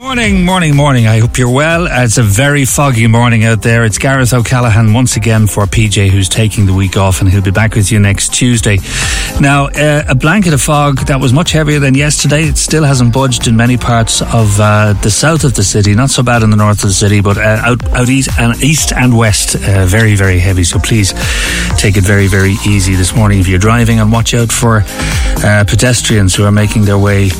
Morning, morning, morning. I hope you're well. It's a very foggy morning out there. It's Gareth O'Callaghan once again for PJ, who's taking the week off, and he'll be back with you next Tuesday. Now, uh, a blanket of fog that was much heavier than yesterday. It still hasn't budged in many parts of uh, the south of the city. Not so bad in the north of the city, but uh, out out east and east and west, uh, very very heavy. So please take it very very easy this morning if you're driving, and watch out for uh, pedestrians who are making their way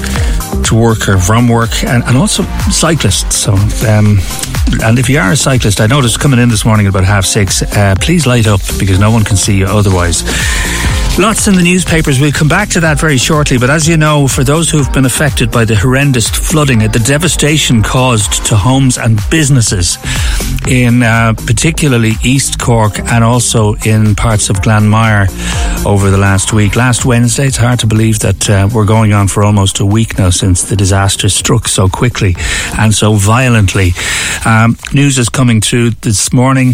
to work or from work, and, and also cyclists. So, um, and if you are a cyclist, I noticed coming in this morning at about half six, uh, please light up because no one can see you otherwise. Lots in the newspapers. We'll come back to that very shortly. But as you know, for those who've been affected by the horrendous flooding, the devastation caused to homes and businesses in uh, particularly East Cork and also in parts of Glanmire over the last week. Last Wednesday, it's hard to believe that uh, we're going on for almost a week now since the disaster struck so quickly and so violently. Um, news is coming through this morning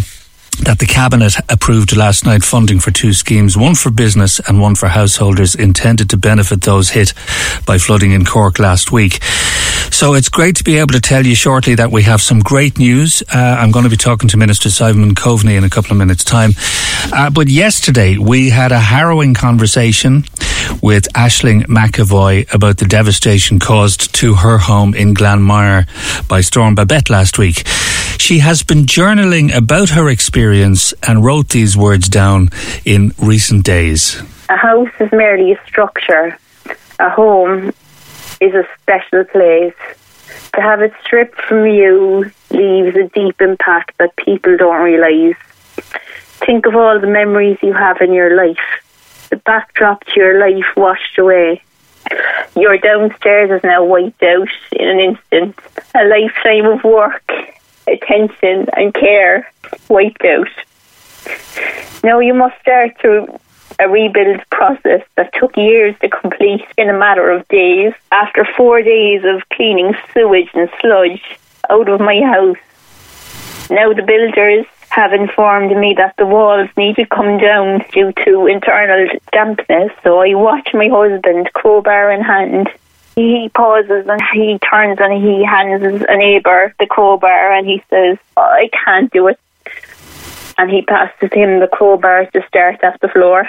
that the Cabinet approved last night funding for two schemes, one for business and one for householders intended to benefit those hit by flooding in Cork last week. So it's great to be able to tell you shortly that we have some great news. Uh, I'm going to be talking to Minister Simon Coveney in a couple of minutes' time. Uh, but yesterday we had a harrowing conversation with Ashling McAvoy about the devastation caused to her home in Glanmire by Storm Babette last week. She has been journaling about her experience and wrote these words down in recent days. A house is merely a structure. A home is a special place. To have it stripped from you leaves a deep impact that people don't realise. Think of all the memories you have in your life. The backdrop to your life washed away. Your downstairs is now wiped out in an instant. A lifetime of work, attention, and care wiped out. Now you must start to a rebuild process that took years to complete in a matter of days. After four days of cleaning sewage and sludge out of my house, now the builders have informed me that the walls need to come down due to internal dampness. So I watch my husband, crowbar in hand. He pauses and he turns and he hands a neighbour the crowbar and he says, I can't do it and he passes him the crowbar to start off the floor.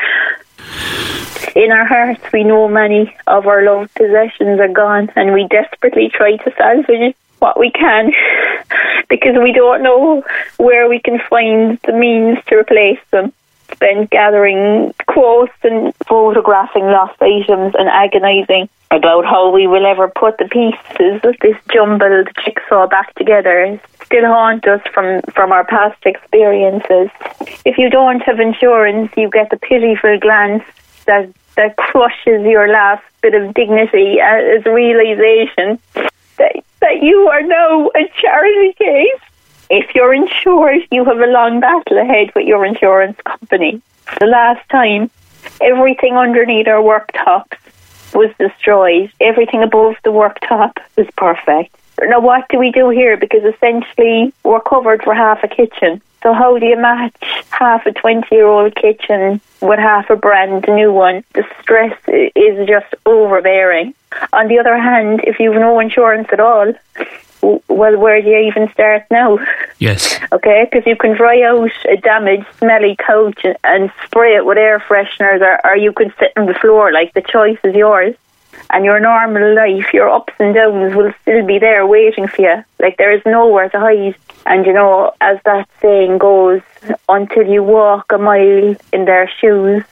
In our hearts, we know many of our loved possessions are gone, and we desperately try to salvage what we can because we don't know where we can find the means to replace them. Spend gathering quotes and photographing lost items and agonising about how we will ever put the pieces of this jumbled jigsaw back together still haunt us from, from our past experiences. If you don't have insurance, you get the pitiful glance that, that crushes your last bit of dignity as a realization that, that you are now a charity case. If you're insured, you have a long battle ahead with your insurance company. The last time, everything underneath our worktops was destroyed. Everything above the worktop was perfect. Now, what do we do here? Because essentially, we're covered for half a kitchen. So, how do you match half a 20 year old kitchen with half a brand new one? The stress is just overbearing. On the other hand, if you've no insurance at all, well, where do you even start now? Yes. Okay, because you can dry out a damaged, smelly couch and, spray it with air fresheners, or, or you can sit on the floor. Like the choice is yours. and your normal life, your ups and downs will still be there waiting for you. Like there is nowhere to hide. And you know, as that saying goes, until you walk a mile in their shoes,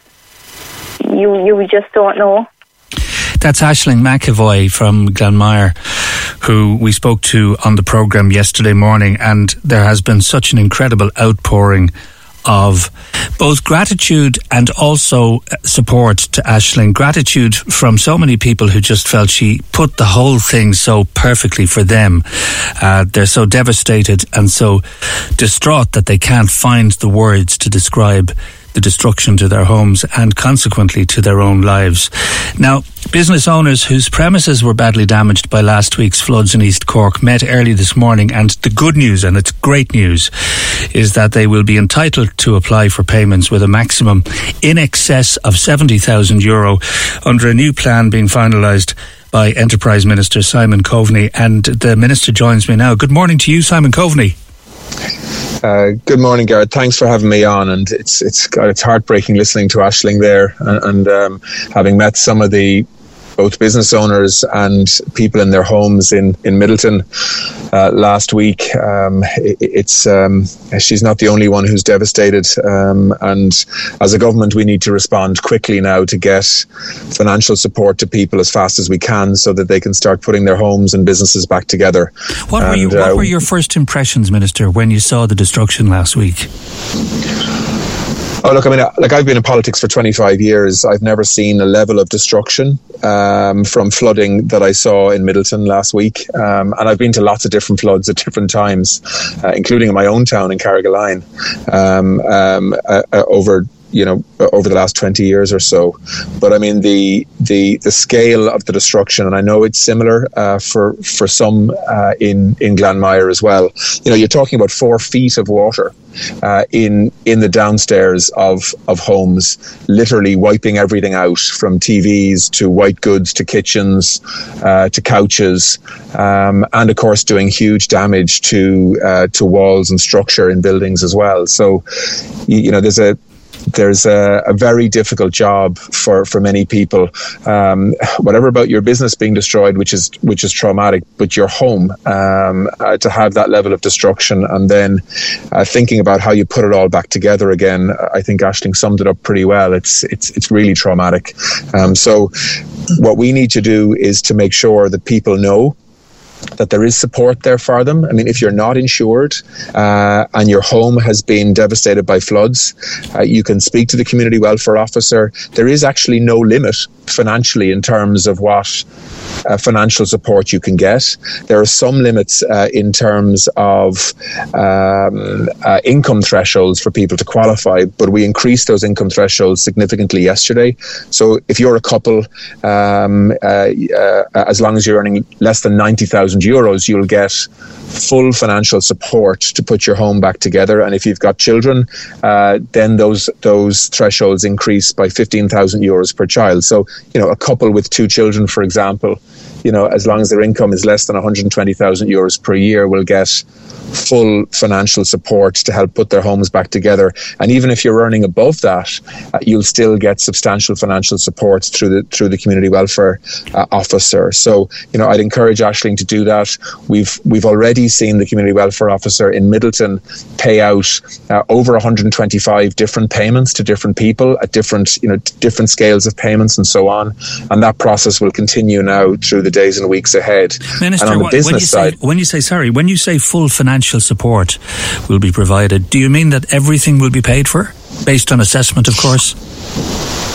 you you just don't know. That's Ashling McAvoy from Glanmire, who we spoke to on the programme yesterday morning, and there has been such an incredible outpouring of both gratitude and also uh, support to Ashling. Gratitude from so many people who just felt she put the whole thing so perfectly for them. Uh, they're so devastated and so distraught that they can't find the words to describe the destruction to their homes and consequently to their own lives. Now, business owners whose premises were badly damaged by last week's floods in East Cork met early this morning, and the good news, and it's great news, is that they will be entitled to apply for payments with a maximum in excess of 70,000 euro under a new plan being finalised by Enterprise Minister Simon Coveney. And the Minister joins me now. Good morning to you, Simon Coveney. Uh, good morning, Gareth. Thanks for having me on. And it's it's it's heartbreaking listening to Ashling there, and, and um, having met some of the both business owners and people in their homes in in Midleton uh, last week. Um, it, it's um, she's not the only one who's devastated, um, and as a government, we need to respond quickly now to get financial support to people as fast as we can, so that they can start putting their homes and businesses back together. What, and, were, you, what uh, were your first impressions, Minister, when you saw the destruction last week? Oh, look, I mean, like I've been in politics for 25 years. I've never seen a level of destruction um, from flooding that I saw in Midleton last week. Um, and I've been to lots of different floods at different times, uh, including in my own town in Carrigaline, um, um uh, uh, over you know over the last 20 years or so. But i mean the the the scale of the destruction and i know it's similar uh, for for some uh, in in glanmire as well. You know you're talking about four feet of water uh, in in the downstairs of of homes literally wiping everything out from tvs to white goods to kitchens uh, to couches um, and of course doing huge damage to uh, to walls and structure in buildings as well. So you know there's a there's a, a, very difficult job for, for many people. Um, whatever about your business being destroyed, which is which is traumatic, but your home um, uh, to have that level of destruction, and then uh, thinking about how you put it all back together again. I think Ashling summed it up pretty well. It's it's it's really traumatic. Um, so, what we need to do is to make sure that people know that there is support there for them. I mean, if you're not insured uh, and your home has been devastated by floods, uh, you can speak to the community welfare officer. There is actually no limit financially in terms of what uh, financial support you can get. There are some limits uh, in terms of um, uh, income thresholds for people to qualify, but we increased those income thresholds significantly yesterday. So if you're a couple, um, uh, as long as you're earning less than 90,000 thousand euros, you'll get full financial support to put your home back together. And if you've got children, uh, then those those thresholds increase by fifteen thousand euros per child. So you know, a couple with two children, for example, you know, as long as their income is less than one hundred twenty thousand euros per year, will get full financial support to help put their homes back together. And even if you're earning above that, uh, you'll still get substantial financial support through the through the community welfare uh, officer. So you know, I'd encourage Ashling to do that. We've we've already seen the community welfare officer in Midleton pay out uh, over 125 different payments to different people at different you know different scales of payments and so on. And that process will continue now through the days and weeks ahead. Minister, and on the business when you say, side, when you say sorry, when you say full financial support will be provided. Do you mean that everything will be paid for, based on assessment, of course?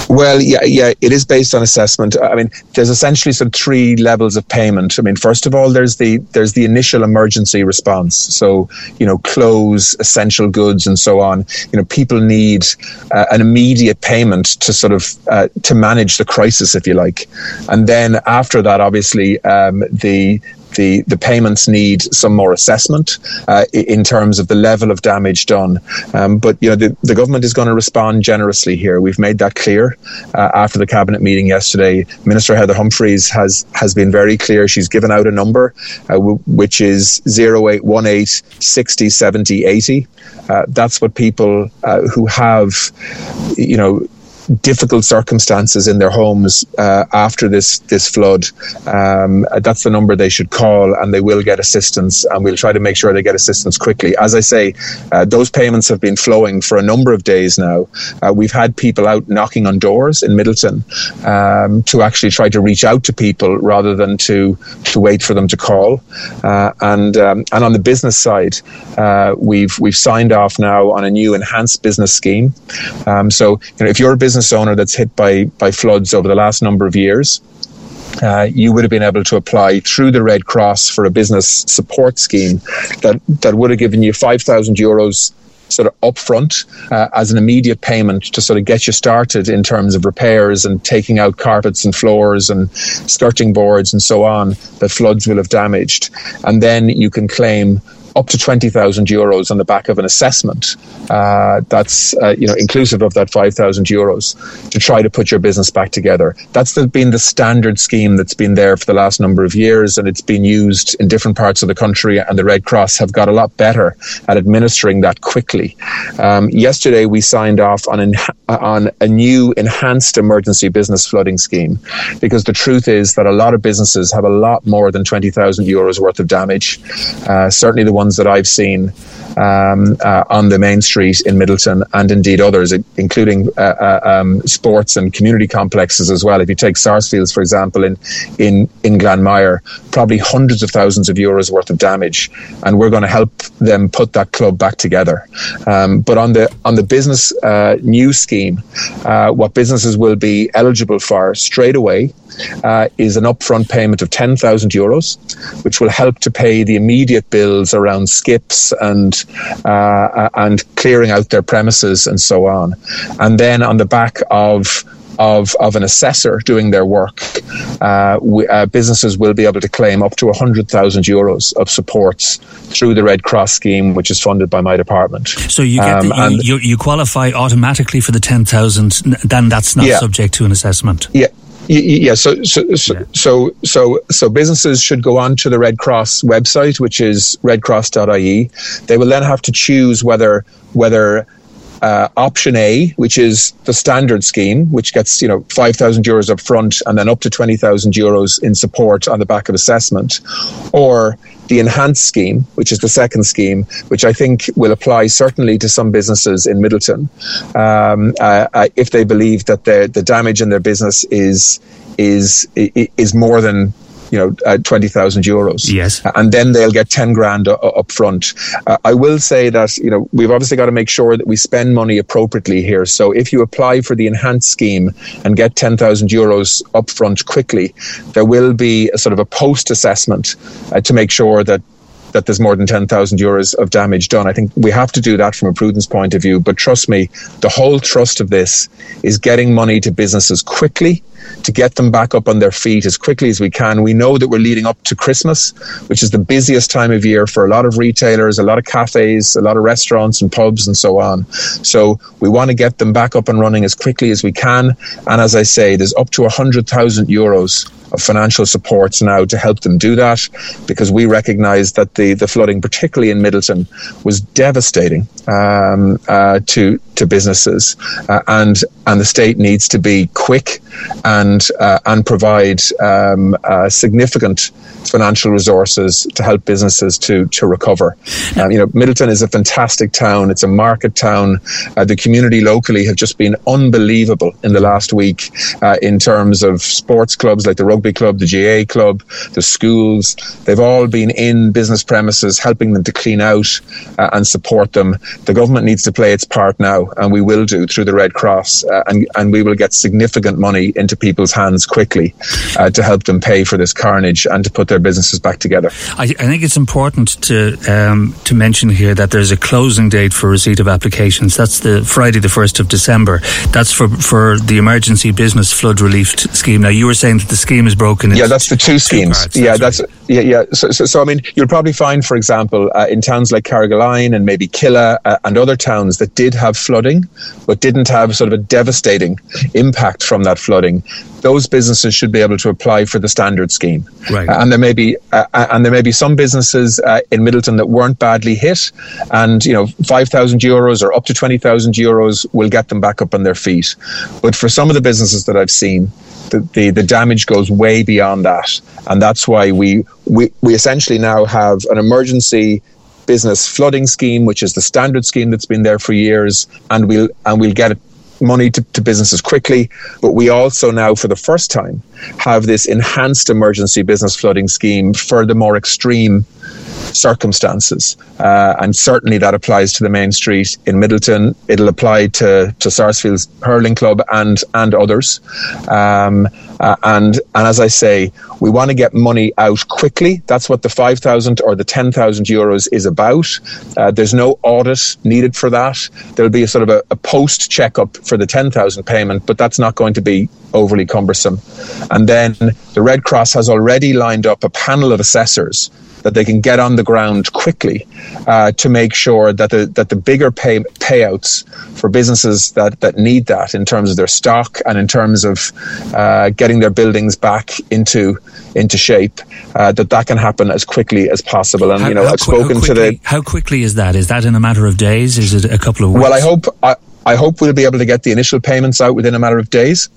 Well, yeah, yeah, it is based on assessment. I mean, there's essentially some three levels of payment. I mean, first of all, there's the there's the initial emergency response. So, you know, clothes, essential goods, and so on. You know, people need uh, an immediate payment to sort of uh, to manage the crisis, if you like. And then after that, obviously, um, the the, the payments need some more assessment uh, in terms of the level of damage done. Um, but you know the, the government is going to respond generously here. We've made that clear uh, after the cabinet meeting yesterday. Minister Heather Humphreys has has been very clear. She's given out a number uh, w- which is 0818 60 70 80. Uh, that's what people uh, who have, you know, difficult circumstances in their homes uh, after this this flood, um, that's the number they should call, and they will get assistance. And we'll try to make sure they get assistance quickly. As I say, uh, those payments have been flowing for a number of days now. Uh, we've had people out knocking on doors in Midleton um, to actually try to reach out to people rather than to to wait for them to call. Uh, and um, and on the business side, uh, we've we've signed off now on a new enhanced business scheme. Um, so you know, if you're a business owner that's hit by by floods over the last number of years, uh, you would have been able to apply through the Red Cross for a business support scheme that, that would have given you 5,000 euros sort of upfront uh, as an immediate payment to sort of get you started in terms of repairs and taking out carpets and floors and skirting boards and so on that floods will have damaged. And then you can claim up to 20,000 euros on the back of an assessment uh, that's uh, you know inclusive of that 5,000 euros to try to put your business back together. That's the, been the standard scheme that's been there for the last number of years, and it's been used in different parts of the country. And the Red Cross have got a lot better at administering that quickly. Um, yesterday, we signed off on an, on a new enhanced emergency business flooding scheme because the truth is that a lot of businesses have a lot more than 20,000 euros worth of damage. Uh, certainly, the ones ones that I've seen um, uh, on the main street in Midleton, and indeed others, including uh, uh, um, sports and community complexes as well. If you take Sarsfields, for example, in, in, in Glanmire, probably hundreds of thousands of euros worth of damage, and we're going to help them put that club back together. Um, but on the on the business uh, new scheme, uh, what businesses will be eligible for straight away uh, is an upfront payment of 10,000 euros, which will help to pay the immediate bills around skips and uh, and clearing out their premises and so on. And then on the back of of, of an assessor doing their work, uh, we, uh, businesses will be able to claim up to 100,000 euros of supports through the Red Cross scheme, which is funded by my department. So you get um, the, you, you, you, qualify automatically for the 10,000, then that's not yeah. subject to an assessment? Yeah, yeah, so so so, so so so businesses should go on to the Red Cross website, which is redcross.ie. They will then have to choose whether whether uh, option A, which is the standard scheme, which gets you know five thousand euros up front and then up to twenty thousand euros in support on the back of assessment, or the enhanced scheme, which is the second scheme, which I think will apply certainly to some businesses in Midleton, um, uh, uh, if they believe that the the damage in their business is is is more than you know, uh, 20,000 euros. Yes. And then they'll get 10 grand uh, up front. Uh, I will say that, you know, we've obviously got to make sure that we spend money appropriately here. So if you apply for the enhanced scheme and get 10,000 euros up front quickly, there will be a sort of a post assessment uh, to make sure that that there's more than 10,000 euros of damage done. I think we have to do that from a prudence point of view. But trust me, the whole trust of this is getting money to businesses quickly to get them back up on their feet as quickly as we can. We know that we're leading up to Christmas, which is the busiest time of year for a lot of retailers, a lot of cafes, a lot of restaurants and pubs and so on. So we want to get them back up and running as quickly as we can. And as I say, there's up to 100,000 euros of financial supports now to help them do that because we recognise that the, the flooding, particularly in Midleton, was devastating um, uh, to to businesses, uh, and and the state needs to be quick uh, and provide um, uh, significant financial resources to help businesses to to recover. Um, you know, Midleton is a fantastic town. It's a market town. Uh, the community locally have just been unbelievable in the last week uh, in terms of sports clubs like the rugby club, the GAA club, the schools. They've all been in business premises, helping them to clean out uh, and support them. The government needs to play its part now, and we will do through the Red Cross, uh, and and we will get significant money into people's hands quickly uh, to help them pay for this carnage and to put their businesses back together. I, I think it's important to um, to mention here that there's a closing date for receipt of applications. That's the Friday, the first of December. That's for for the emergency business flood relief scheme. Now you were saying that the scheme is broken. yeah, that's the two schemes. Two yeah, that's, right. yeah, yeah. So, so, so, I mean, you'll probably find, for example, uh, in towns like Carrigaline and maybe Killeagh uh, and other towns that did have flooding, but didn't have sort of a devastating impact from that flooding those businesses should be able to apply for the standard scheme. Right. Uh, and there may be uh, uh and there may be some businesses uh, in Midleton that weren't badly hit, and you know, five thousand euros or up to twenty thousand euros will get them back up on their feet. But for some of the businesses that I've seen, the, the, the damage goes way beyond that, and that's why we we we essentially now have an emergency business flooding scheme, which is the standard scheme that's been there for years, and we'll and we'll get money to, to, businesses quickly. But we also now, for the first time, have this enhanced emergency business flooding scheme for the more extreme circumstances. Uh, and certainly that applies to the main street in Midleton. It'll apply to, to Sarsfield's Hurling Club and, and others. Um, uh, and, and as I say, we want to get money out quickly. That's what the 5,000 or the 10,000 euros is about. Uh, there's no audit needed for that. There'll be a sort of a, a post checkup for the 10,000 payment, but that's not going to be overly cumbersome. And then the Red Cross has already lined up a panel of assessors that they can get on the ground quickly uh, to make sure that the that the bigger pay, payouts for businesses that that need that in terms of their stock and in terms of uh, getting their buildings back into into shape uh, that that can happen as quickly as possible and how, you know I've spoken quickly, to the how quickly is that is that in a matter of days is it a couple of weeks well I hope I, I hope we'll be able to get the initial payments out within a matter of days.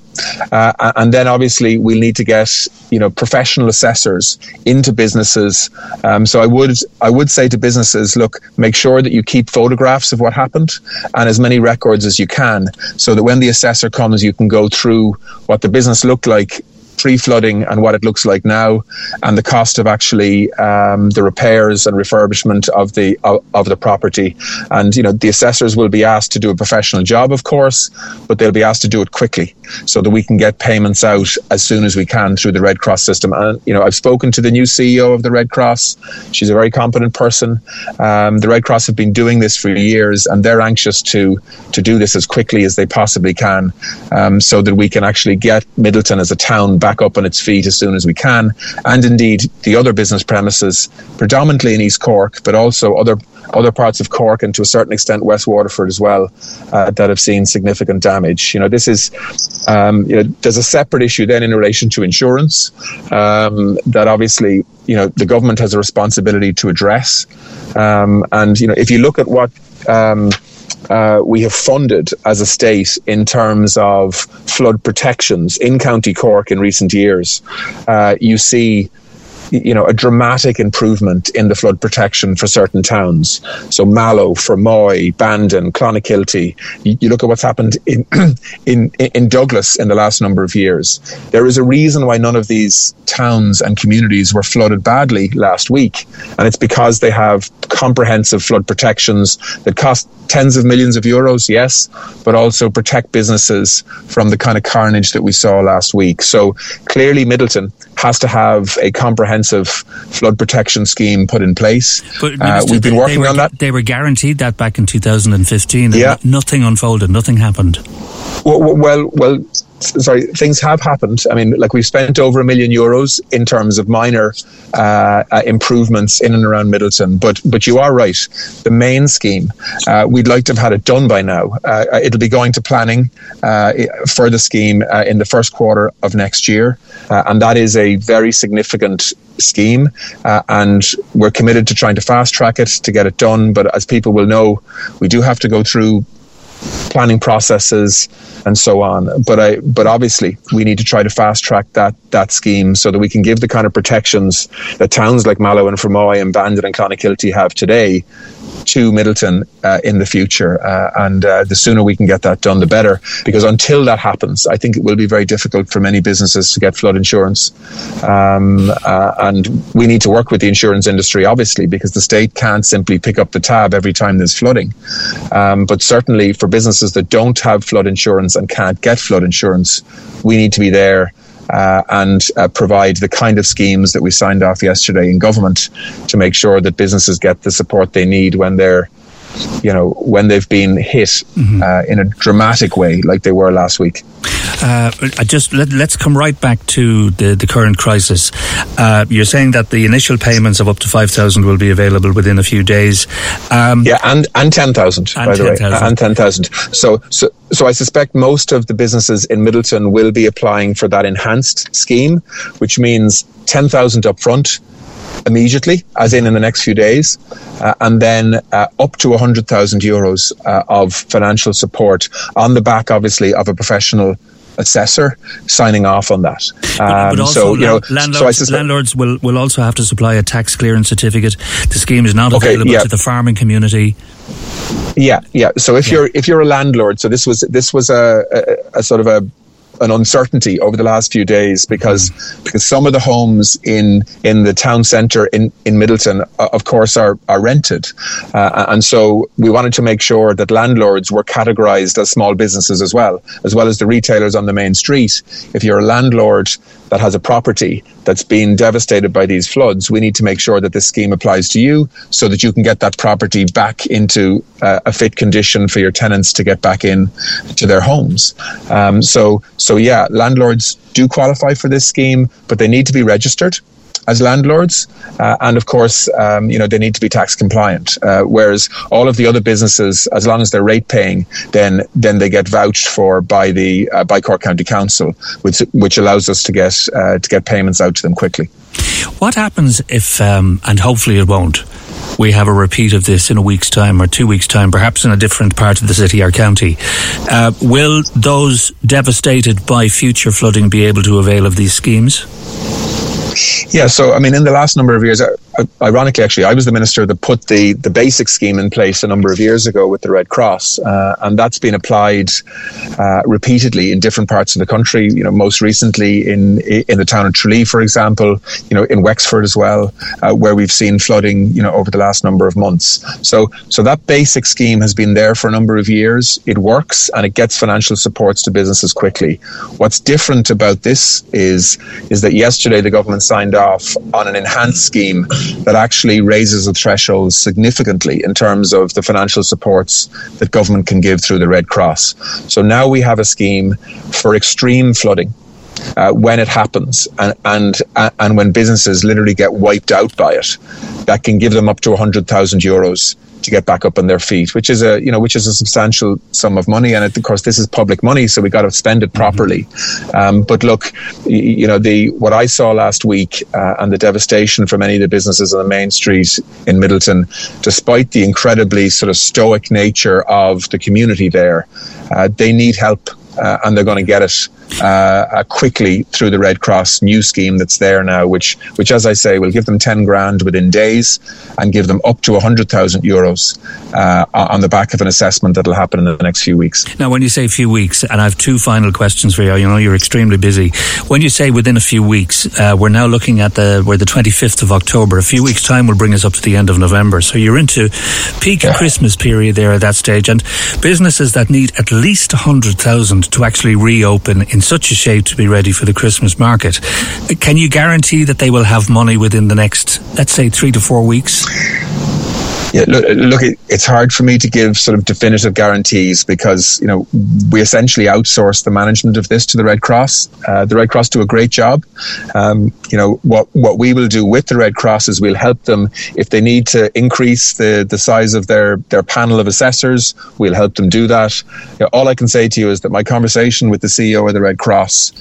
Uh, and then obviously we'll need to get you know professional assessors into businesses. Um, so I would I would say to businesses, look, make sure that you keep photographs of what happened and as many records as you can, so that when the assessor comes, you can go through what the business looked like pre-flooding and what it looks like now, and the cost of actually um, the repairs and refurbishment of the of, of, the property. And you know, the assessors will be asked to do a professional job, of course, but they'll be asked to do it quickly so that we can get payments out as soon as we can through the Red Cross system. And you know, I've spoken to the new CEO of the Red Cross. She's a very competent person. Um, the Red Cross have been doing this for years, and they're anxious to to do this as quickly as they possibly can, um, so that we can actually get Midleton as a town back up on its feet as soon as we can. And indeed, the other business premises, predominantly in East Cork, but also other other parts of Cork and to a certain extent West Waterford as well, uh, that have seen significant damage. You know, this is, um, you know, there's a separate issue then in relation to insurance um, that obviously, you know, the government has a responsibility to address. Um, and, you know, if you look at what um, uh, we have funded as a state in terms of flood protections in County Cork in recent years, uh, you see you know, a dramatic improvement in the flood protection for certain towns. So Mallow, Fermoy, Bandon, Clonakilty. You, you look at what's happened in, in in Douglas in the last number of years. There is a reason why none of these towns and communities were flooded badly last week, and it's because they have comprehensive flood protections that cost tens of millions of euros, yes, but also protect businesses from the kind of carnage that we saw last week. So clearly, Midleton has to have a comprehensive flood protection scheme put in place. But uh, we've been working were, on that. They were guaranteed that back in 2015. yeah. nothing unfolded, nothing happened. Well, well, well, sorry, things have happened. I mean, like we've spent over a million euros in terms of minor uh, uh, improvements in and around Midleton. But but you are right. The main scheme, uh, we'd like to have had it done by now. Uh, it'll be going to planning uh, for the scheme uh, in the first quarter of next year, and that is a very significant scheme. Uh, and we're committed to trying to fast track it to get it done. But as people will know, we do have to go through planning processes and so on. But I, but obviously, we need to try to fast track that that scheme so that we can give the kind of protections that towns like Mallow and Fermoy and Bandon and Clonakilty have today to Midleton uh, in the future. Uh, and uh, the sooner we can get that done, the better. Because until that happens, I think it will be very difficult for many businesses to get flood insurance. Um, uh, and we need to work with the insurance industry, obviously, because the state can't simply pick up the tab every time there's flooding. Um, but certainly for businesses that don't have flood insurance and can't get flood insurance, we need to be there uh, and uh, provide the kind of schemes that we signed off yesterday in government to make sure that businesses get the support they need when they're you know, when they've been hit mm-hmm. uh, in a dramatic way, like they were last week. Uh, just let, us come right back to the, the current crisis. Uh, you're saying that the initial payments of up to five thousand will be available within a few days. Um, yeah, and and ten thousand by 10, the way, 000. and ten thousand. So so so I suspect most of the businesses in Midleton will be applying for that enhanced scheme, which means ten thousand up front immediately, as in in the next few days, uh, and then uh, up to 100,000 euros uh, of financial support on the back, obviously, of a professional assessor signing off on that. Um, but, also, so, you know, landlords, so landlords will, will also have to supply a tax clearance certificate. The scheme is not okay, available yeah. to the farming community. Yeah, yeah. So if yeah. you're if you're a landlord, so this was this was a, a, a sort of a an uncertainty over the last few days because mm. because some of the homes in in the town centre in in Midleton, uh, of course, are are rented, uh, and so we wanted to make sure that landlords were categorised as small businesses as well, as well as the retailers on the main street. If you're a landlord that has a property that's been devastated by these floods, we need to make sure that this scheme applies to you so that you can get that property back into uh, a fit condition for your tenants to get back in to their homes. Um, so, so yeah, landlords do qualify for this scheme, but they need to be registered as landlords, uh, and of course, um, you know they need to be tax compliant. Uh, whereas all of the other businesses, as long as they're rate paying, then then they get vouched for by the uh, by Cork County Council, which which allows us to get uh, to get payments out to them quickly. What happens if, um, and hopefully it won't, we have a repeat of this in a week's time or two weeks' time, perhaps in a different part of the city or county. Uh, will those devastated by future flooding be able to avail of these schemes? Yeah, so I mean, in the last number of years, ironically, actually, I was the minister that put the the basic scheme in place a number of years ago with the Red Cross, uh, and that's been applied uh, repeatedly in different parts of the country. You know, most recently in in the town of Tralee, for example. You know, in Wexford as well, uh, where we've seen flooding. You know, over the last number of months. So, so that basic scheme has been there for a number of years. It works, and it gets financial supports to businesses quickly. What's different about this is is that yesterday the government signed off on an enhanced scheme that actually raises the threshold significantly in terms of the financial supports that government can give through the Red Cross. So now we have a scheme for extreme flooding. Uh, when it happens and, and and when businesses literally get wiped out by it, that can give them up to 100,000 euros to get back up on their feet, which is a you know which is a substantial sum of money, and it, of course this is public money, so we got to spend it properly. Mm-hmm. Um, but look, you know the what I saw last week uh, and the devastation for many of the businesses on the main street in Midleton, despite the incredibly sort of stoic nature of the community there, uh, they need help uh, and they're going to get it uh, uh, quickly through the Red Cross new scheme that's there now, which, which as I say, will give them 10 grand within days and give them up to 100,000 euros uh, on the back of an assessment that'll happen in the next few weeks. Now, when you say a few weeks, and I have two final questions for you, you know, you're extremely busy. When you say within a few weeks, uh, we're now looking at the, we're the 25th of October. A few weeks' time will bring us up to the end of November. So you're into peak yeah. Christmas period there at that stage. And businesses that need at least 100,000 to actually reopen in such a shape to be ready for the Christmas market. Can you guarantee that they will have money within the next, let's say, three to four weeks? Yeah, look, look, it's hard for me to give sort of definitive guarantees because you know we essentially outsource the management of this to the Red Cross. Uh, the Red Cross do a great job. Um, you know what what we will do with the Red Cross is we'll help them if they need to increase the the size of their their panel of assessors. We'll help them do that. You know, all I can say to you is that my conversation with the CEO of the Red Cross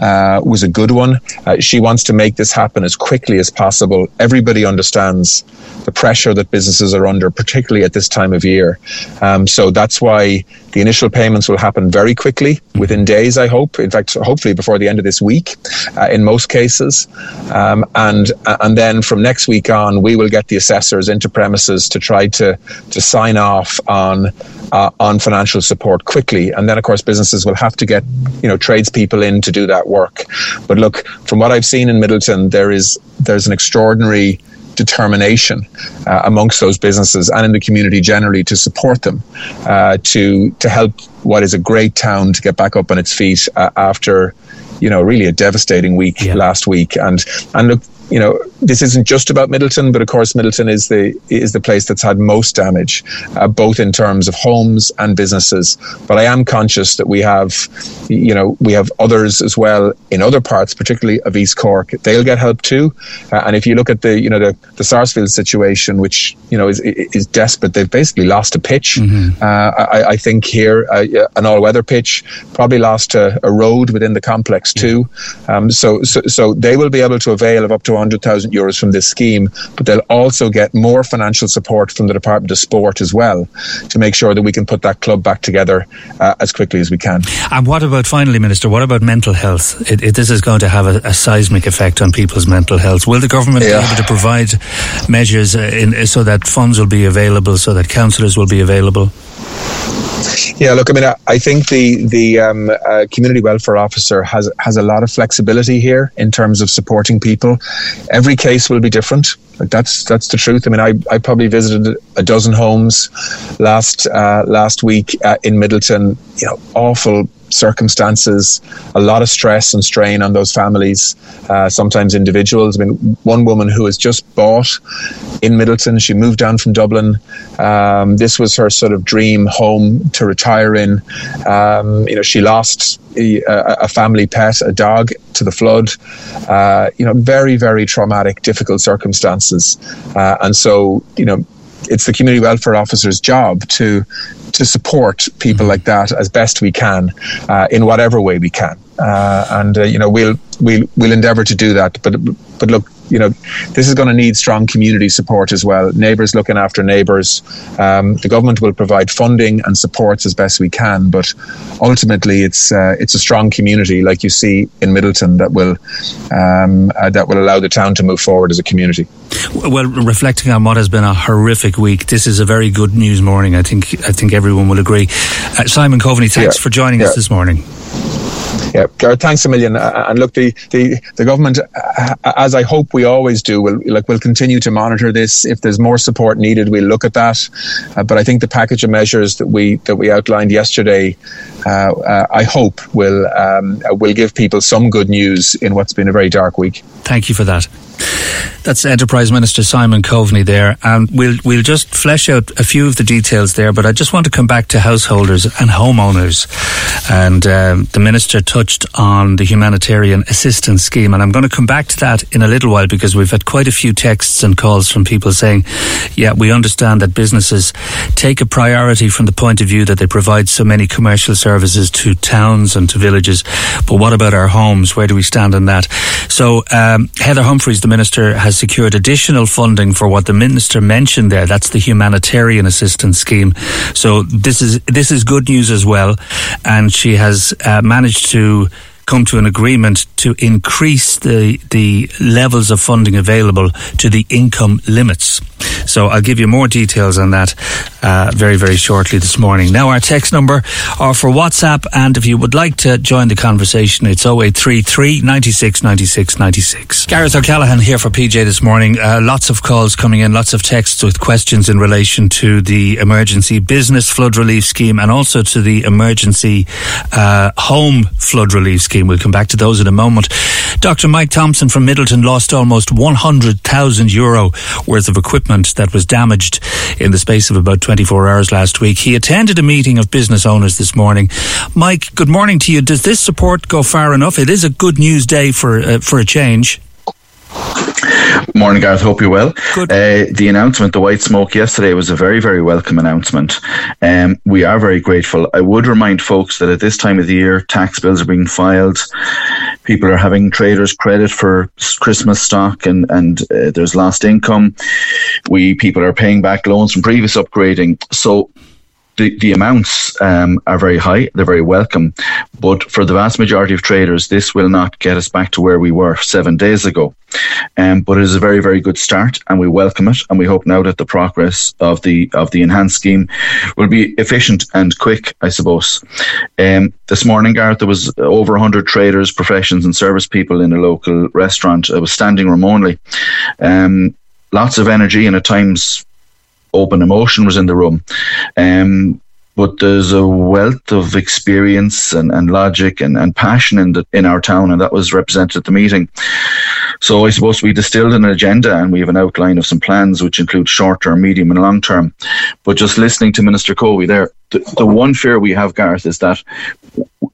uh, was a good one. Uh, she wants to make this happen as quickly as possible. Everybody understands the pressure that businesses are under, particularly at this time of year. Um, so that's why the initial payments will happen very quickly, within days, I hope. In fact, hopefully before the end of this week, uh, in most cases. Um, and and then from next week on, we will get the assessors into premises to try to to sign off on uh, on financial support quickly. And then, of course, businesses will have to get you know tradespeople in to do that work. But look, from what I've seen in Midleton, there is there's an extraordinary determination uh, amongst those businesses and in the community generally to support them uh, to to help what is a great town to get back up on its feet uh, after you know really a devastating week yeah. last week and and look you know this isn't just about Midleton, but of course Midleton is the is the place that's had most damage, uh, both in terms of homes and businesses. But I am conscious that we have, you know, we have others as well in other parts, particularly of East Cork. They'll get help too. Uh, and if you look at the, you know, the, the Sarsfield situation, which you know is is desperate, they've basically lost a pitch. Mm-hmm. Uh, I, I, think here uh, an all-weather pitch probably lost a, a, road within the complex too. Um, so, so so they will be able to avail of up to 100,000 euros from this scheme, but they'll also get more financial support from the Department of Sport as well to make sure that we can put that club back together uh, as quickly as we can. And what about, finally, Minister, what about mental health? It, it, this is going to have a, a, seismic effect on people's mental health. Will the government yeah. be able to provide measures uh, in, so that funds will be available, so that counsellors will be available? Yeah, look, I mean, I, I think the the um, uh, community welfare officer has has a lot of flexibility here in terms of supporting people. Every case will be different. That's that's the truth. I mean, I, I probably visited a dozen homes last uh, last week uh, in Midleton. You know, awful circumstances, a lot of stress and strain on those families, uh, sometimes individuals. I mean, one woman who has just bought in Midleton, she moved down from Dublin. Um, this was her sort of dream home to retire in. Um, you know, she lost a, a, family pet, a dog, to the flood. Uh, you know, very, very traumatic, difficult circumstances. Uh, and so, you know, it's the community welfare officer's job to to support people like that as best we can uh, in whatever way we can. Uh, and uh, you know we'll we'll we'll endeavour to do that. But but look, you know, this is going to need strong community support as well. Neighbours looking after neighbours. Um, the government will provide funding and supports as best we can, but ultimately, it's uh, it's a strong community, like you see in Midleton that will um, uh, that will allow the town to move forward as a community. Well, reflecting on what has been a horrific week, this is a very good news morning. I think I think everyone will agree. Uh, Simon Coveney, thanks yeah. for joining yeah. us this morning. Yeah, Gareth, thanks a million. Uh, and look, the, the, the government, uh, as I hope we always do, We'll like we'll continue to monitor this. If there's more support needed, we'll look at that. Uh, but I think the package of measures that we that we outlined yesterday, I hope will um, will give people some good news in what's been a very dark week. Thank you for that. That's Enterprise Minister Simon Coveney there, and we'll we'll just flesh out a few of the details there. But I just want to come back to householders and homeowners, and um, the minister touched on the humanitarian assistance scheme, and I'm going to come back to that in a little while because we've had quite a few texts and calls from people saying, "Yeah, we understand that businesses take a priority from the point of view that they provide so many commercial services to towns and to villages, but what about our homes? Where do we stand on that?" So um, Heather Humphreys, the minister, has has secured additional funding for what the minister mentioned there. That's the humanitarian assistance scheme. So this is this is good news as well, and she has uh, managed to come to an agreement to increase the the levels of funding available to the income limits. So I'll give you more details on that uh, very very shortly this morning. Now our text number are for WhatsApp, and if you would like to join the conversation, it's 0833 96 96 96. Gareth O'Callaghan here for PJ this morning. Uh, lots of calls coming in, lots of texts with questions in relation to the emergency business flood relief scheme and also to the emergency uh, home flood relief scheme. We'll come back to those in a moment. Dr. Mike Thompson from Midleton lost almost 100,000 euro worth of equipment that was damaged in the space of about 24 hours last week. He attended a meeting of business owners this morning. Mike, good morning to you. Does this support go far enough? It is a good news day for uh, for a change. Morning, Gareth. Hope you're well. Good. Uh, the announcement, the white smoke yesterday, was a very, very welcome announcement. Um, we are very grateful. I would remind folks that at this time of the year, tax bills are being filed. People are having traders credit for Christmas stock, and and uh, there's lost income. We people are paying back loans from previous upgrading. So the, the amounts um, are very high, they're very welcome. But for the vast majority of traders, this will not get us back to where we were seven days ago. Um, but it is a very, very good start, and we welcome it. And we hope now that the progress of the of the enhanced scheme will be efficient and quick. I suppose. Um, this morning, Gareth, there was over 100 traders, professions, and service people in a local restaurant. It was standing room only. Um, lots of energy and at times open emotion was in the room. Um, but there's a wealth of experience and, and logic and, and passion in the in our town, and that was represented at the meeting. So I suppose we distilled an agenda and we have an outline of some plans which include short term, medium, and long term. But just listening to Minister Coveney there, the, the one fear we have, Gareth, is that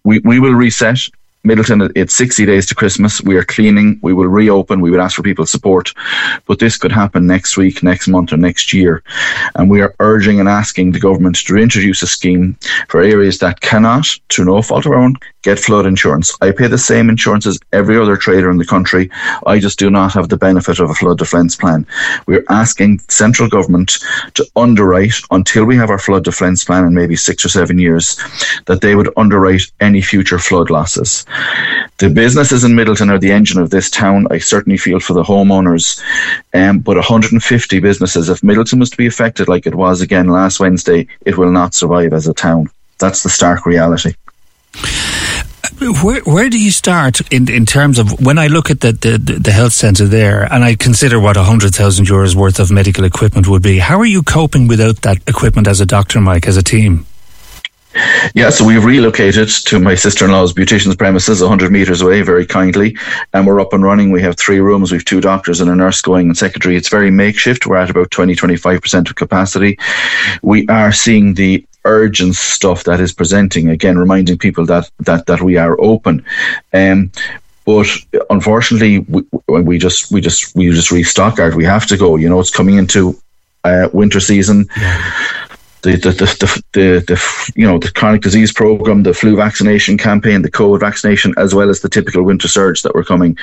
we, we will reset Midleton, it's 60 days to Christmas. We are cleaning. We will reopen. We would ask for people's support. But this could happen next week, next month, or next year. And we are urging and asking the government to introduce a scheme for areas that cannot, to no fault of our own, get flood insurance. I pay the same insurance as every other trader in the country. I just do not have the benefit of a flood defence plan. We're asking central government to underwrite until we have our flood defence plan in maybe six or seven years, that they would underwrite any future flood losses. The businesses in Midleton are the engine of this town. I certainly feel for the homeowners. Um, but 150 businesses, if Midleton was to be affected like it was again last Wednesday, it will not survive as a town. That's the stark reality. Where, where do you start in, in terms of when I look at the, the, the health centre there and I consider what 100,000 euros worth of medical equipment would be? How are you coping without that equipment as a doctor, Mike, as a team? Yeah, so we've relocated to my sister-in-law's beautician's premises, 100 metres away, very kindly, and we're up and running. We have three rooms, we have two doctors and a nurse going and secretary. It's very makeshift. We're at about 20, 25% of capacity. We are seeing the urgent stuff that is presenting. Again, reminding people that that that we are open. Um, but unfortunately, we, we just we just we just restock our. We have to go. You know, it's coming into uh, winter season. Yeah the the, the, the, the, you know the chronic disease program, the flu vaccination campaign, the COVID vaccination, as well as the typical winter surge that we're coming.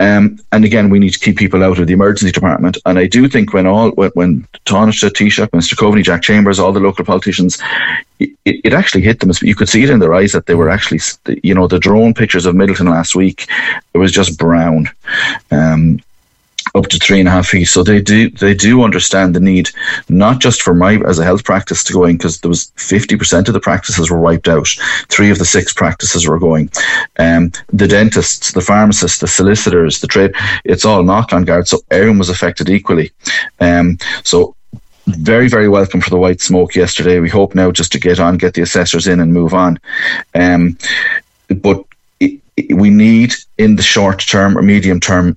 Um, and again, we need to keep people out of the emergency department. And I do think when all when, when Taoiseach, Taoiseach, Mr. Coveney, Jack Chambers, all the local politicians, it, it actually hit them. You could see it in their eyes that they were actually, you know, the drone pictures of Midleton last week. It was just brown. Um, up to three and a half feet. So they do they do understand the need, not just for my as a health practice to go in because there was fifty percent of the practices were wiped out. Three of the six practices were going. Um, the dentists, the pharmacists, the solicitors, the trade, it's all knock on guard. So everyone was affected equally. Um, so very, very welcome for the white smoke yesterday. We hope now just to get on, get the assessors in and move on. Um, but we need in the short term or medium term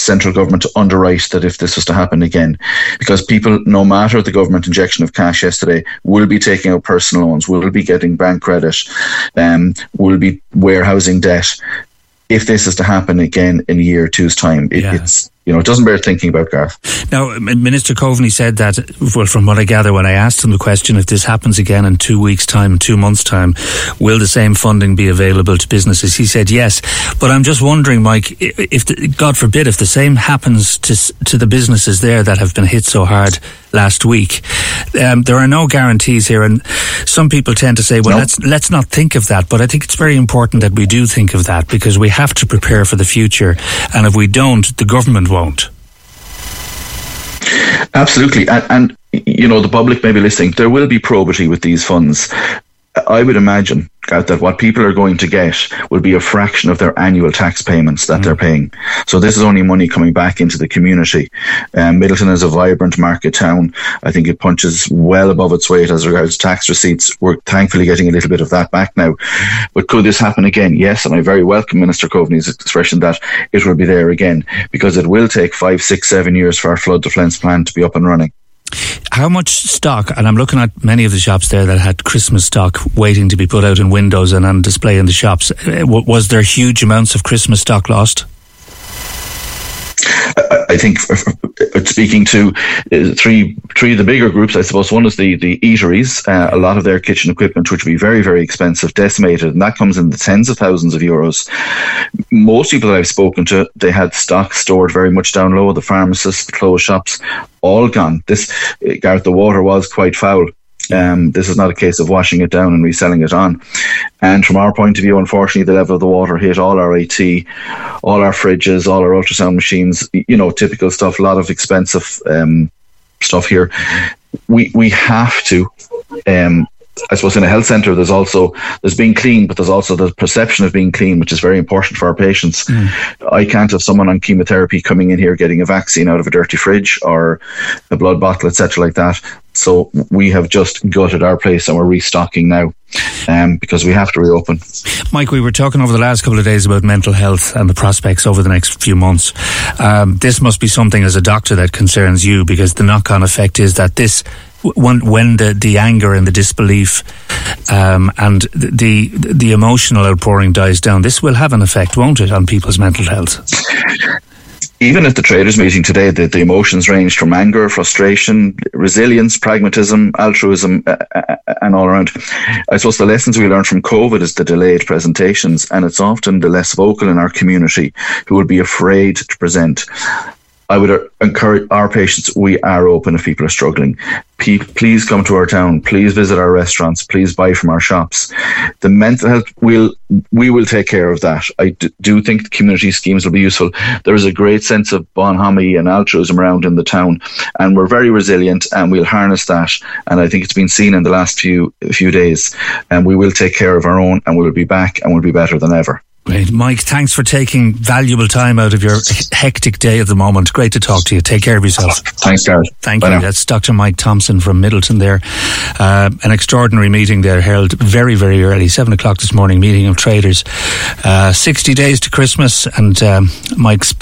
central government to underwrite that if this was to happen again. Because people, no matter the government injection of cash yesterday, will be taking out personal loans, will be getting bank credit, um, will be warehousing debt. If this is to happen again in a year or two's time, it, yeah. it's you know, it doesn't bear thinking about, Gareth. Now, Minister Coveney said that, well, from what I gather, when I asked him the question, if this happens again in two weeks' time, two months' time, will the same funding be available to businesses? He said yes. But I'm just wondering, Mike, if, the, God forbid, if the same happens to, to the businesses there that have been hit so hard last week, um, there are no guarantees here. And some people tend to say, well, let's, let's not think of that. But I think it's very important that we do think of that because we have to prepare for the future. And if we don't, the government won't. Absolutely. And, and, you know, the public may be listening. There will be probity with these funds. I would imagine that what people are going to get will be a fraction of their annual tax payments that mm. they're paying. So this is only money coming back into the community. Um, Midleton is a vibrant market town. I think it punches well above its weight as regards tax receipts. We're thankfully getting a little bit of that back now. But could this happen again? Yes, and I very welcome Minister Coveney's expression that it will be there again because it will take five, six, seven years for our flood defence plan to be up and running. How much stock, and I'm looking at many of the shops there that had Christmas stock waiting to be put out in windows and on display in the shops. Uh, was there huge amounts of Christmas stock lost? I think speaking to uh, three three of the bigger groups, I suppose one is the the eateries. Uh, a lot of their kitchen equipment, which would be very very expensive, decimated, and that comes in the tens of thousands of euros. Most people that I've spoken to, they had stock stored very much down low. The pharmacists, the clothes shops, all gone. This uh, Gareth, the water was quite foul. Um, this is not a case of washing it down and reselling it on. And from our point of view, unfortunately, the level of the water hit all our AT, all our fridges, all our ultrasound machines, you know, typical stuff, a lot of expensive um, stuff here. We, we have to um, I suppose in a health centre, there's also there's being clean, but there's also the perception of being clean, which is very important for our patients. Mm. I can't have someone on chemotherapy coming in here getting a vaccine out of a dirty fridge or a blood bottle, etc., like that. So we have just gutted our place and we're restocking now um, because we have to reopen. Mike, we were talking over the last couple of days about mental health and the prospects over the next few months. Um, this must be something as a doctor that concerns you because the knock on effect is that this when when the, the anger and the disbelief um, and the the emotional outpouring dies down, this will have an effect, won't it, on people's mental health? even at the traders meeting today, the, the emotions ranged from anger, frustration, resilience, pragmatism, altruism, uh, uh, and all around. I suppose the lessons we learned from COVID is the delayed presentations, and it's often the less vocal in our community who will be afraid to present. I would uh, encourage our patients. We are open if people are struggling. Please come to our town. Please visit our restaurants. Please buy from our shops. The mental health will we will take care of that. I do think community schemes will be useful. There is a great sense of bonhomie and altruism around in the town, and we're very resilient, and we'll harness that. And I think it's been seen in the last few few days. And we will take care of our own, and we'll be back, and we'll be better than ever. Great. Mike, thanks for taking valuable time out of your hectic day at the moment. Great to talk to you. Take care of yourself. Thanks, Gareth. Thank Bye you. Now. That's Dr. Mike Thompson from Midleton there. Uh, an extraordinary meeting there held very, very early, 7 o'clock this morning, meeting of traders. Uh, 60 days to Christmas, and um, Mike's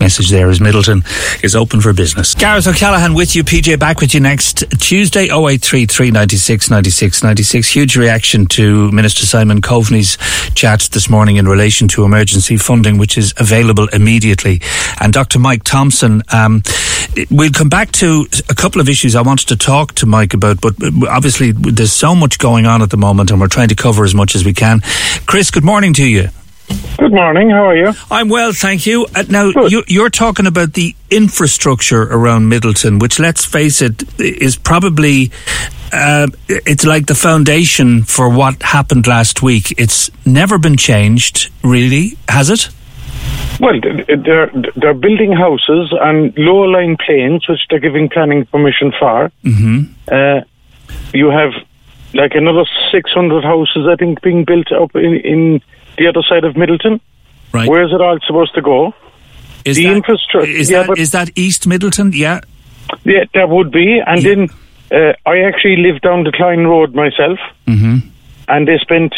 message there is Midleton is open for business. Gareth O'Callaghan with you, PJ back with you next Tuesday, 083 396 96 96. Huge reaction to Minister Simon Coveney's chat this morning in relation relation to emergency funding, which is available immediately. And Dr. Mike Thompson, um, we'll come back to a couple of issues I wanted to talk to Mike about, but obviously there's so much going on at the moment and we're trying to cover as much as we can. Chris, good morning to you. Good morning. How are you? I'm well, thank you. Uh, now, you, you're talking about the infrastructure around Midleton, which, let's face it, is probably uh, it's like the foundation for what happened last week. It's never been changed, really, has it? Well, they're they're building houses on low-lying plains, which they're giving planning permission for. Mm-hmm. Uh, you have like another 600 houses, I think, being built up in, in the other side of Midleton. Right. Where is it all supposed to go? Is the that, infrastructure is yeah, that is that East Midleton? Yeah. Yeah, that would be, and yeah. then uh, I actually live down the Cloyne Road myself, mm-hmm. and they spent,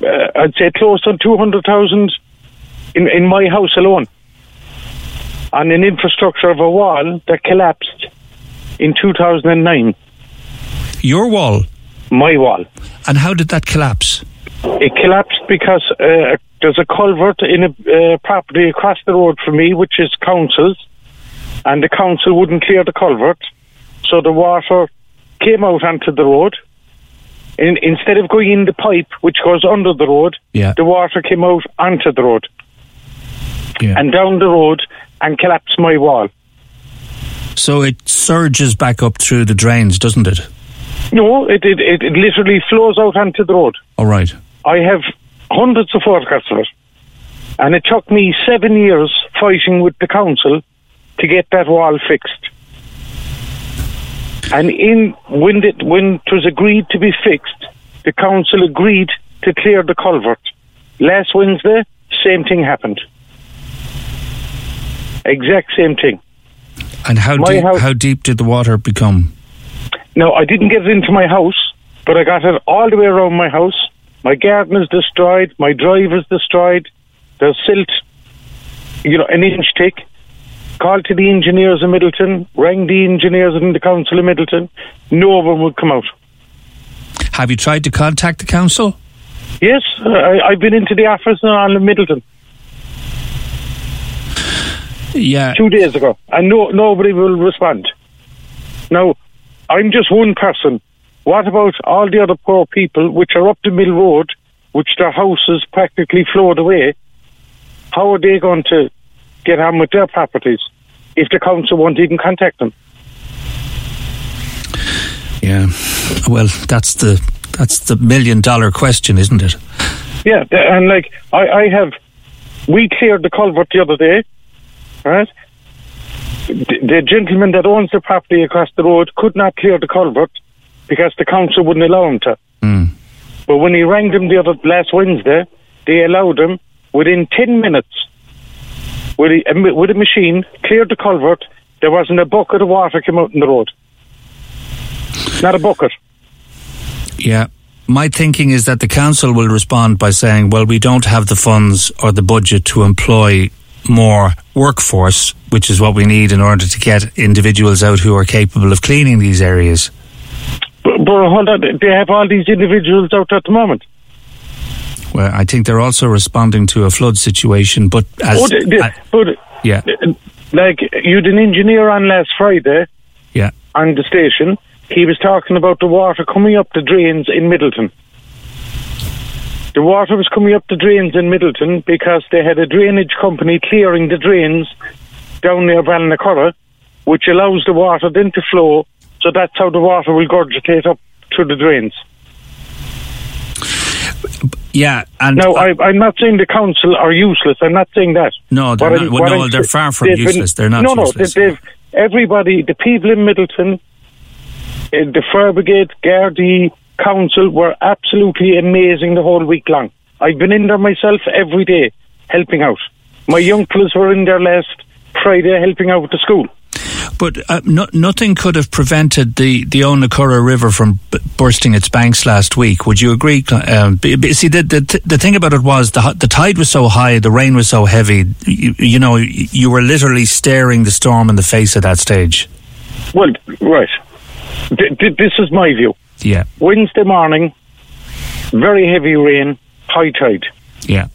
uh, I'd say, close to two hundred thousand in in my house alone on an infrastructure of a wall that collapsed in two thousand and nine. Your wall. My wall. And how did that collapse? It collapsed because uh, there's a culvert in a uh, property across the road from me, which is council's, and the council wouldn't clear the culvert, so the water came out onto the road. In, instead of going in the pipe, which goes under the road, yeah. the water came out onto the road yeah. and down the road and collapsed my wall. So it surges back up through the drains, doesn't it? No, it, it, it, it literally flows out onto the road. All right. I have hundreds of photographs of it. And it took me seven years fighting with the council to get that wall fixed. And in when it, when it was agreed to be fixed, the council agreed to clear the culvert. Last Wednesday, same thing happened. Exact same thing. And how deep, house, how deep did the water become? No, I didn't get it into my house, but I got it all the way around my house. My garden is destroyed. My drive is destroyed. There's silt, you know, an inch thick called to the engineers in Midleton, rang the engineers in the council in Midleton. No one would come out. Have you tried to contact the council? Yes, I, have been into the office in Midleton. Yeah. Two days ago, and no, nobody will respond. Now, I'm just one person. What about all the other poor people which are up the mill road, which their houses practically flowed away? How are they going to get on with their properties if the council won't even contact them. Yeah, well, that's the that's the million dollar question, isn't it? Yeah, and like I, I have, we cleared the culvert the other day, right? The, the gentleman that owns the property across the road could not clear the culvert because the council wouldn't allow him to. Mm. But when he rang them the other last Wednesday, they allowed him within ten minutes with a, with a machine, cleared the culvert. There wasn't a bucket of water came out in the road. not a bucket. Yeah. My thinking is that the council will respond by saying, well, we don't have the funds or the budget to employ more workforce, which is what we need in order to get individuals out who are capable of cleaning these areas. But, but hold on, they have all these individuals out at the moment. Well, I think they're also responding to a flood situation, but as oh, they, they, I, but yeah, like you had an engineer on last Friday yeah, on the station. He was talking about the water coming up the drains in Midleton. The water was coming up the drains in Midleton because they had a drainage company clearing the drains down near Ballinacurra, which allows the water then to flow. So that's how the water will gurgitate up through the drains. yeah, and Now, I, I'm not saying the council are useless. I'm not saying that. no, they're What not, well, no, I'm they're far from they've been- useless. they're not useless. no, no, useless. they've everybody, the people in Midleton, uh, the fire brigade, Gardaí, council were absolutely amazing the whole week long. I've been in there myself every day helping out. My young fellas were in there last Friday helping out with the school. But uh, no, nothing could have prevented the the Owenacurra River from b- bursting its banks last week. Would you agree? Um, b- b- see, the, the the thing about it was the the tide was so high, the rain was so heavy. You, you know, you were literally staring the storm in the face at that stage. Well, right. Th- th- this is my view. Yeah, Wednesday morning, very heavy rain, high tide. yeah,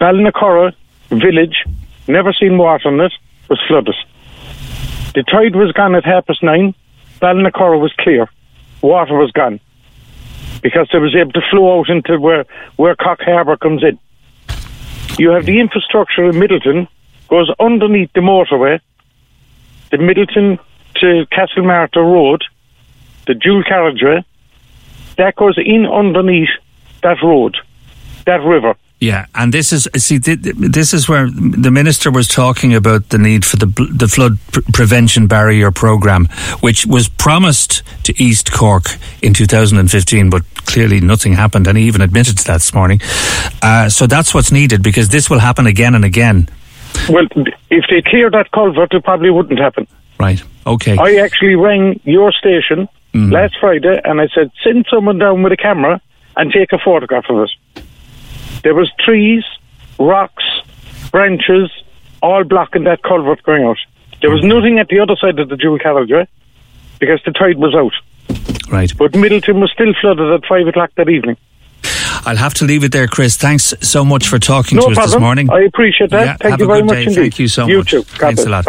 Ballinacurra village, never seen water on it, was flooded. The tide was gone at half past nine. Ballinacurra was clear. Water was gone. Because it was able to flow out into where, where Cork Harbour comes in. You have the infrastructure in Midleton, goes underneath the motorway, the Midleton to Castle Castlemartyr Road, the dual carriageway, that goes in underneath that road, that river. Yeah. And this is see, th- th- this is where the minister was talking about the need for the the flood pr- prevention barrier program, which was promised to East Cork in 2015, but clearly nothing happened, and he even admitted to that this morning. Uh, so that's what's needed because this will happen again and again. Well, if they clear that culvert, it probably wouldn't happen. Right. Okay. I actually rang your station last Friday and I said, send someone down with a camera and take a photograph of it. There was trees, rocks, branches, all blocking that culvert going out. There was nothing at the other side of the dual carriageway because the tide was out. Right. But Midleton was still flooded at five o'clock that evening. I'll have to leave it there, Chris. Thanks so much for talking No to us problem. this morning. I appreciate that. Yeah, Thank have you a very good much day. indeed. Thank you so You much. Thanks a lot.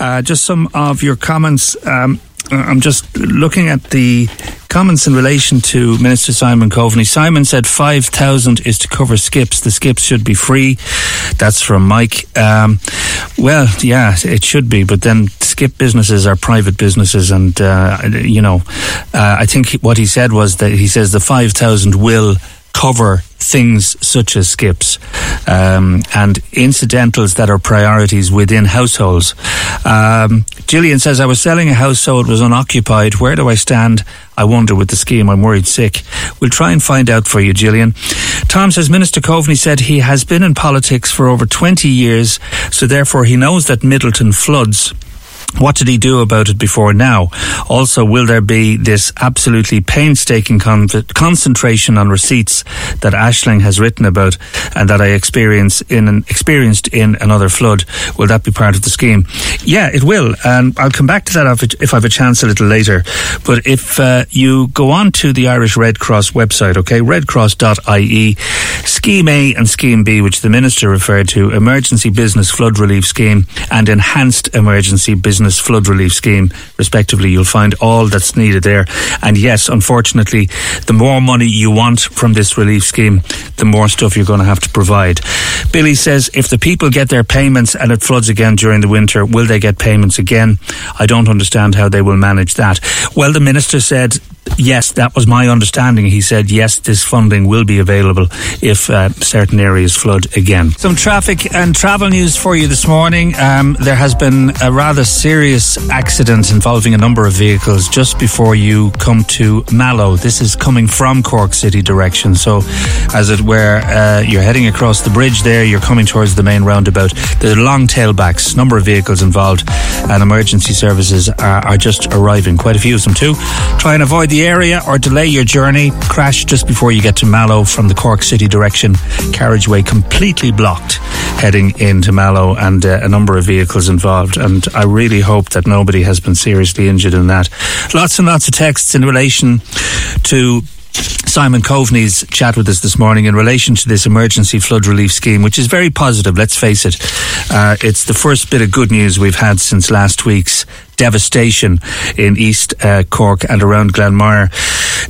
Uh, just some of your comments. Um, I'm just looking at the comments in relation to Minister Simon Coveney. Simon said 5,000 is to cover skips. The skips should be free. That's from Mike. Um, well, yeah, it should be, but then skip businesses are private businesses, and, uh, you know, uh, I think what he said was that he says the 5,000 will cover things such as skips um, and incidentals that are priorities within households. Um, Gillian says, I was selling a house so it was unoccupied. Where do I stand? I wonder with the scheme. I'm worried sick. We'll try and find out for you, Gillian. Tom says, Minister Coveney said he has been in politics for over 20 years, so therefore he knows that Midleton floods. What did he do about it before now? Also, will there be this absolutely painstaking con- concentration on receipts that Ashling has written about and that I experience in an, experienced in another flood? Will that be part of the scheme? Yeah, it will, and I'll come back to that if, I have a chance a little later. But if uh, you go on to the Irish Red Cross website, okay, redcross.ie, Scheme A and Scheme B, which the Minister referred to, Emergency Business Flood Relief Scheme and Enhanced Emergency Business Flood Relief Scheme, respectively, you'll find all that's needed there. And yes, unfortunately, the more money you want from this relief scheme, the more stuff you're going to have to provide. Billy says if the people get their payments and it floods again during the winter, will they get payments again? I don't understand how they will manage that. Well, the Minister said yes, that was my understanding. He said, yes, this funding will be available if uh, certain areas flood again. Some traffic and travel news for you this morning. Um, there has been a rather serious accident involving a number of vehicles just before you come to Mallow. This is coming from Cork City direction. So, as it were, uh, you're heading across the bridge there, you're coming towards the main roundabout. There are long tailbacks, number of vehicles involved, and emergency services are, are just arriving. Quite a few of them too. Try and avoid the area or delay your journey. Crash just before you get to Mallow from the Cork City direction. Carriageway completely blocked heading into Mallow and uh, a number of vehicles involved. And I really hope that nobody has been seriously injured in that. Lots and lots of texts in relation to Simon Coveney's chat with us this morning in relation to this emergency flood relief scheme, which is very positive, let's face it. Uh, it's the first bit of good news we've had since last week's devastation in East uh, Cork and around Glanmire.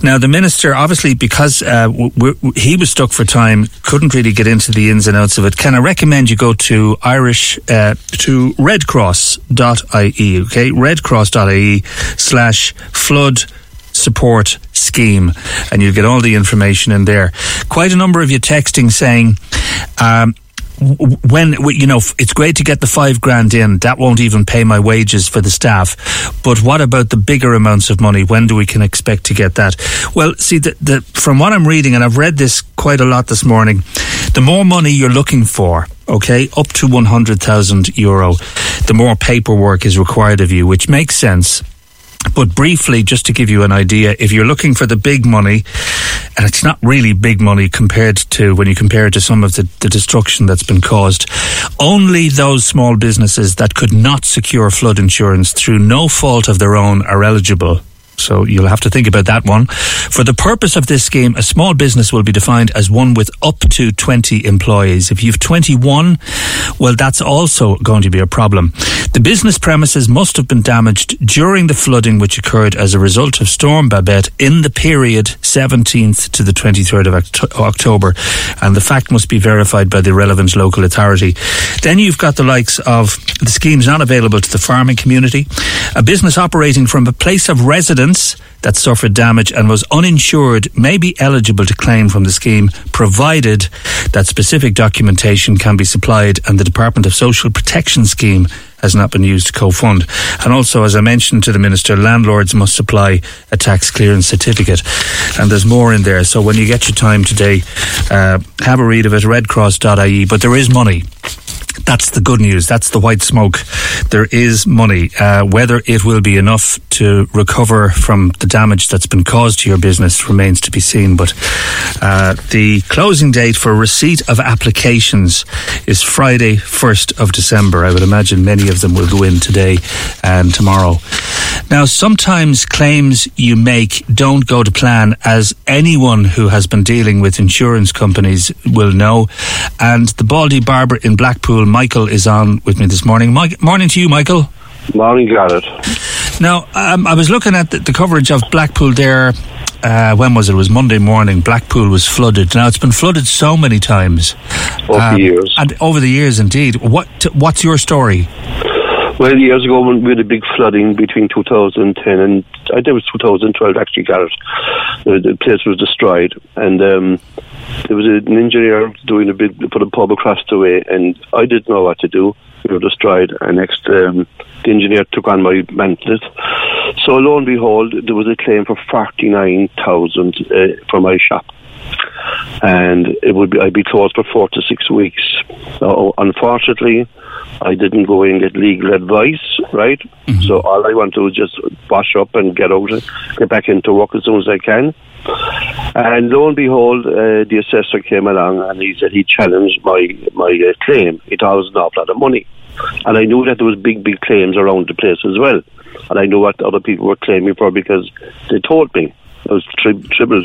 Now, the minister, obviously, because uh, w- w- he was stuck for time, couldn't really get into the ins and outs of it. Can I recommend you go to Irish, uh, to redcross.ie, okay? redcross.ie slash flood support scheme and you'll get all the information in there. Quite a number of you texting saying um, when you know it's great to get the five grand in. That won't even pay my wages for the staff. But what about the bigger amounts of money? When do we can expect to get that? Well see the, the, from what i'm reading and i've read this quite a lot this morning the more money you're looking for okay up to 100,000 euro the more paperwork is required of you which makes sense but briefly, just to give you an idea, if you're looking for the big money, and it's not really big money compared to when you compare it to some of the, the destruction that's been caused, only those small businesses that could not secure flood insurance through no fault of their own are eligible so you'll have to think about that one. For the purpose of this scheme, a small business will be defined as one with up to 20 employees. If you've 21, well, that's also going to be a problem. The business premises must have been damaged during the flooding which occurred as a result of Storm Babet in the period 17th to the 23rd of October. And the fact must be verified by the relevant local authority. Then you've got the likes of the schemes not available to the farming community, a business operating from a place of residence that suffered damage and was uninsured may be eligible to claim from the scheme provided that specific documentation can be supplied and the Department of Social Protection scheme has not been used to co-fund. And also, as I mentioned to the Minister, landlords must supply a tax clearance certificate. And there's more in there. So when you get your time today, uh, have a read of it, redcross.ie. But there is money that's the good news. That's the white smoke. There is money. Uh, whether it will be enough to recover from the damage that's been caused to your business remains to be seen. But uh, the closing date for receipt of applications is Friday, 1st of December. I would imagine many of them will go in today and tomorrow. Now, sometimes claims you make don't go to plan, as anyone who has been dealing with insurance companies will know. And the Baldy Barber in Blackpool Michael is on with me this morning. Morning to you, Michael. Morning, Gareth. Now, um, I was looking at the, the coverage of Blackpool there. Uh, when was it? It was Monday morning. Blackpool was flooded. Now it's been flooded so many times over um, the years, and over the years, indeed. What What's your story? Well, years ago when we had a big flooding between 2010 and I think it was 2012 actually, Gareth. The, the place was destroyed, and um, there was an engineer doing a big put a pub across the way, and I didn't know what to do. We were destroyed, and next um, the engineer took on my mantle. So lo and behold, there was a claim for forty nine thousand uh, for my shop and it would be I'd be closed for four to six weeks. So unfortunately, I didn't go and get legal advice, right? Mm-hmm. So all I want to do is just wash up and get out, get back into work as soon as I can. And lo and behold, uh, the assessor came along and he said he challenged my my uh, claim. It was an awful lot of money, and I knew that there was big, big claims around the place as well. And I knew what other people were claiming for because they told me. It was tri- triple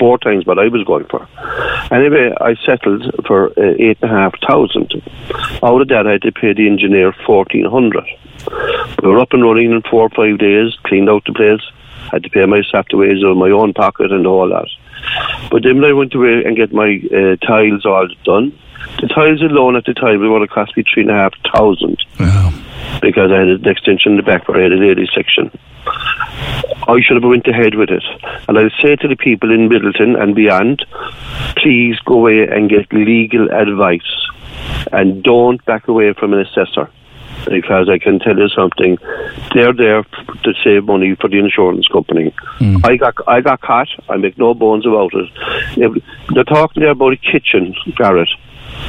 four times what I was going for. Anyway, I settled for uh, eight and a half thousand. Out of that, I had to pay the engineer fourteen hundred. We were up and running in four or five days, cleaned out the place. Had to pay myself the wages of my own pocket and all that. But then I went away and get my uh, tiles all done, the tiles alone at the time would have cost me three and a half thousand. Wow. Because I had an extension in the back where I had a lady section. I should have went ahead with it. And I'll say to the people in Midleton and beyond, please go away and get legal advice. And don't back away from an assessor. Because I can tell you something, they're there to save money for the insurance company. Mm. I got I got caught. I make no bones about it. They're talking there about a kitchen, Gareth.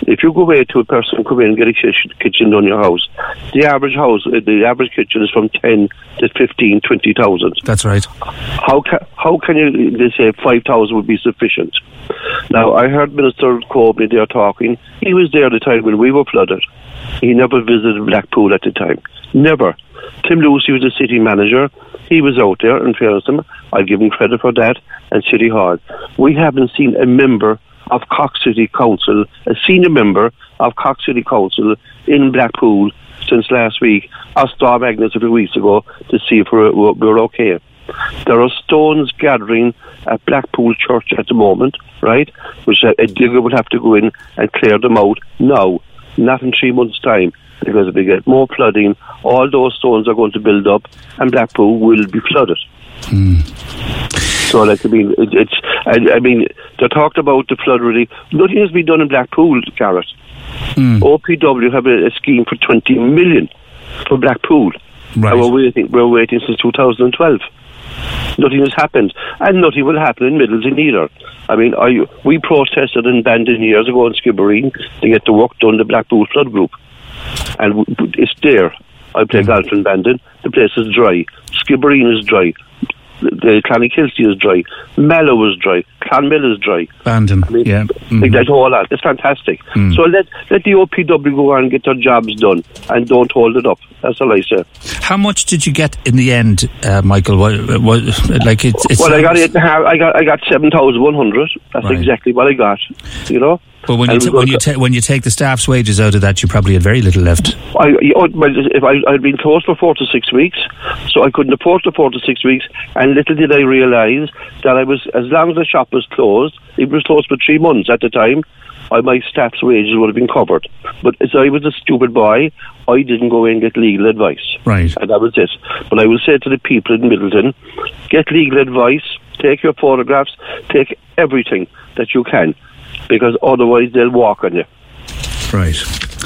If you go away to a person come in and get a kitchen, kitchen done your house, the average house, uh, the average kitchen is from 10 to 15, 20,000. That's right. How can, how can you, they say 5,000 would be sufficient? Now, I heard Minister Coveney there talking. He was there at the time when we were flooded. He never visited Blackpool at the time. Never. Tim Lucey was the city manager. He was out there, and fairness him, I give him credit for that, and City Hall. We haven't seen a member of Cork City Council, a senior member of Cork City Council in Blackpool since last week. I saw Magnus a few weeks ago to see if we're, we're okay. There are stones gathering at Blackpool Church at the moment, right? Which a, a digger would have to go in and clear them out now, not in three months' time. Because if we get more flooding, all those stones are going to build up and Blackpool will be flooded. Hmm. So, like, I mean, it, it's, I, I mean, they talked about the flood really. Nothing has been done in Blackpool, Gareth. Hmm. OPW have a, a scheme for 20 million for Blackpool. Right. And we're waiting, we're waiting since 2012. Nothing has happened, and nothing will happen in Midleton either. I mean, I, we protested in Bandon years ago in Skibbereen to get the work done, the Blackpool Flood Group. And it's there. I play hmm. golf in Bandon. The place is dry. Skibbereen is dry. The, the Clonakilty is dry. Mallow is dry. Clonmel is dry. Bandon. I mean, yeah. Like that's all that. It's fantastic. So let let the OPW go on and get their jobs done and don't hold it up. That's all I say. How much did you get in the end, uh, Michael? What, what, like it's, it's well, I got it. I got I got seven thousand one hundred. That's Right. exactly what I got. You know. But when you And we when you ta- when you take the staff's wages out of that, you probably had very little left. I, you know, if I, I'd been closed for four to six weeks, so I couldn't afford the four to six weeks. And little did I realise that I was, as long as the shop was closed, it was closed for three months at the time. I, my staff's wages would have been covered. But as I was a stupid boy, I didn't go in and get legal advice. Right. And that was it. But I will say to the people in Midleton, get legal advice, take your photographs, take everything that you can, because otherwise they'll walk on you. Right.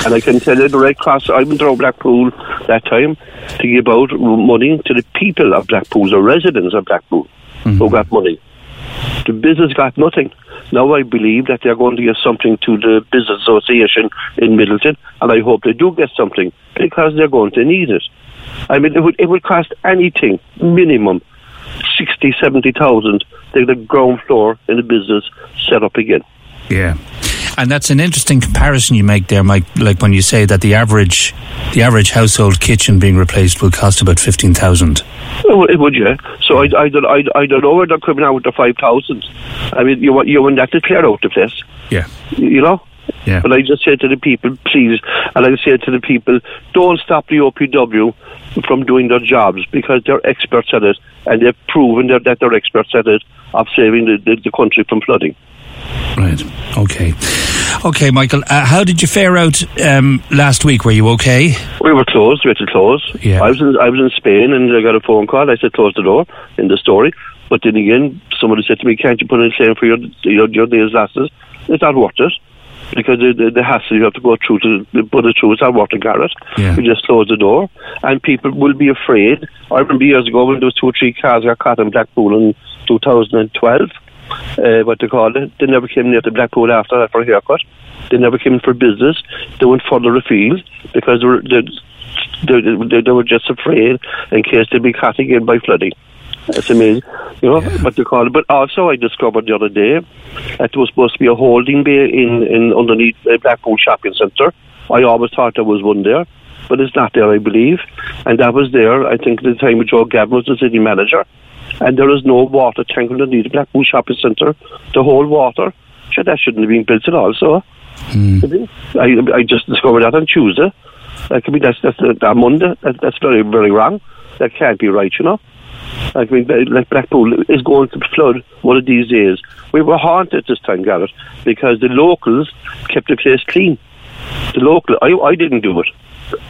And I can tell you, the Red Cross, I went around Blackpool that time to give out money to the people of Blackpool, the residents of Blackpool, who mm-hmm. got money. The business got nothing. Now I believe that they're going to give something to the Business Association in Midleton, and I hope they do get something because they're going to need it. I mean, it would, it would cost anything, minimum, sixty, seventy thousand to get the ground floor in the business set up again. Yeah. And that's an interesting comparison you make there, Mike. Like when you say that the average, the average household kitchen being replaced will cost about fifteen thousand. It would, yeah. So I, I, don't, I, I don't know where they're coming out with the 5,000. I mean, you, want- you want that to clear out the place, Yeah. you know? Yeah. But I just say to the people, please, and I say to the people, don't stop the OPW from doing their jobs because they're experts at it and they've proven that, that they're experts at it of saving the, the, the country from flooding. Right. Okay. Okay, Michael. Uh, how did you fare out um, last week? Were you okay? We were closed. We had to close. Yeah. I was in I was in Spain and I got a phone call. I said close the door in the story. But then again, somebody said to me, "Can't you put in a claim for your your, your day's losses?" It's not worth it because the, the, the hassle you have to go through to put it through. It's not worth it, Gareth. Yeah. We just close the door, and people will be afraid. I remember years ago when there was two or three cars got caught in Blackpool in 2012. Uh, what they call it. They never came near to Blackpool after that for a haircut. They never came in for business. They went further afield because they were, they, they, they, were just afraid in case they'd be caught again by flooding. That's amazing, you know what they call it. But also, I discovered the other day that there was supposed to be a holding bay in, in underneath Blackpool Shopping Centre. I always thought there was one there, but it's not there, I believe. And that was there, I think, at the time when Joe Gavin was the city manager. And there is no water tank underneath the Blackpool Shopping Centre to hold water. Sure, that shouldn't have been built at all. So, I, I just discovered that on Tuesday. That could be that's that's uh, that Monday. That, that's very very wrong. That can't be right, you know. Like, I mean, like Blackpool is going to flood one of these days. We were haunted this time, Gareth, because the locals kept the place clean. The local, I, I didn't do it.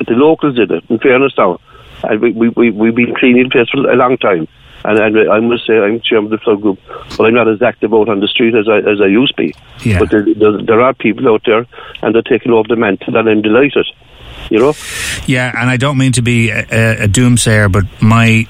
The locals did it. In fairness, now, and we we we we've been cleaning the place for a long time. And, and I must say, I'm chairman of the flood group, but I'm not as active out on the street as I as I used to be. Yeah. But there, there, there are people out there, and they're taking over the mantle, and I'm delighted. You know. Yeah, and I don't mean to be a, a doomsayer, but my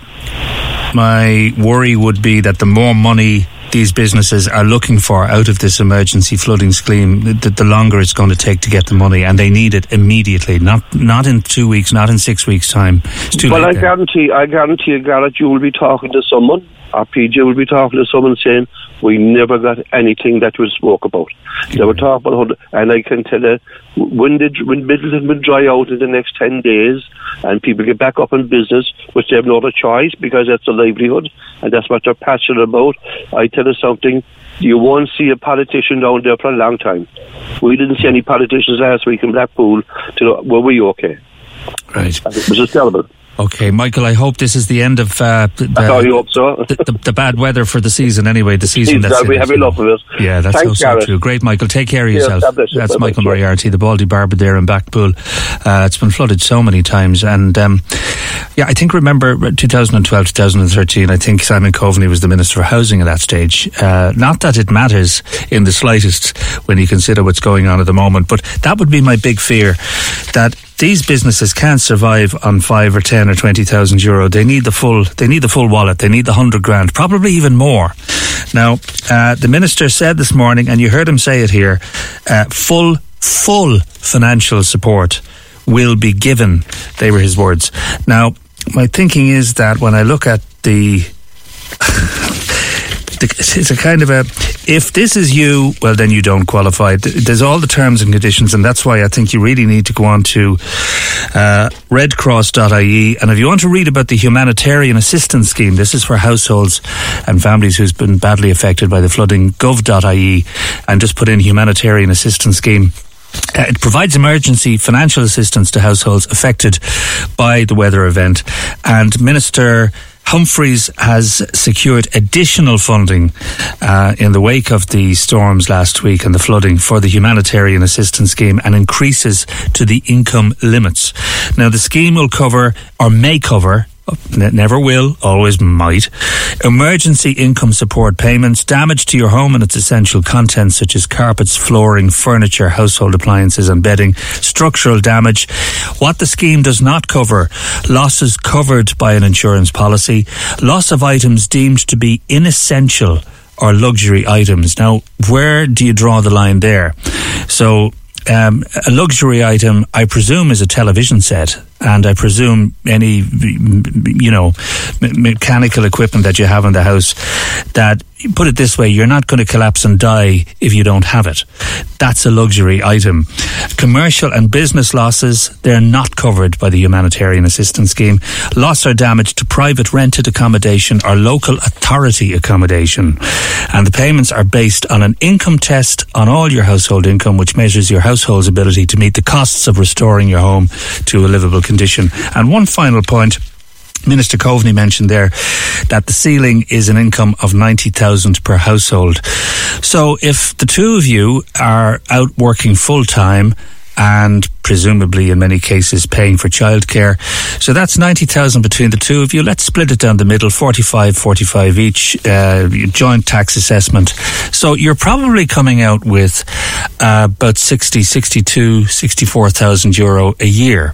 my worry would be that the more money these businesses are looking for out of this emergency flooding scheme, the, the longer it's going to take to get the money, and they need it immediately, not not in two weeks, not in six weeks' time. It's too well, late. I guarantee, I guarantee you, Gareth, you will be talking to someone, or PJ will be talking to someone saying, we never got anything that was spoke about. They were talking about, and I can tell you, when, the, when Midleton will dry out in the next 10 days, and people get back up in business, which they have no other choice because that's a livelihood, and that's what they're passionate about, I tell you something, you won't see a politician down there for a long time. We didn't see any politicians last week in Blackpool. To, were we okay? Right. It was just terrible. Okay, Michael. I hope this is the end of uh, the, I thought you hope so. the, the, the bad weather for the season. Anyway, the season He's that's we have enough of it. Yeah, that's Thanks, so, so true. Great, Michael. Take care of Cheers, yourself. Bless. That's Michael Cheers. Moriarty, the Baldy Barber there in Blackpool. Uh, it's been flooded so many times, and um, yeah, I think remember 2012, 2013. I think Simon Coveney was the Minister for Housing at that stage. Uh, not that it matters in the slightest when you consider what's going on at the moment, but that would be my big fear that these businesses can't survive on five or ten or twenty thousand euro. They need the full. They need the full wallet. They need the hundred grand, probably even more. Now, uh, the minister said this morning, and you heard him say it here: uh, full, full financial support will be given. They were his words. Now, my thinking is that when I look at the it's a kind of a if this is you well then you don't qualify. There's all the terms and conditions and that's why i think you really need to go on to uh, redcross.ie and if you want to read about the humanitarian assistance scheme this is for households and families who's been badly affected by the flooding gov.ie and just put in humanitarian assistance scheme. Uh, it provides emergency financial assistance to households affected by the weather event. And Minister Humphreys has secured additional funding uh, in the wake of the storms last week and the flooding for the humanitarian assistance scheme and increases to the income limits. Now, the scheme will cover or may cover never will, always might. Emergency income support payments, damage to your home and its essential contents such as carpets, flooring, furniture, household appliances and bedding, structural damage. What the scheme does not cover, losses covered by an insurance policy, loss of items deemed to be inessential or luxury items. Now, where do you draw the line there? So, um, a luxury item, I presume, is a television set, and I presume any, you know, me- mechanical equipment that you have in the house. That put it this way, you're not going to collapse and die if you don't have it. That's a luxury item. Commercial and business losses, they're not covered by the humanitarian assistance scheme. Loss or damage to private rented accommodation or local authority accommodation. And the payments are based on an income test on all your household income, which measures your household's ability to meet the costs of restoring your home to a livable condition. And one final point. Minister Coveney mentioned there that the ceiling is an income of 90,000 per household. So if the two of you are out working full time and presumably in many cases paying for childcare. So that's 90,000 between the two of you. Let's split it down the middle, 45, 45 each, uh, joint tax assessment. So you're probably coming out with uh, about 60, 62, 64,000 euro a year.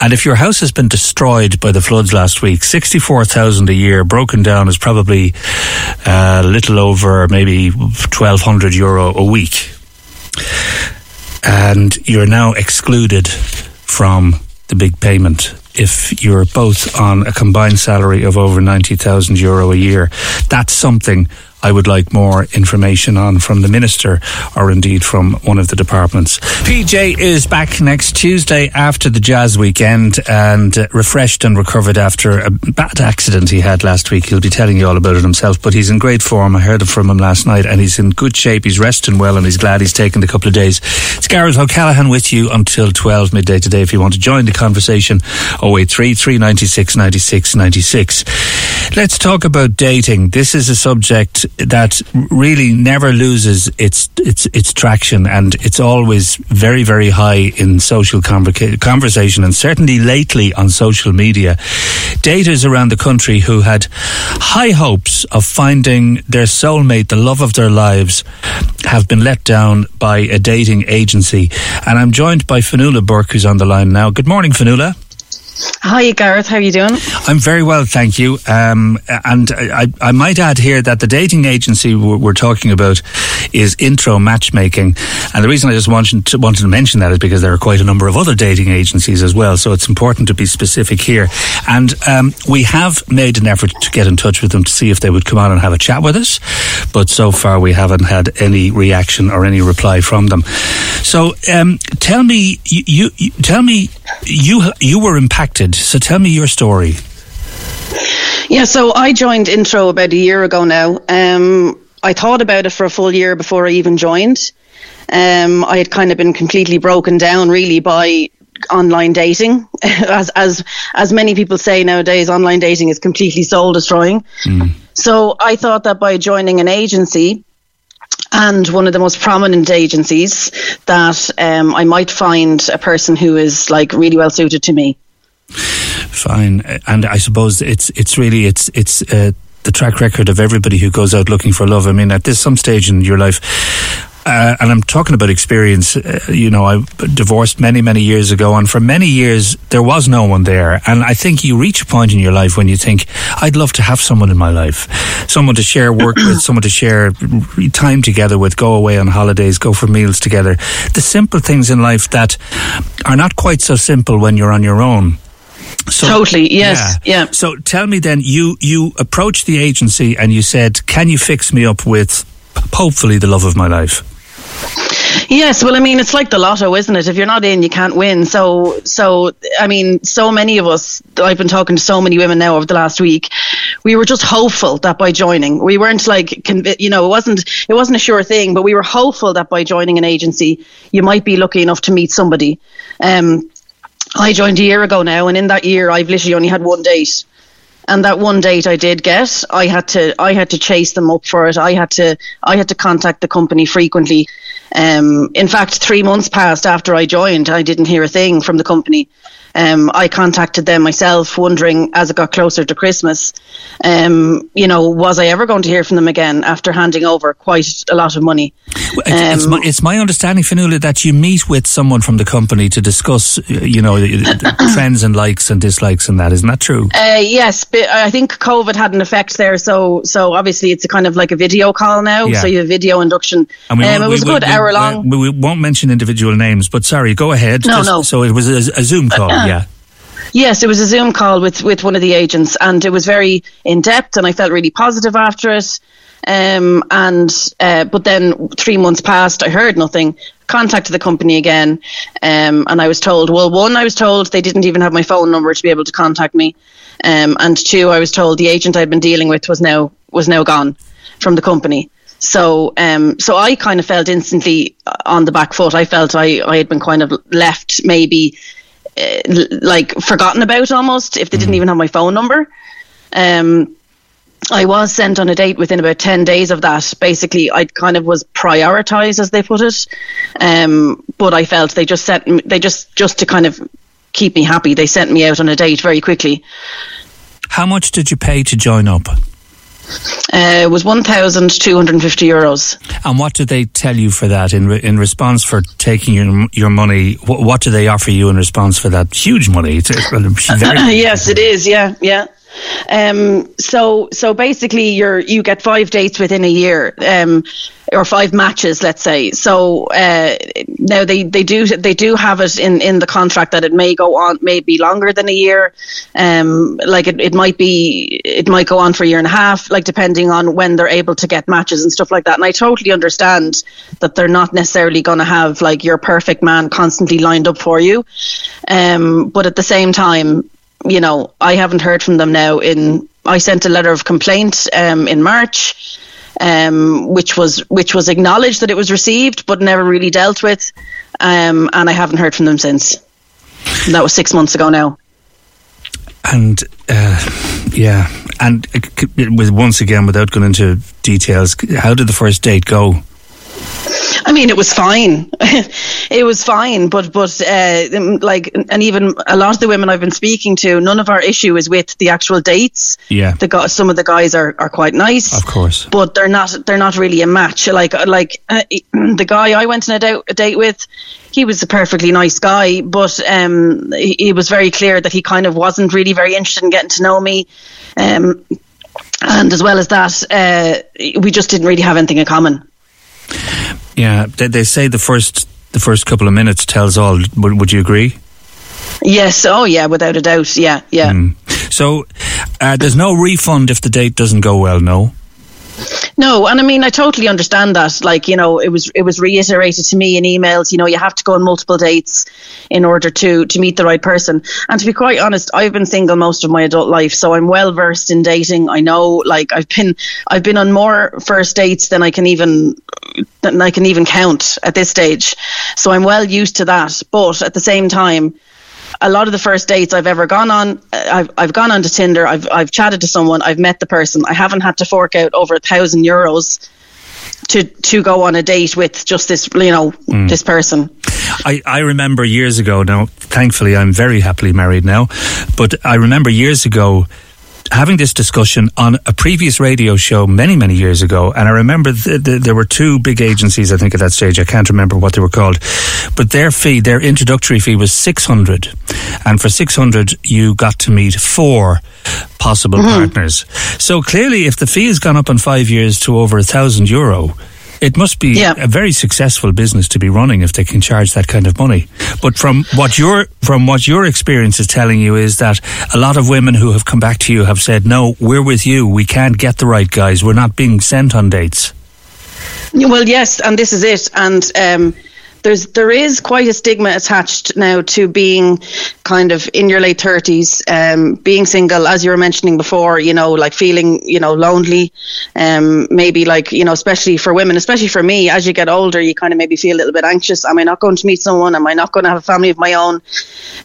And if your house has been destroyed by the floods last week, 64,000 a year broken down is probably uh, a little over maybe 1,200 euro a week. And you're now excluded from the big payment if you're both on a combined salary of over 90,000 euro a year. That's something I would like more information on from the minister or indeed from one of the departments. PJ is back next Tuesday after the jazz weekend and uh, refreshed and recovered after a bad accident he had last week. He'll be telling you all about it himself, but he's in great form. I heard from him last night and he's in good shape. He's resting well and he's glad he's taken a couple of days. It's Gareth O'Callaghan with you until 12 midday today if you want to join the conversation. 083 396 96 96. Let's talk about dating. This is a subject that really never loses its its its traction, and it's always very very high in social conversation, and certainly lately on social media. Daters around the country who had high hopes of finding their soulmate, the love of their lives, have been let down by a dating agency. And I'm joined by Fionnuala Burke, who's on the line now. Good morning, Fanula. Hi, Gareth. How are you doing? I'm very well, thank you. Um, and I, I, might add here that the dating agency we're, we're, talking about is Intro Matchmaking. And the reason I just wanted to, wanted to mention that is because there are quite a number of other dating agencies as well. So it's important to be specific here. And um, we have made an effort to get in touch with them to see if they would come on and have a chat with us. But so far, we haven't had any reaction or any reply from them. So um, tell me, you, you, tell me, you you were impacted. So tell me your story. Yeah, so I joined Intro about a year ago now. Um, I thought about it for a full year before I even joined. Um, I had kind of been completely broken down, really, by online dating. as as as many people say nowadays, online dating is completely soul destroying. Mm. So I thought that by joining an agency, and one of the most prominent agencies that um, I might find a person who is like really well suited to me. Fine, and I suppose it's it's really it's it's uh, the track record of everybody who goes out looking for love. I mean, at this some stage in your life, uh, and I'm talking about experience. Uh, you know, I divorced many, many years ago, and for many years there was no one there. And I think you reach a point in your life when you think, I'd love to have someone in my life, someone to share work with, someone to share time together with, go away on holidays, go for meals together. The simple things in life that are not quite so simple when you're on your own. So, totally, yes, yeah. yeah. So tell me then, you you approached the agency and you said, "Can you fix me up with hopefully the love of my life?" Yes, well, I mean, it's like the lotto, isn't it? If you're not in, you can't win. So, so I mean, so many of us. I've been talking to so many women now over the last week. We were just hopeful that by joining, we weren't like, you know, it wasn't it wasn't a sure thing, but we were hopeful that by joining an agency, you might be lucky enough to meet somebody. Um, I joined a year ago now, and in that year, I've literally only had one date and that one date I did get, I had to I had to chase them up for it. I had to I had to contact the company frequently. Um, in fact, three months passed after I joined. I didn't hear a thing from the company. Um, I contacted them myself, wondering as it got closer to Christmas, um, you know, was I ever going to hear from them again after handing over quite a lot of money? Um, it's, my, it's, my, understanding, Fionnuala, that you meet with someone from the company to discuss, you know, trends and likes and dislikes and that. Isn't that true? Uh, yes, but I think COVID had an effect there. So, so obviously, it's a kind of like a video call now. Yeah. So you have video induction. And we um, it was we, a good we, hour long. We, we, won't mention individual names, but sorry, go ahead. No, Just, no. So it was a, a Zoom call. yeah. Yes, it was a Zoom call with, with one of the agents, and it was very in depth, and I felt really positive after it. Um, and uh, but then three months passed, I heard nothing. Contacted the company again, um, and I was told, well, one, I was told they didn't even have my phone number to be able to contact me, um, and two, I was told the agent I'd been dealing with was now was now gone from the company. So, um, so I kind of felt instantly on the back foot. I felt I, I had been kind of left maybe uh, like forgotten about almost if they didn't mm. even have my phone number. Um, I was sent on a date within about 10 days of that. Basically, I kind of was prioritized, as they put it. Um, but I felt they just sent they just, just to kind of keep me happy, they sent me out on a date very quickly. How much did you pay to join up? Uh, it was 1,250 euros. And what do they tell you for that in re- in response for taking your your money? What, what, do they offer you in response for that huge money? It's, yes, it is. Yeah, yeah. Um, so so basically, you're you get five dates within a year. Um, or five matches, let's say. So uh, now they, they do they do have it in, in the contract that it may go on, may be longer than a year. Um, like it, it might be it might go on for a year and a half, like depending on when they're able to get matches and stuff like that. And I totally understand that they're not necessarily going to have like your perfect man constantly lined up for you. Um, but at the same time, you know, I haven't heard from them now in I sent a letter of complaint um, in March um, which was which was acknowledged that it was received but never really dealt with, um, and I haven't heard from them since. And that was six months ago now. And uh, yeah, and with once again, without going into details, how did the first date go? I mean, it was fine. it was fine, but but uh, like, and even a lot of the women I've been speaking to, none of our issue is with the actual dates. Yeah, the guys, some of the guys are, are quite nice, of course, but they're not they're not really a match. Like like uh, the guy I went on a date, a date with, he was a perfectly nice guy, but um, he, he, was very clear that he kind of wasn't really very interested in getting to know me. Um, and as well as that, uh, we just didn't really have anything in common. Yeah, they, they say the first the first couple of minutes tells all. Would, would you agree? Yes. Oh, yeah. Without a doubt. Yeah. Yeah. Mm. So, uh, there's no refund if the date doesn't go well. No. No, and I mean I totally understand that. Like you know, it was it was reiterated to me in emails. You know, you have to go on multiple dates in order to to meet the right person. And to be quite honest, I've been single most of my adult life, so I'm well versed in dating. I know, like I've been I've been on more first dates than I can even than I can even count at this stage. So I'm well used to that. But at the same time a lot of the first dates I've ever gone on, uh, I've I've gone onto Tinder, I've I've chatted to someone, I've met the person. I haven't had to fork out over a thousand euros to to go on a date with just this you know mm. this person. I, I remember years ago now thankfully I'm very happily married now but I remember years ago having this discussion on a previous radio show many, many years ago. And I remember th- th- there were two big agencies, I think, at that stage. I can't remember what they were called. But their fee, their introductory fee was 600. And for 600, you got to meet four possible mm-hmm. partners. So clearly, if the fee has gone up in five years to over a thousand euro, it must be yeah. a very successful business to be running if they can charge that kind of money. But from what your from what your experience is telling you is that a lot of women who have come back to you have said, "No, we're with you. We can't get the right guys. We're not being sent on dates." Well, yes, and this is it. And um, there's there is quite a stigma attached now to being kind of in your late thirties, um, being single, as you were mentioning before. You know, like feeling you know lonely, um, maybe like you know, especially for women, especially for me. As you get older, you kind of maybe feel a little bit anxious. Am I not going to meet someone? Am I not going to have a family of my own?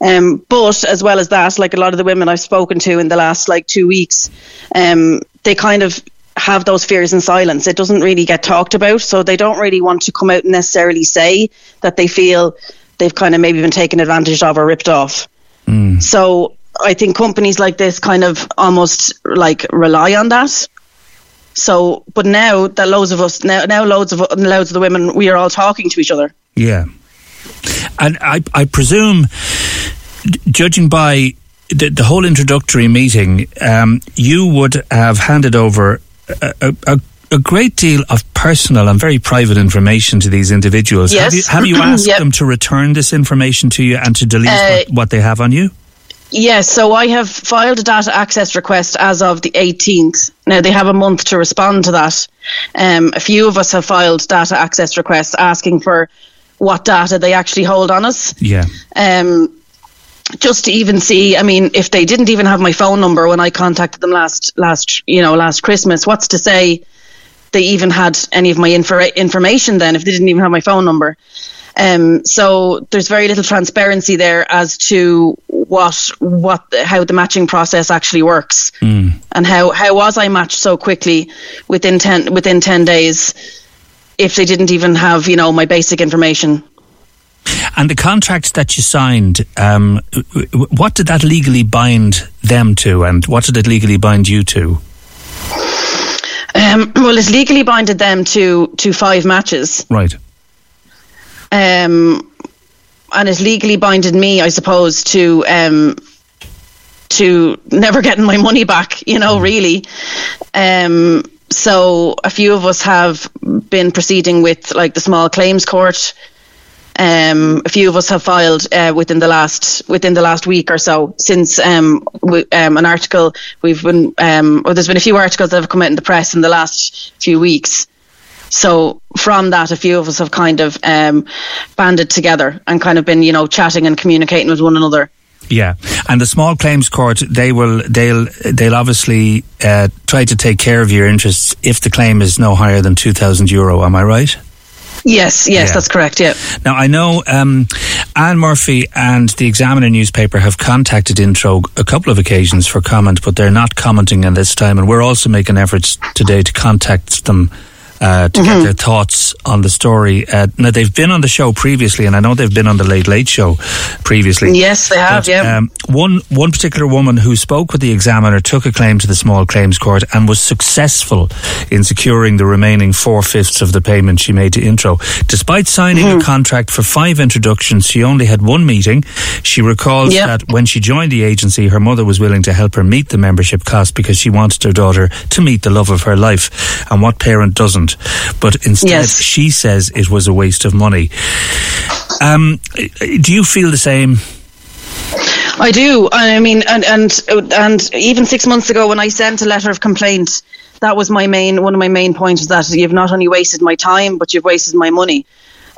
Um, but as well as that, like a lot of the women I've spoken to in the last like two weeks, um, they kind of have those fears in silence. It doesn't really get talked about, so they don't really want to come out and necessarily say that they feel they've kind of maybe been taken advantage of or ripped off. Mm. So I think companies like this kind of almost like rely on that. So, but now that loads of us, now, now loads of loads of the women, we are all talking to each other. Yeah, and I, I presume, judging by the, the whole introductory meeting, um, you would have handed over a, a, a great deal of personal and very private information to these individuals. Yes. Have you, have you asked yep. them to return this information to you and to delete uh, what, what they have on you? Yes, so I have filed a data access request as of the 18th. Now they have a month to respond to that. Um, a few of us have filed data access requests asking for what data they actually hold on us. Yeah. Um, just to even see, I mean, if they didn't even have my phone number when I contacted them last, last, you know, last Christmas, what's to say they even had any of my info- information then if they didn't even have my phone number? Um, so there's very little transparency there as to what what how the matching process actually works mm. and how how was I matched so quickly within ten within ten days if they didn't even have you know my basic information. And the contract that you signed, um, what did that legally bind them to, and what did it legally bind you to? Um, well, it's legally binded them to to five matches. Right. Um, and it's legally binded me, I suppose, to um, to never getting my money back. You know, mm. really. Um, so a few of us have been proceeding with like the small claims court um, a few of us have filed uh, within the last within the last week or so since um, we, um, an article we've been um, or there's been a few articles that have come out in the press in the last few weeks. So from that, a few of us have kind of um, banded together and kind of been, you know, chatting and communicating with one another. Yeah, and the small claims court they will they'll they'll obviously uh, try to take care of your interests if the claim is no higher than two thousand euro. Am I right? Yes, yes, yeah. that's correct. Yeah. Now I know um, Anne Murphy and the Examiner newspaper have contacted Intro a couple of occasions for comment, but they're not commenting at this time, and we're also making efforts today to contact them uh, to mm-hmm. get their thoughts on the story. Uh, now, they've been on the show previously, and I know they've been on the Late Late Show previously. Yes, they have, but, yeah. Um, one, one particular woman who spoke with the examiner took a claim to the small claims court and was successful in securing the remaining four fifths of the payment she made to Intro. Despite signing mm-hmm. a contract for five introductions, she only had one meeting. She recalls yep. that when she joined the agency, her mother was willing to help her meet the membership cost because she wanted her daughter to meet the love of her life. And what parent doesn't? But instead, yes. she says it was a waste of money. Um, do you feel the same? I do. I mean, and and and even six months ago, when I sent a letter of complaint, that was my main one of my main points is that you've not only wasted my time, but you've wasted my money.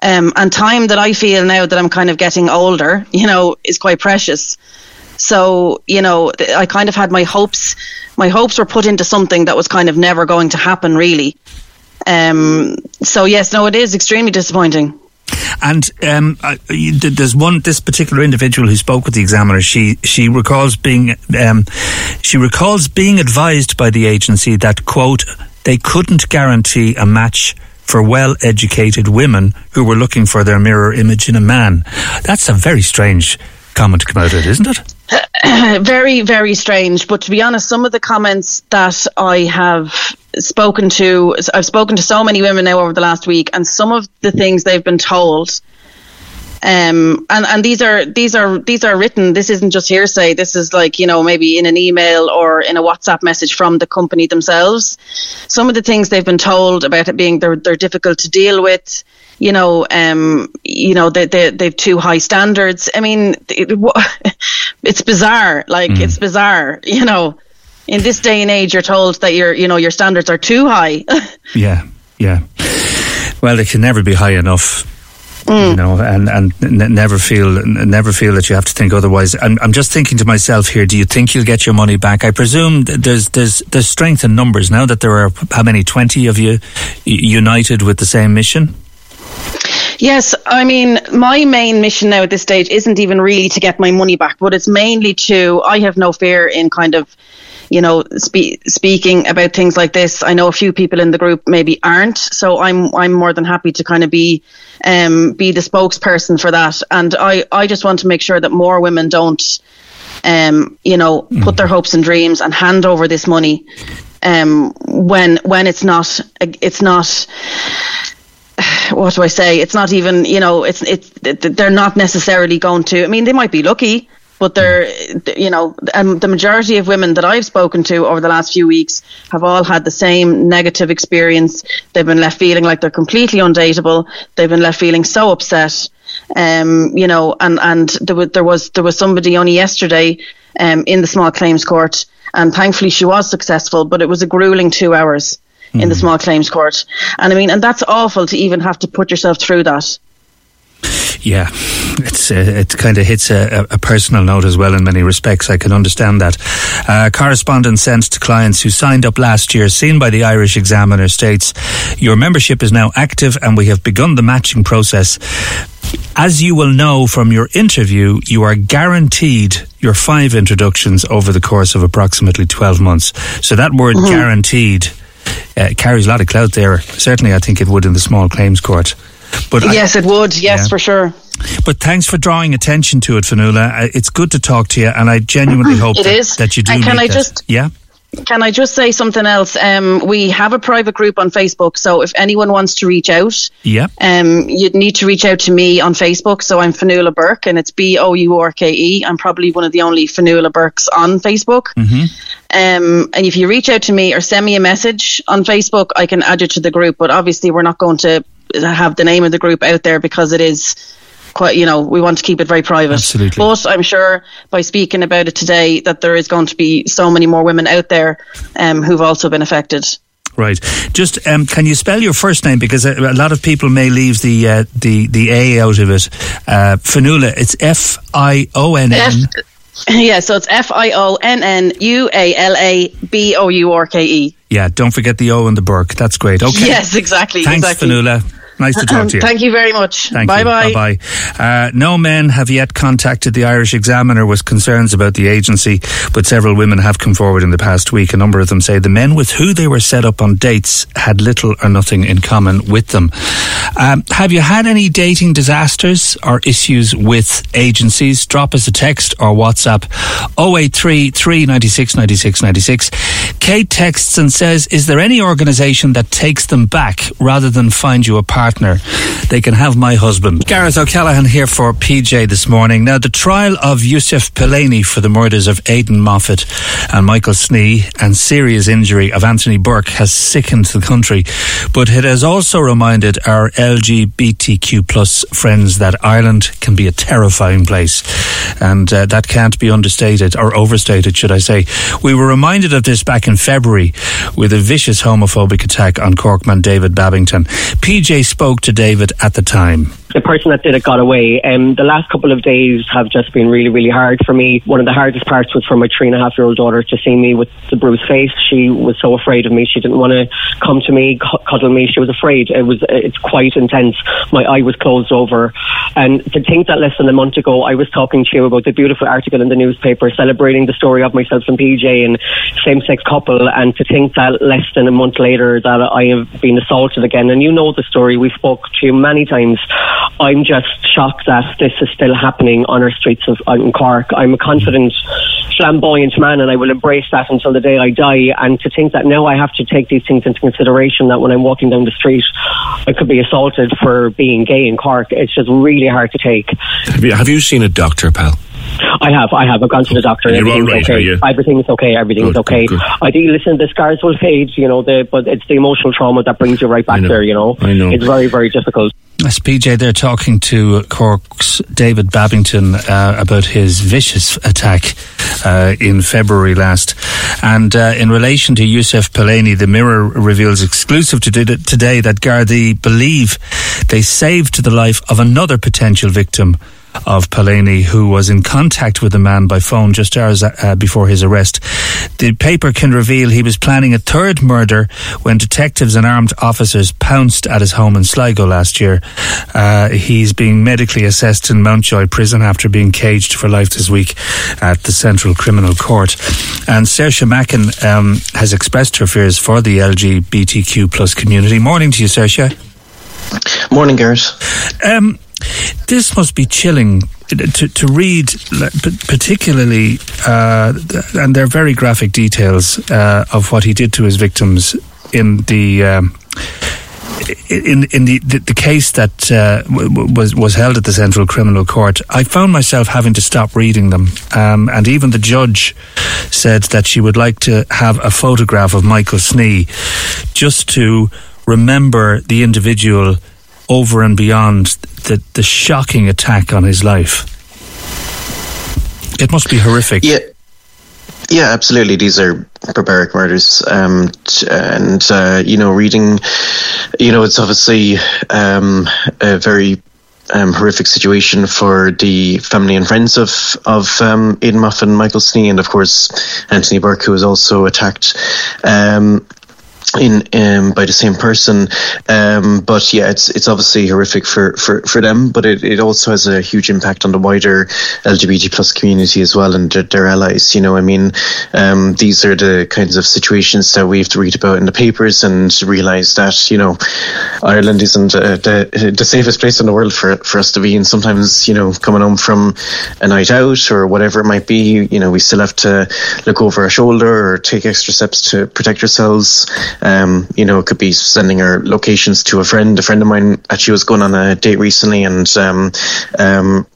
Um, and time that I feel now that I'm kind of getting older, you know, is quite precious. So, you know, I kind of had my hopes, my hopes were put into something that was kind of never going to happen, really. Um, so, yes, no, it is extremely disappointing. And um, uh, there's one this particular individual who spoke with the examiner. She she recalls being um, she recalls being advised by the agency that quote they couldn't guarantee a match for well educated women who were looking for their mirror image in a man. That's a very strange comment to come out of it, isn't it? very, very strange. But to be honest, some of the comments that I have spoken to, I've spoken to so many women now over the last week, and some of the things they've been told. Um, and, and these are these are these are written. This isn't just hearsay. This is like you know maybe in an email or in a WhatsApp message from the company themselves. Some of the things they've been told about it being they're they're difficult to deal with you know, um, you know, they, they, they've too high standards. I mean, it, it's bizarre. Like, mm. it's bizarre, you know. In this day and age, you're told that your, you know, your standards are too high. yeah, yeah. Well, they can never be high enough. Mm. You know, and and n- never feel never feel that you have to think otherwise. I'm, I'm just thinking to myself here. Do you think you'll get your money back? I presume there's there's there's strength in numbers now that there are how many twenty of you united with the same mission. Yes, I mean, my main mission now at this stage isn't even really to get my money back, but it's mainly to, I have no fear in kind of, you know, spe- speaking about things like this. I know a few people in the group maybe aren't, so I'm I'm more than happy to kind of be um, be the spokesperson for that. And I, I just want to make sure that more women don't, um, you know, mm. put their hopes and dreams and hand over this money um, when when it's not it's not what do I say? It's not even you know it's it's they're not necessarily going to. I mean, they might be lucky, but they're you know um, the majority of women that I've spoken to over the last few weeks have all had the same negative experience. They've been left feeling like they're completely undateable. They've been left feeling so upset. Um, you know, and and there was there was there was somebody only yesterday um, in the small claims court, and thankfully she was successful, but it was a grueling two hours mm. in the hmm. small claims court. And I mean, and that's awful to even have to put yourself through that. Yeah, it's uh, it kind of hits a, a, personal note as well in many respects. I can understand that. Uh, correspondence sent to clients who signed up last year, seen by the Irish Examiner, states your membership is now active and we have begun the matching process. As you will know from your interview, you are guaranteed your five introductions over the course of approximately 12 months. So that word mm-hmm. guaranteed uh, carries a lot of clout there. Certainly, I think it would in the small claims court. But yes, I, it would. Yes, yeah. for sure. But thanks for drawing attention to it, Fionnuala. Uh, it's good to talk to you, and I genuinely hope that, that, you do. And can I that. just yeah? Can I just say something else? Um, we have a private group on Facebook, so if anyone wants to reach out, yeah, um, you'd need to reach out to me on Facebook. So I'm Fionnuala Burke, and it's B O U R K E. I'm probably one of the only Fionnuala Burkes on Facebook. Mm-hmm. Um, and if you reach out to me or send me a message on Facebook, I can add you to the group. But obviously, we're not going to have the name of the group out there because it is quite, you know, we want to keep it very private. Absolutely. But I'm sure by speaking about it today that there is going to be so many more women out there um, who've also been affected. Right. Just um, can you spell your first name because a, a lot of people may leave the uh, the the A out of it. Uh, Fionnuala. It's F I O N N. Yeah, so it's F I O N N U A L A B O U R K E. Yeah, don't forget the O and the Burke. That's great. Okay. Yes, exactly. Thanks, exactly. Fionnuala. Nice to talk to you. Thank you very much. Thank bye you. bye. Bye bye. Uh, no men have yet contacted the Irish Examiner with concerns about the agency, but several women have come forward in the past week. A number of them say the men with who they were set up on dates had little or nothing in common with them. Um, have you had any dating disasters or issues with agencies? Drop us a text or WhatsApp 083 396 96 96. Kate texts and says, Is there any organisation that takes them back rather than find you a partner? They can have my husband. Gareth O'Callaghan here for PJ this morning. Now, the trial of Yousef Palani for the murders of Aidan Moffitt and Michael Snee and serious injury of Anthony Burke has sickened the country, but it has also reminded our LGBTQ plus friends that Ireland can be a terrifying place, and uh, that can't be understated or overstated, should I say. We were reminded of this back in February with a vicious homophobic attack on Corkman David Babington. PJ spoke to David at the time the person that did it got away. Um, the last couple of days have just been really, really hard for me. One of the hardest parts was for my three and a half year old daughter to see me with the bruised face. She was so afraid of me. She didn't want to come to me, cuddle me. She was afraid. It was, it's quite intense. My eye was closed over. And to think that less than a month ago, I was talking to you about the beautiful article in the newspaper celebrating the story of myself and PJ and same sex couple. And to think that less than a month later that I have been assaulted again. And you know the story. We spoke to you many times. I'm just shocked that this is still happening on our streets of in Cork. I'm a confident, flamboyant man, and I will embrace that until the day I die. And to think that now I have to take these things into consideration, that when I'm walking down the street, I could be assaulted for being gay in Cork, it's just really hard to take. Have you, have you seen a doctor, pal? I have, I have. I've gone to the doctor. You're all everything's right, okay. are you? Everything's okay. Everything's Good, okay. good, good. I do listen. The scars will fade, you know. The but it's the emotional trauma that brings you right back know. there. You know, I know. It's very, very difficult. That's PJ there talking to Cork's David Babington uh, about his vicious attack uh, in February last. And uh, in relation to Yusuf Palani, the Mirror reveals exclusive to today that Gardaí believe they saved the life of another potential victim of Palani, who was in contact with the man by phone just hours uh, before his arrest. The paper can reveal he was planning a third murder when detectives and armed officers pounced at his home in Sligo last year. Uh, he's being medically assessed in Mountjoy prison after being caged for life this week at the Central Criminal Court. And Saoirse Mackin um, has expressed her fears for the LGBTQ plus community. Morning to you, Saoirse. Morning, Gareth. Um, this must be chilling to, to read, particularly, uh, and there are very graphic details uh, of what he did to his victims in the. Um, in in the, the, the case that uh, w- was was held at the Central Criminal Court, I found myself having to stop reading them, um, and even the judge said that she would like to have a photograph of Michael Snee, just to remember the individual over and beyond the, the shocking attack on his life. It must be horrific. Yeah. Yeah, absolutely. These are barbaric murders, um, and uh, you know, reading, you know, it's obviously um, a very um, horrific situation for the family and friends of of um, Aidan Moffitt and Michael Snee, and of course Anthony Burke, who was also attacked. Um, in um, by the same person. Um, but yeah, it's it's obviously horrific for, for, for them, but it, it also has a huge impact on the wider LGBT plus community as well and their, their allies. You know, I mean, um, these are the kinds of situations that we have to read about in the papers and realize that you know Ireland isn't uh, the the safest place in the world for for us to be. And sometimes you know, coming home from a night out or whatever it might be, you know, we still have to look over our shoulder or take extra steps to protect ourselves. Um, you know, it could be sending her locations to a friend. A friend of mine actually was going on a date recently and um, um,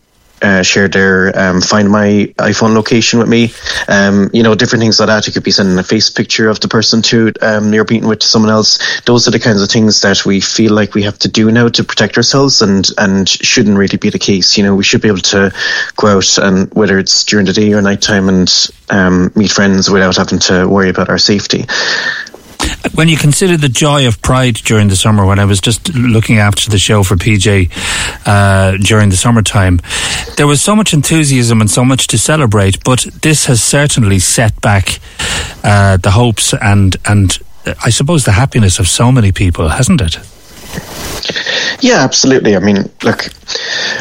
uh, shared their um, find my iPhone location with me. Um, you know, different things like that. You could be sending a face picture of the person to um, you're meeting with to someone else. Those are the kinds of things that we feel like we have to do now to protect ourselves, and and shouldn't really be the case. You know, we should be able to go out and whether it's during the day or nighttime and um, meet friends without having to worry about our safety when you consider the joy of Pride during the summer, when I was just looking after the show for PJ uh, during the summertime, there was so much enthusiasm and so much to celebrate. But this has certainly set back uh, the hopes and and I suppose the happiness of so many people, hasn't it? Yeah, absolutely. I mean, look,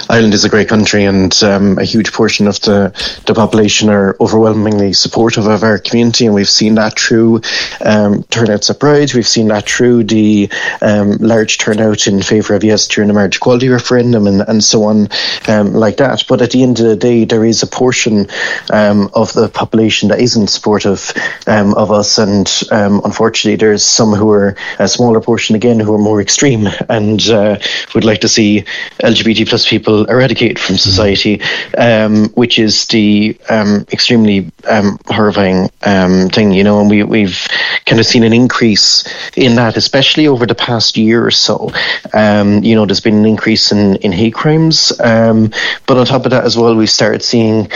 Ireland is a great country, and um, a huge portion of the, the population are overwhelmingly supportive of our community, and we've seen that through um, turnouts at Pride. We've seen that through the um, large turnout in favour of yes during the marriage equality referendum, and, and so on, um, like that. But at the end of the day, there is a portion um, of the population that isn't supportive um, of us, and unfortunately, there's some who are a smaller portion again who are more extreme and uh, would like to see LGBT plus people eradicated from society, um, which is the um, extremely um, horrifying um, thing, you know. And we, we've kind of seen an increase in that, especially over the past year or so. Um, you know, there's been an increase in, in hate crimes, um, but on top of that as well, we've started seeing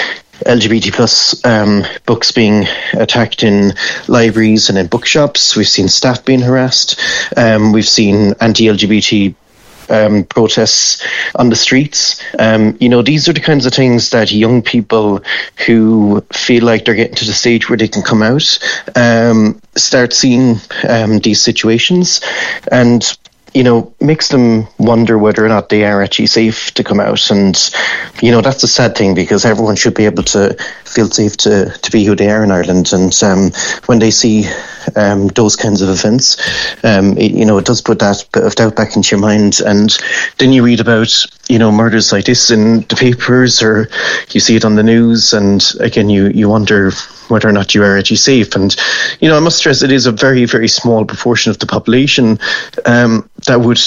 LGBT plus um, books being attacked in libraries and in bookshops. We've seen staff being harassed. Um, we've seen anti-LGBT um, protests on the streets. Um, you know, these are the kinds of things that young people who feel like they're getting to the stage where they can come out um, start seeing um, these situations. And you know, makes them wonder whether or not they are actually safe to come out. And, you know, that's a sad thing because everyone should be able to feel safe to, to be who they are in Ireland. And um, when they see um, those kinds of events, um, it, you know, it does put that bit of doubt back into your mind. And then you read about, you know, murders like this in the papers or you see it on the news. And again, you, you wonder whether or not you are actually safe. And, you know, I must stress it is a very, very small proportion of the population um, that would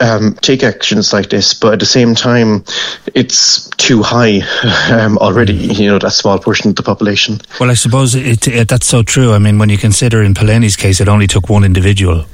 um, take actions like this, but at the same time, it's too high um, already. You know that small portion of the population. Well, I suppose it, it, that's so true. I mean, when you consider in Palani's case, it only took one individual.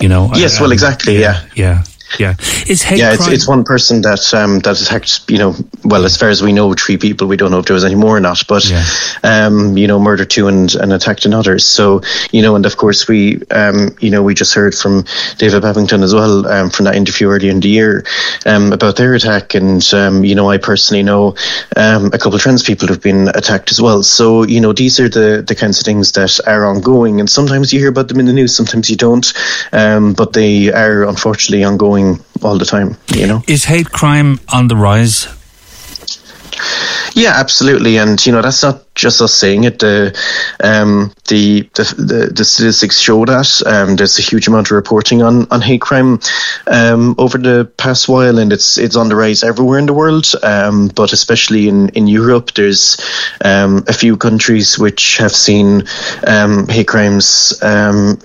You know. Yes. well, exactly. Yeah. Yeah. Yeah, is hate yeah, it's, it's one person that um, that attacked. You know, well, as far as we know, three people. We don't know if there was any more or not, but yeah. um, you know, murdered two and, and attacked another. So you know, and of course we, um, you know, we just heard from David Babington as well um, from that interview earlier in the year um, about their attack, and um, you know, I personally know um, a couple of trans people who've been attacked as well. So you know, these are the the kinds of things that are ongoing, and sometimes you hear about them in the news, sometimes you don't, um, but they are unfortunately ongoing all the time. You know, is hate crime on the rise? Yeah, absolutely, and you know that's not just us saying it. The um, the, the, the statistics show that um, there's a huge amount of reporting on, on hate crime um, over the past while, and it's it's on the rise everywhere in the world, um, but especially in, in Europe. There's um, a few countries which have seen um, hate crimes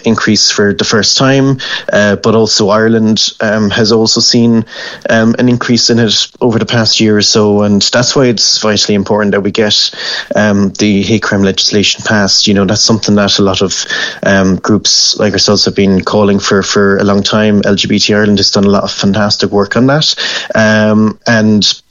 increase for the first time, uh, but also Ireland has also seen an increase in it over the past year or so, and that's why it's vitally important that we get um, the hate crime legislation passed, you know, that's something that a lot of um, groups like ourselves have been calling for for a long time. LGBT Ireland has done a lot of fantastic work on that. Um, and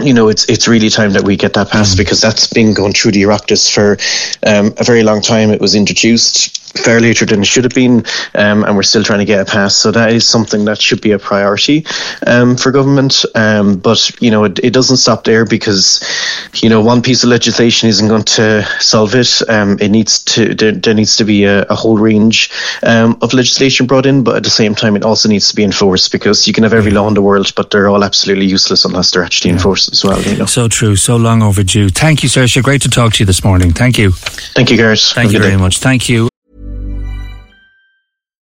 you know, it's it's really time that we get that passed mm. because that's been going through the Oireachtas for um, a very long time. It was introduced far later than it should have been, um, and we're still trying to get it passed. So that is something that should be a priority um, for government. Um, but you know, it, it, doesn't stop there because you know one piece of legislation isn't going to solve it. Um, it needs to there, there, needs to be a, a whole range um, of legislation brought in, but at the same time, it also needs to be enforced because you can have every law in the world, but they're all absolutely useless unless they're actually yeah. Enforced as well. You know, so true, so long overdue. Thank you, Saoirse. Great to talk to you this morning. Thank you. Thank you, Gareth. Thank you very much. Thank you.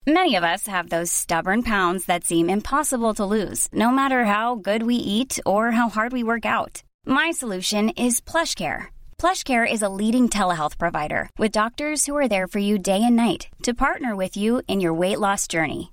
Many of us have those stubborn pounds that seem impossible to lose, no matter how good we eat or how hard we work out. My solution is PlushCare. PlushCare is a leading telehealth provider with doctors who are there for you day and night to partner with you in your weight loss journey.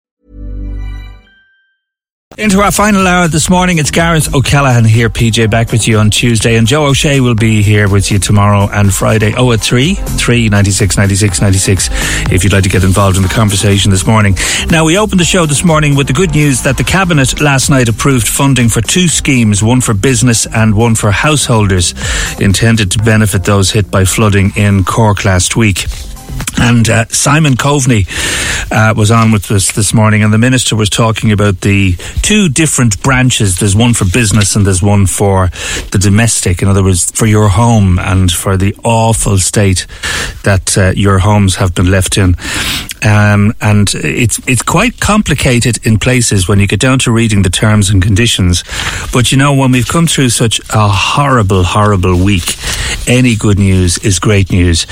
Into our final hour this morning, it's Gareth O'Callaghan here, PJ, back with you on Tuesday, and Joe O'Shea will be here with you tomorrow and Friday. Oh, at 3, 3 96 96 96, if you'd like to get involved in the conversation this morning. Now, we opened the show this morning with the good news that the Cabinet last night approved funding for two schemes, one for business and one for householders, intended to benefit those hit by flooding in Cork last week. And uh, Simon Coveney uh, was on with us this morning, and the minister was talking about the two different branches. There's one for business, and there's one for the domestic. In other words, for your home and for the awful state that uh, your homes have been left in. Um, and it's it's quite complicated in places when you get down to reading the terms and conditions. But you know, when we've come through such a horrible, horrible week, any good news is great news.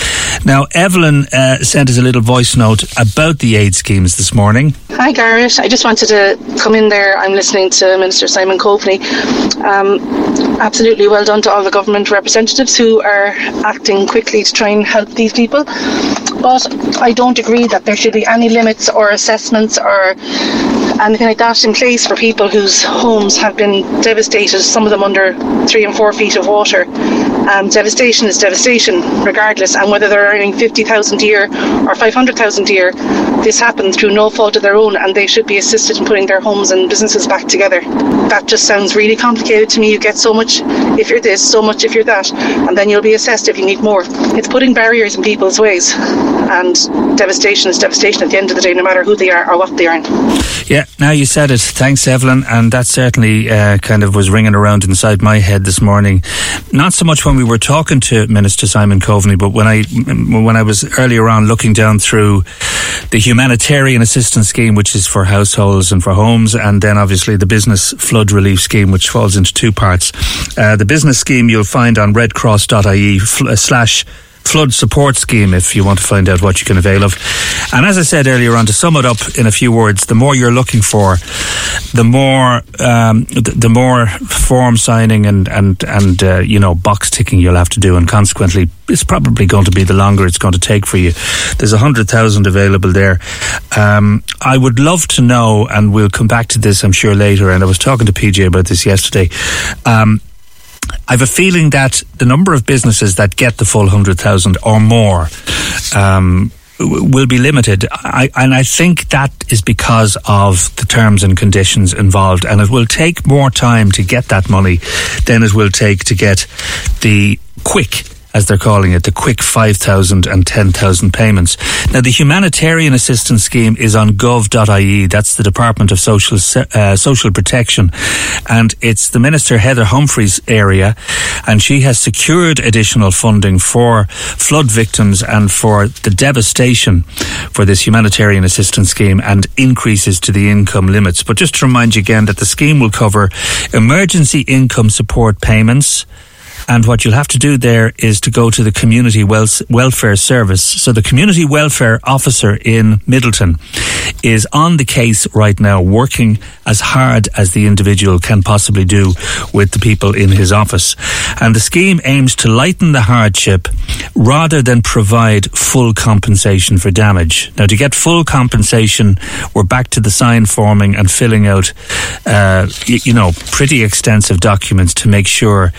Now, Evelyn uh, sent us a little voice note about the aid schemes this morning. Hi, Gareth. I just wanted to come in there. I'm listening to Minister Simon Coveney. Um, absolutely well done to all the government representatives who are acting quickly to try and help these people. But I don't agree that there should be any limits or assessments or anything like that in place for people whose homes have been devastated, some of them under three and four feet of water. Um, devastation is devastation, regardless, and whether they're earning 50,000 a year or 500,000 a year, this happened through no fault of their own, and they should be assisted in putting their homes and businesses back together. That just sounds really complicated to me. You get so much if you're this, so much if you're that, and then you'll be assessed if you need more. It's putting barriers in people's ways, and devastation is devastation at the end of the day, no matter who they are or what they earn. Yeah, now you said it. Thanks, Evelyn. And that certainly uh, kind of was ringing around inside my head this morning. Not so much when we were talking to Minister Simon Coveney, but when I when I was earlier on looking down through the humanitarian assistance scheme, which is for households and for homes, and then obviously the business flood relief scheme, which falls into two parts. Uh, the business scheme you'll find on redcross.ie fl- slash flood support scheme if you want to find out what you can avail of. And as I said earlier on, to sum it up in a few words, the more you're looking for, the more um, the, the, more form signing and and and uh, you know box ticking you'll have to do, and consequently, it's probably going to be the longer it's going to take for you. There's a hundred thousand available there. Um, I would love to know, and we'll come back to this, I'm sure later. And I was talking to PJ about this yesterday. Um, I have a feeling that the number of businesses that get the full 100,000 or more um, will be limited. I, and I think that is because of the terms and conditions involved. And it will take more time to get that money than it will take to get the quick as they're calling it, the quick 5,000 and 10,000 payments. Now, the humanitarian assistance scheme is on gov.ie. That's the Department of Social, uh, Social Protection. And it's the Minister Heather Humphreys area. And she has secured additional funding for flood victims and for the devastation for this humanitarian assistance scheme and increases to the income limits. But just to remind you again that the scheme will cover emergency income support payments, and what you'll have to do there is to go to the Community Welfare Service. So the Community Welfare Officer in Midleton is on the case right now, working as hard as the individual can possibly do with the people in his office. And the scheme aims to lighten the hardship rather than provide full compensation for damage. Now, to get full compensation, we're back to the sign forming and filling out, uh, you know, pretty extensive documents to make sure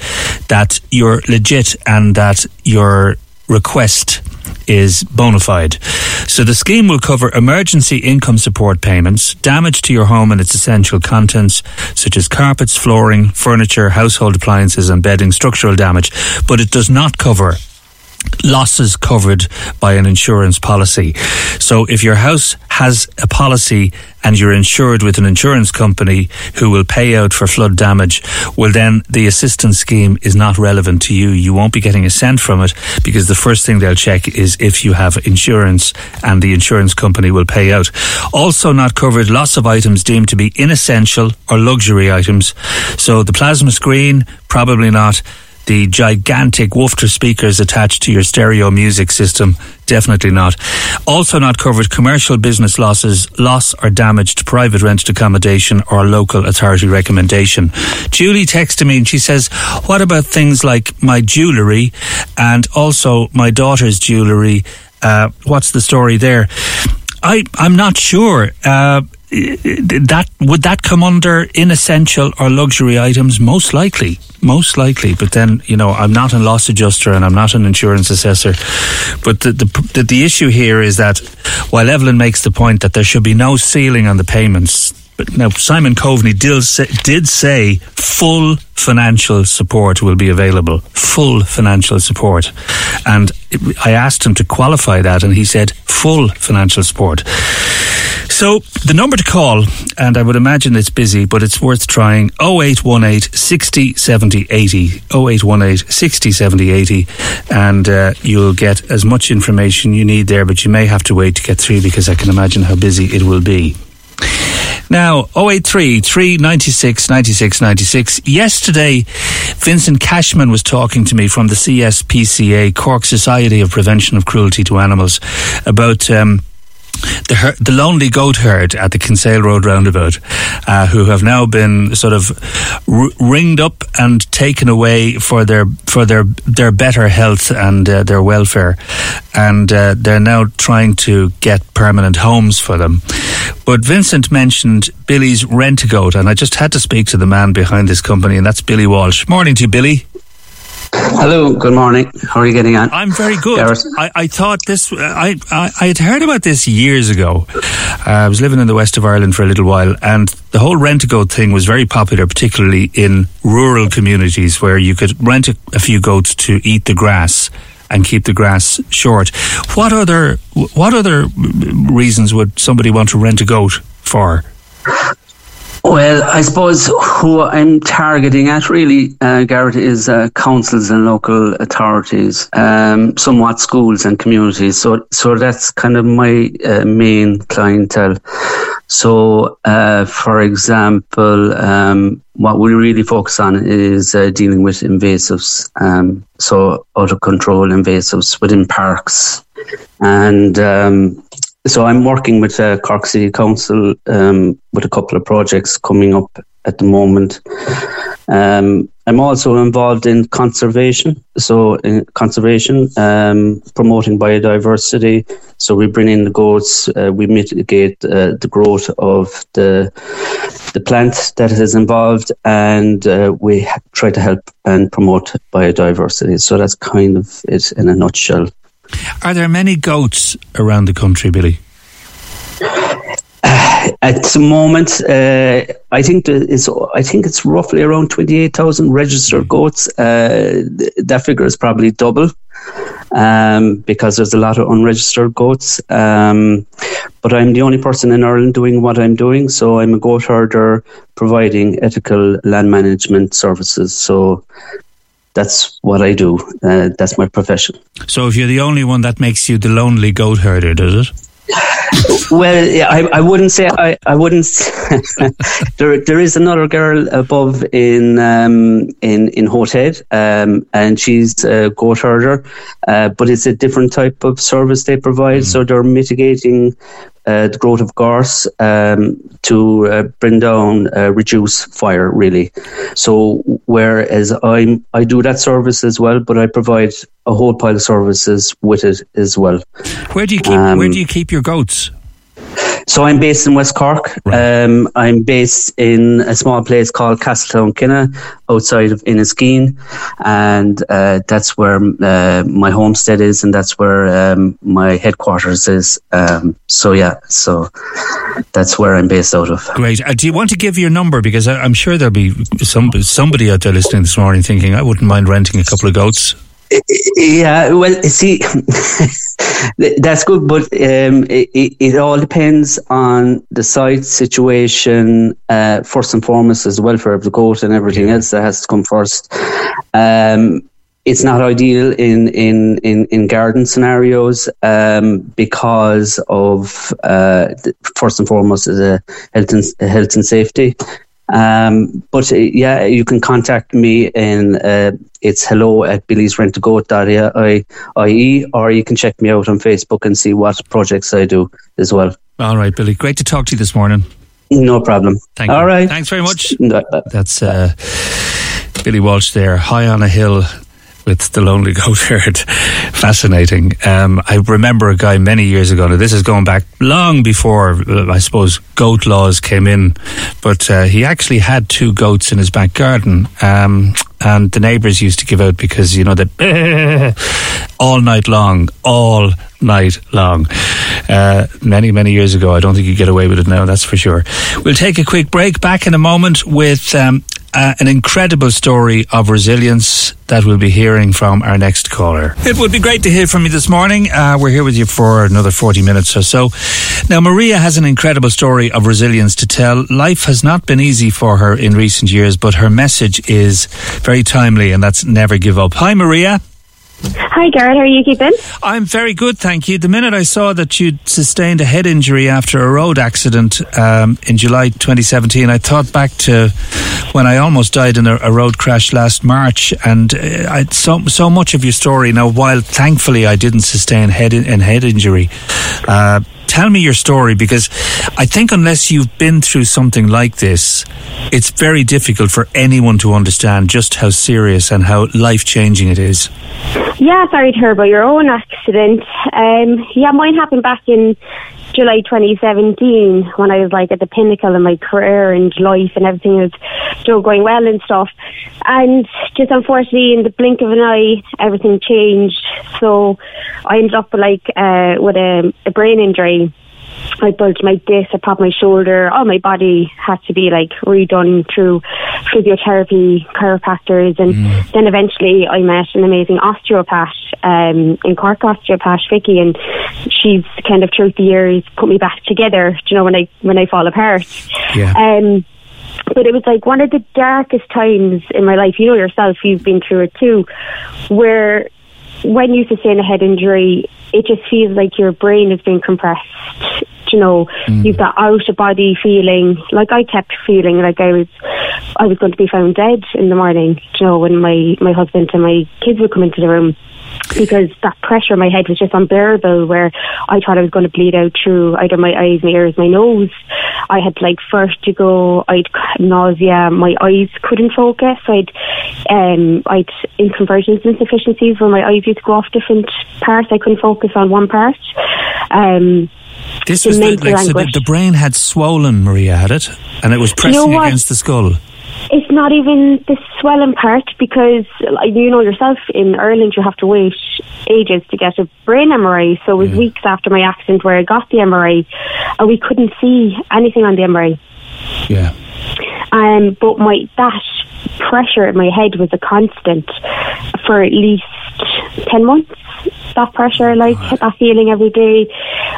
that you're legit and that your request is bona fide. So the scheme will cover emergency income support payments, damage to your home and its essential contents, such as carpets, flooring, furniture, household appliances, and bedding, structural damage, but it does not cover losses covered by an insurance policy. So if your house has a policy and you're insured with an insurance company who will pay out for flood damage, well then the assistance scheme is not relevant to you. You won't be getting a cent from it because the first thing they'll check is if you have insurance and the insurance company will pay out. Also not covered loss of items deemed to be inessential or luxury items. So the plasma screen, probably not the gigantic woofter speakers attached to your stereo music system. Definitely not. Also not covered commercial business losses, loss or damage to private rented accommodation or local authority recommendation. Julie texted me and she says, what about things like my jewellery and also my daughter's jewellery? Uh, what's the story there? I, I'm not sure. Uh, that would that come under inessential or luxury items? Most likely, most likely. But then you know, I'm not a loss adjuster and I'm not an insurance assessor. But the the, the issue here is that while Evelyn makes the point that there should be no ceiling on the payments, now Simon Coveney did say, did say full financial support will be available. Full financial support. And I asked him to qualify that and he said full financial support. So the number to call, and I would imagine it's busy, but it's worth trying 0818 60 70 80. 0818 60 70 80. And uh, you'll get as much information you need there, but you may have to wait to get through because I can imagine how busy it will be. Now, 083 396 96 96. Yesterday, Vincent Cashman was talking to me from the CSPCA, Cork Society of Prevention of Cruelty to Animals, about. Um, the, her- the lonely goat herd at the Kinsale Road roundabout, uh, who have now been sort of r- ringed up and taken away for their for their their better health and uh, their welfare, and uh, they're now trying to get permanent homes for them. But Vincent mentioned Billy's Rent a Goat, and I just had to speak to the man behind this company, and that's Billy Walsh. Morning to you, Billy. Hello, good morning. How are you getting on? I'm very good. I, I, thought this, I, I, I, had heard about this years ago. Uh, I was living in the west of Ireland for a little while, and the whole rent a goat thing was very popular, particularly in rural communities where you could rent a, a few goats to eat the grass and keep the grass short. What other, what other reasons would somebody want to rent a goat for? Well, I suppose who I'm targeting at really, uh, Gareth, is uh, councils and local authorities, um, somewhat schools and communities. So, so that's kind of my uh, main clientele. So, uh, for example, um, what we really focus on is uh, dealing with invasives, um, so out of control invasives within parks, and um, so I'm working with uh, Cork City Council um, with a couple of projects coming up at the moment. Um, I'm also involved in conservation, so in conservation, um, promoting biodiversity. So we bring in the goats, uh, we mitigate uh, the growth of the the plant that is involved, and uh, we try to help and promote biodiversity. So that's kind of it in a nutshell. Are there many goats around the country, Billy? At the moment, uh, I think it's I think it's roughly around twenty eight thousand registered goats. Uh, that figure is probably double um, because there's a lot of unregistered goats. Um, but I'm the only person in Ireland doing what I'm doing, so I'm a goat herder providing ethical land management services. So that's what I do. Uh, that's my profession. So if you're the only one, that makes you the lonely goat herder, does it? well, I, I wouldn't say I, I wouldn't. there, there is another girl above in um, in in Howth Head, um, and she's a goat herder, uh, but it's a different type of service they provide. Mm. So they're mitigating uh, the growth of gorse um, to uh, bring down, uh, reduce fire, really. So whereas I I do that service as well, but I provide a whole pile of services with it as well. Where do you keep um, Where do you keep your goats? So I'm based in West Cork. Right. Um, I'm based in a small place called Castletownkenneigh, outside of Enniskeane, and uh, that's where uh, my homestead is, and that's where um, my headquarters is. Um, so yeah, so that's where I'm based out of. Great. Uh, do you want to give your number because I, am sure there'll be some somebody out there listening this morning thinking I wouldn't mind renting a couple of goats. Yeah, well, see, that's good, but um, it, it, all depends on the site situation, uh, first and foremost, as the welfare of the goat and everything else that has to come first. Um, it's not ideal in, in, in, in garden scenarios um, because of, uh, first and foremost, the health and, health and safety. Um, but uh, yeah, you can contact me in uh, it's hello at billysrentagoat.ie or you can check me out on Facebook and see what projects I do as well. All right, Billy. Great to talk to you this morning. No problem. Thank All you. right. Thanks very much. That's uh, Billy Walsh there, high on a hill with the lonely goat herd. Fascinating. Um, I remember a guy many years ago. Now this is going back long before, uh, I suppose, goat laws came in. But uh, he actually had two goats in his back garden, um, and the neighbours used to give out because you know that all night long, all night long. Uh, many, many years ago. I don't think you get away with it now, that's for sure. We'll take a quick break. Back in a moment with um, uh, an incredible story of resilience that we'll be hearing from our next caller. It would be great to hear from you this morning. Uh, we're here with you for another 40 minutes or so. Now, Maria has an incredible story of resilience to tell. Life has not been easy for her in recent years, but her message is very timely, and that's never give up. Hi, Maria. Hi, Gareth. How are you keeping? I'm very good, thank you. The minute I saw that you'd sustained a head injury after a road accident um, in July 2017, I thought back to when I almost died in a, a road crash last March, and uh, so so much of your story now. While thankfully I didn't sustain head in head injury. Uh, tell me your story because I think unless you've been through something like this, it's very difficult for anyone to understand just how serious and how life changing it is. Yeah, sorry to hear about your own accident. Um, yeah, mine happened back in July 2017 when I was like at the pinnacle of my career and life and everything was still going well and stuff. And just unfortunately, in the blink of an eye, everything changed. So I ended up like uh, with a, a brain injury I bulged my disc, I popped my shoulder, all my body had to be like redone through physiotherapy, chiropractors, and mm. then eventually I met an amazing osteopath um, in Cork, osteopath Vicky, and she's kind of throughout the years put me back together. Do you know when I when I fall apart? Yeah. Um, but it was like one of the darkest times in my life. You know yourself, you've been through it too, where when you sustain a head injury, it just feels like your brain is being compressed. You know, mm. you've that out of body feeling. Like I kept feeling like I was, I was going to be found dead in the morning. You know, when my my husband and my kids would come into the room because that pressure in my head was just unbearable where I thought I was going to bleed out through either my eyes, my ears, my nose. I had like vertigo, I'd nausea, my eyes couldn't focus, I'd um I'd inconversions insufficiencies where my eyes used to go off different parts, I couldn't focus on one part. Um this was the, like, so the, the, brain had swollen, Maria had it, and it was pressing you know against the skull. It's not even the swelling part because you know yourself in Ireland you have to wait ages to get a brain MRI. So it was yeah. weeks after my accident where I got the MRI, and we couldn't see anything on the MRI. Yeah. Um, but my that pressure in my head was a constant for at least ten months. That pressure, like that feeling every day,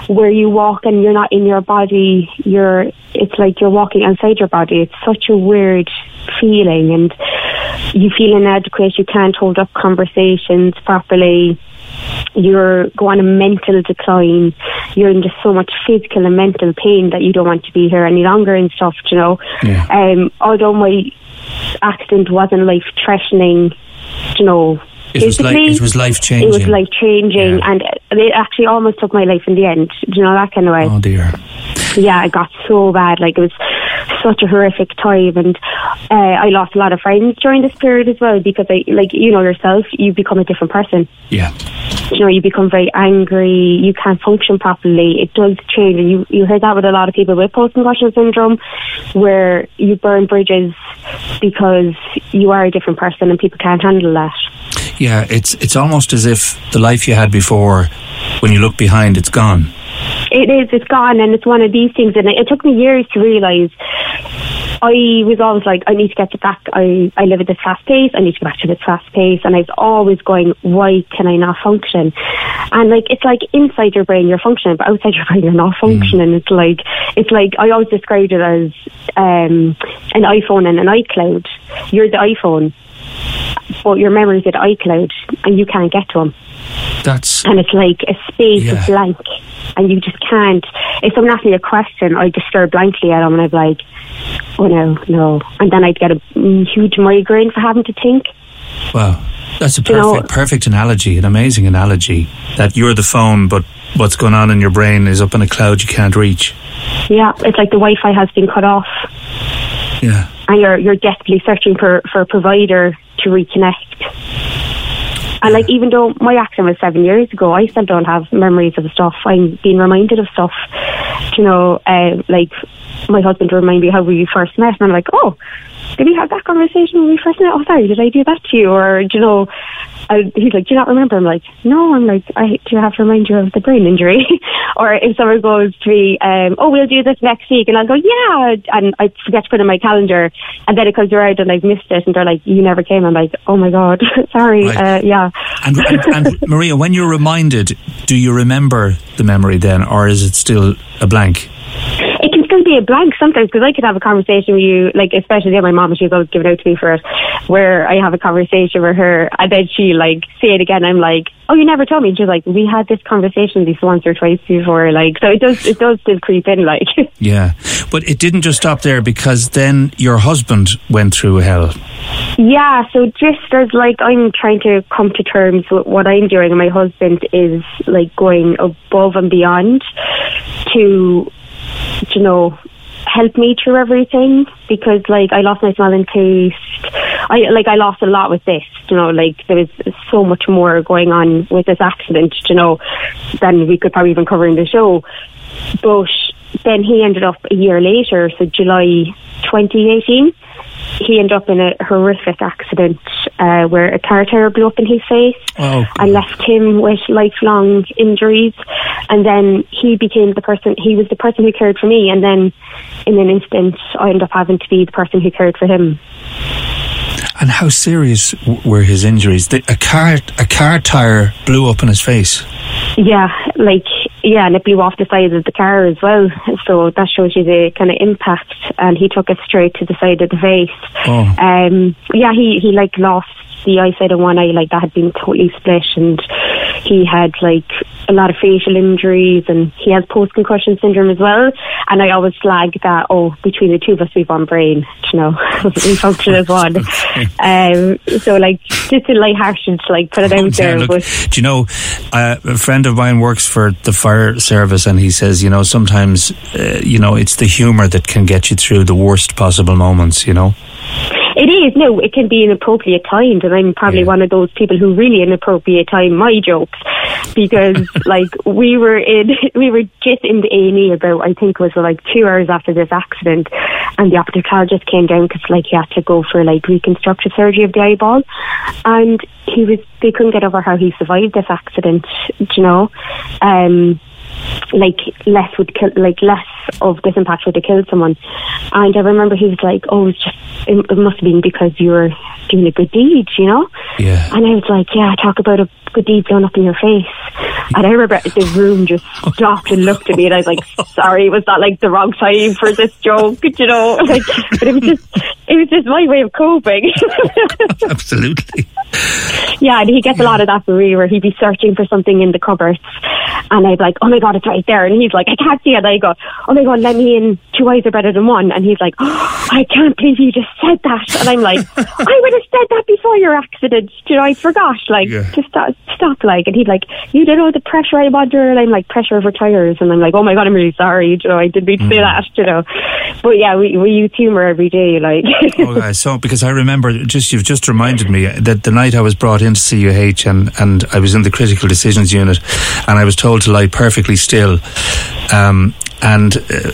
where you walk and you're not in your body. You're. It's like you're walking outside your body. It's such a weird feeling, and you feel inadequate. You can't hold up conversations properly you're going a mental decline. You're in just so much physical and mental pain that you don't want to be here any longer and stuff, you know. Yeah. Um, although my accident wasn't life threatening, you know. It was, like, it was life changing. It was life changing, yeah. and it actually almost took my life in the end. Do you know that kind of way? Oh dear. Yeah, it got so bad. Like it was such a horrific time, and uh, I lost a lot of friends during this period as well because I, like you know yourself, you become a different person. Yeah. you know, you become very angry, you can't function properly. It does change. And you, you hear that with a lot of people with post concussion syndrome, where you burn bridges because you are a different person and people can't handle that. Yeah, it's it's almost as if the life you had before, when you look behind, it's gone. It is. It's gone, and it's one of these things. And it, it took me years to realise. I was always like, I need to get back. I, I live at this fast pace. I need to get back to this fast pace. And I was always going, why can I not function? And like, it's like inside your brain you're functioning, but outside your brain you're not functioning. Mm. It's like, it's like I always described it as um, an iPhone and an iCloud. You're the iPhone, but your memories at iCloud, and you can't get to them. That's and it's like a space yeah. of blank, and you just can't. If someone asks me a question, I just stare blankly at them, and I'd be like, "Oh no, no," and then I'd get a huge migraine for having to think. Wow, that's a perfect, you know, perfect analogy, an amazing analogy. That you're the phone, but what's going on in your brain is up in a cloud you can't reach. Yeah, it's like the Wi-Fi has been cut off. Yeah, and you're you're desperately searching for for a provider to reconnect. And like, even though my accident was seven years ago, I still don't have memories of stuff. I'm being reminded of stuff. You know, uh, like my husband reminded me how we first met, and I'm like, oh, did we have that conversation when we first met? Oh, sorry, did I do that to you? Or, you know, I, he's like, do you not remember? I'm like, no. I'm like, I do have to remind you of the brain injury. or if someone goes to me, um, oh, we'll do this next week, and I'll go, yeah, and I forget to put it in my calendar, and then it comes around and I've missed it, and they're like, you never came. I'm like, oh my god, sorry, right. uh, yeah. And, and, and Maria, when you're reminded, do you remember the memory then, or is it still a blank? Be a blank sometimes because I could have a conversation with you, like especially my mom, she's always giving out to me for it, where I have a conversation with her and then she like say it again. I'm like, oh, you never told me. And she's like, we had this conversation at least once or twice before, like so it does it does still creep in, like. yeah, but it didn't just stop there because then your husband went through hell. Yeah, so just as like I'm trying to come to terms with what I'm doing, and my husband is like going above and beyond to you know, help me through everything because like I lost my smelling taste. I like I lost a lot with this, you know, like there was so much more going on with this accident, you know, than we could probably even cover in the show. But then he ended up a year later, so July 2018 he ended up in a horrific accident uh, where a car tire blew up in his face oh, and left him with lifelong injuries. And then he became the person, he was the person who cared for me. And then in an instant, I ended up having to be the person who cared for him. And how serious were his injuries? A car, a car tire blew up in his face. Yeah, like yeah, and it blew off the side of the car as well. So that shows you the kind of impact. And he took it straight to the side of the face. Oh. Um, yeah, he he like lost the eyesight of one eye, like that had been totally split, and he had like a lot of facial injuries, and he has post concussion syndrome as well. And I always flag that oh, between the two of us, we've one brain, you know, we function as one. Um, so like just a light-hearted like put it out there. Look, but do you know, uh, a friend of mine works for the fire service, and he says, you know, sometimes, uh, you know, it's the humour that can get you through the worst possible moments. You know. It is. No, it can be inappropriate timed, and I'm probably yeah. one of those people who really inappropriate time my jokes because, like, we were in, we were just in the A and E about, I think, it was like two hours after this accident, and the ophthalmologist came down because, like, he had to go for like reconstructive surgery of the eyeball, and he was they couldn't get over how he survived this accident. You know, um, like less would kill, like less of this impact would have killed someone. And I remember he was like, "Oh, it's just it, it must have been because you were doing a good deed, you know." Yeah. And I was like, "Yeah, talk about a good deed blown up in your face." And I remember the room just stopped and looked at me, and I was like, "Sorry, was that like the wrong time for this joke?" You know, like, but it was just it was just my way of coping. Absolutely. Yeah, and he gets a lot of that for me, where he'd be searching for something in the cupboards, and I'd be like, "Oh my god, it's right there," and he's like, "I can't see it." And I go, "Oh my god, let me in. Two eyes are better than one," and he's like, oh, "I can't believe you just said that," and I'm like, "I would have said that before your accident. You know, I forgot. Like, yeah. just stop, stop, like." And he's like, "You don't know the pressure I'm under," and I'm like, "Pressure over tires," and I'm like, "Oh my god, I'm really sorry. You know, I didn't mean to say mm. that." You know, but yeah, we we use humor every day, like. okay, so because I remember, just you've just reminded me that the night I was brought into CUH and and I was in the critical decisions unit, and I was told to lie perfectly still. Um, and uh,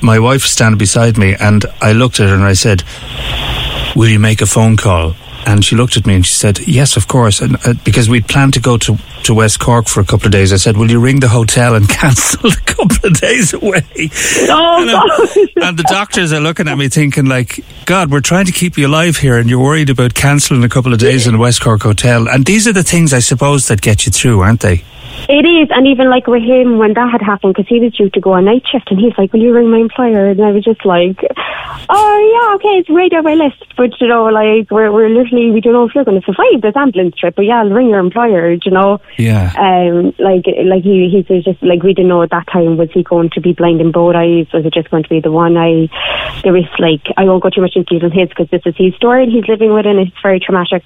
my wife was standing beside me, and I looked at her and I said, "Will you make a phone call?" And she looked at me and she said, "Yes, of course." And uh, because we'd planned to go to to West Cork for a couple of days, I said, "Will you ring the hotel and cancel a couple of days away?" Oh, and, I'm- and the doctors are looking at me thinking, "Like, God, we're trying to keep you alive here, and you're worried about cancelling a couple of days in a West Cork hotel." And these are the things, I suppose, that get you through, aren't they? It is, and even like with him when that had happened, because he was due to go on night shift, and he's like, "Will you ring my employer?" And I was just like, "Oh yeah, okay, it's right on my list." But you know, like we're we're literally we don't know if you're going to survive this ambulance trip, but yeah, I'll ring your employer. You know, Yeah. um, like like he he was just like we didn't know at that time was he going to be blind in both eyes? Was it just going to be the one eye? There was like I won't go too much into detail his because this is his story and he's living with it. and It's very traumatic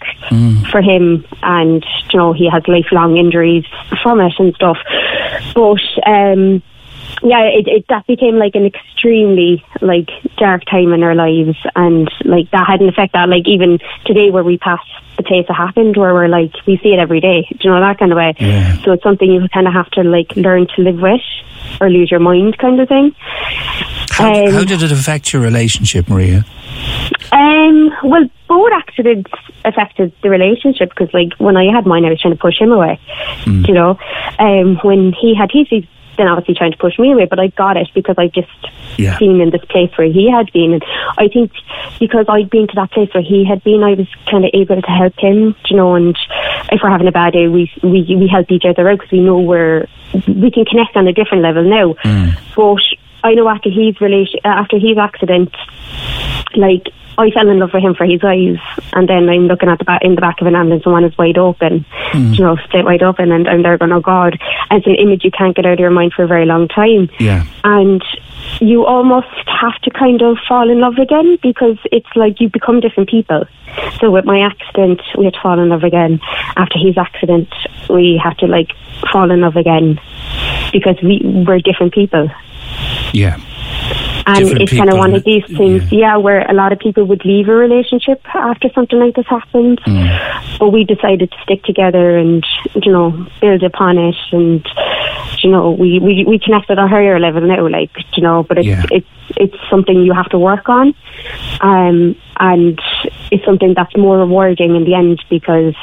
for him, and you know he has lifelong injuries from it and stuff. But um, yeah, it, it that became like an extremely like dark time in our lives, and like that had an effect that like even today where we pass the place it happened, where we're like we see it every day, do you know that kind of way. Yeah. So it's something you kind of have to like learn to live with, or lose your mind, kind of thing. How, Um, how did it affect your relationship, Maria? Um, well, both accidents affected the relationship because, like, when I had mine, I was trying to push him away. Mm. You know, um, when he had his, he's then obviously trying to push me away, but I got it because I just Yeah. seen in this place where he had been, and I think because I'd been to that place where he had been, I was kind of able to help him. You know, and if we're having a bad day, we we we help each other out because we know we're we can connect on a different level now. Mm. But I know after his relation, after his accident, like I fell in love with him for his eyes, and then I'm looking at the back in the back of an ambulance, and one is wide open, Mm. you know, split wide open, and I'm there going, oh God, and it's an image you can't get out of your mind for a very long time, Yeah. and you almost have to kind of fall in love again because it's like you become different people. So with my accident, we had to fall in love again. After his accident, we had to like fall in love again because we were different people Yeah. and Different it's kind of one of these things, yeah. where a lot of people would leave a relationship after something like this happened. Mm. But we decided to stick together and, you know, build upon it. And, you know, we, we, we connect at a higher level now, like, you know, but it's, Yeah. it's, it's something you have to work on. Um, and it's something that's more rewarding in the end because,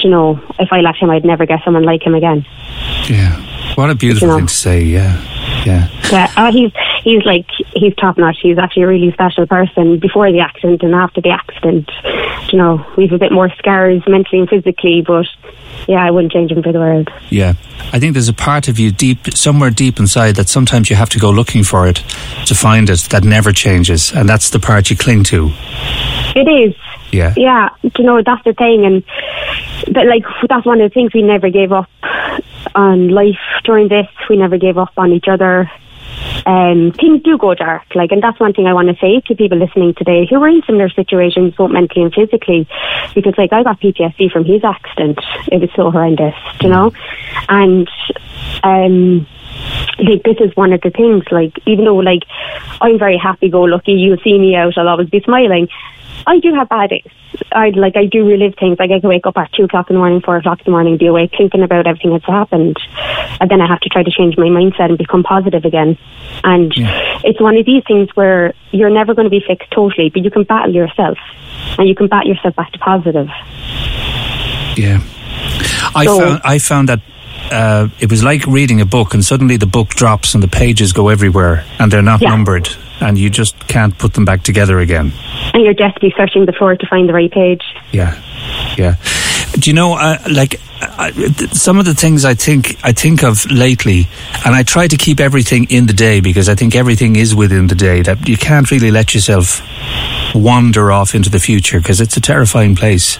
you know, if I left him, I'd never get someone like him again. Yeah. What a beautiful You know. thing to say. Yeah. Yeah. Yeah, uh, he's he's like he's top notch. He's actually a really special person before the accident and after the accident. You know, we've a bit more scars mentally and physically, but yeah, I wouldn't change him for the world. Yeah. I think there's a part of you deep, somewhere deep inside, that sometimes you have to go looking for it to find it that never changes. And that's the part you cling to. It is. Yeah. Yeah, you know that's the thing, and but like that's one of the things we never gave up on life during this. We never gave up on each other. Um, things do go dark, like, and that's one thing I want to say to people listening today who are in similar situations, both mentally and physically, because like I got PTSD from his accident. It was so horrendous, you know, and um like this is one of the things like even though like I'm very happy go lucky you'll see me out I'll always be smiling I do have bad days. I like I do relive things. Like I can wake up at two o'clock in the morning four o'clock in the morning be awake thinking about everything that's happened. And then I have to try to change my mindset and become positive again. And it's one of these things where you're never going to be fixed totally but you can battle yourself. And you can bat yourself back to positive. Yeah. I So- found I found that uh, it was like reading a book, and suddenly the book drops and the pages go everywhere, and they're not Yeah. numbered, and you just can't put them back together again. and you're desperately searching the floor to find the right page Yeah, yeah. Do you know, uh, like I, th- some of the things I think I think of lately, and I try to keep everything in the day because I think everything is within the day. That you can't really let yourself wander off into the future because it's a terrifying place.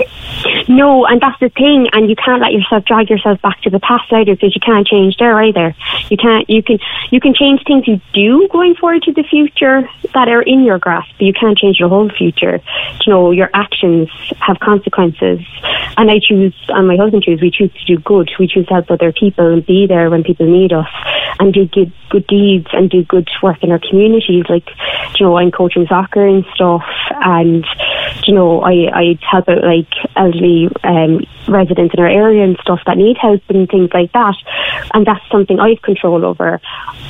No, and that's the thing, and you can't let yourself drag yourself back to the past either because you can't change there either. You can't. You can. You can change things you do going forward to the future that are in your grasp, but you can't change the whole future. You know, your actions have consequences, and I choose, and my husband chooses. We choose to do good. We choose to help other people and be there when people need us, and do good good deeds and do good work in our communities. Like, you know, I'm coaching soccer and stuff, and you know, I I help out like elderly um, residents in our area and stuff that need help and things like that. And that's something I have control over,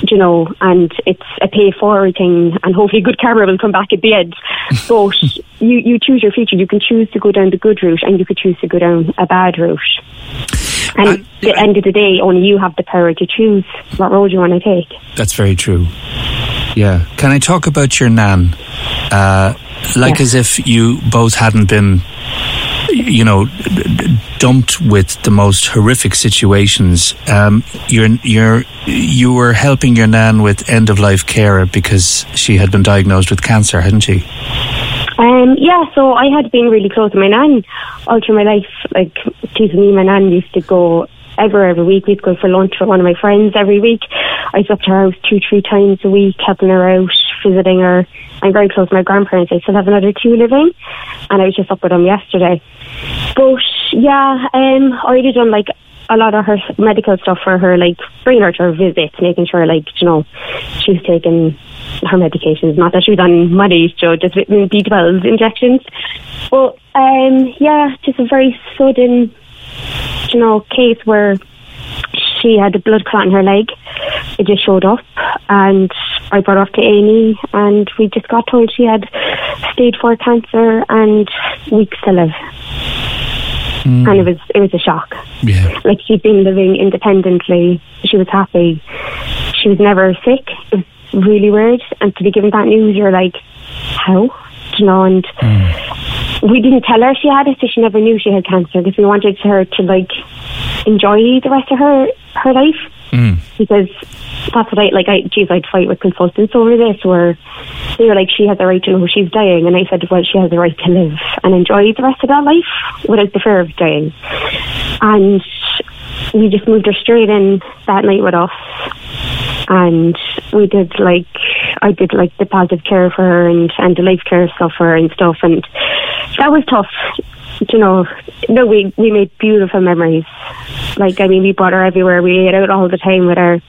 you know, and it's a pay forward thing and hopefully good karma will come back at the end. But you, you choose your future. You can choose to go down the good route and you could choose to go down a bad route. And at the end of the day, only you have the power to choose what road you want to take. That's very true. Yeah. Can I talk about your nan? Uh, like Yeah. as if you both hadn't been, you know, dumped with the most horrific situations. Um, you're you're you were helping your nan with end of life care because she had been diagnosed with cancer, hadn't she? Um, yeah, so I had been really close to my nan all through my life. Like, geez, me my nan used to go everywhere every week. We'd go for lunch with one of my friends every week. I was up to her house two, three times a week, helping her out, visiting her. I'm very close to my grandparents. I still have another two living, and I was just up with them yesterday. But yeah, um, I already done like a lot of her medical stuff for her, like bringing her to her visits, making sure like you know she's taking her medications. Not that she was on money, so just vitamin B12 injections. But um, yeah, just a very sudden, you know, case where she had a blood clot in her leg. It just showed up, and I brought her off to A&E, and we just got told she had stage four cancer and weeks to live. And it was it was a shock. Yeah. Like she'd been living independently. She was happy. She was never sick. It was really weird. And to be given that news, you're like, how? You know, and we didn't tell her she had it, so she never knew she had cancer because we wanted her to like enjoy the rest of her her life mm. because that's what I like. I geez, I'd fight with consultants over this where they were like, she has the right to know she's dying, and I said, well, she has the right to live and enjoy the rest of that life without the fear of dying. And we just moved her straight in that night with us, and we did like I did like the palliative care for her and and the life care stuff for her and stuff, and that was tough. You know, no, we we made beautiful memories. Like I mean, we brought her everywhere. We ate out all the time with her,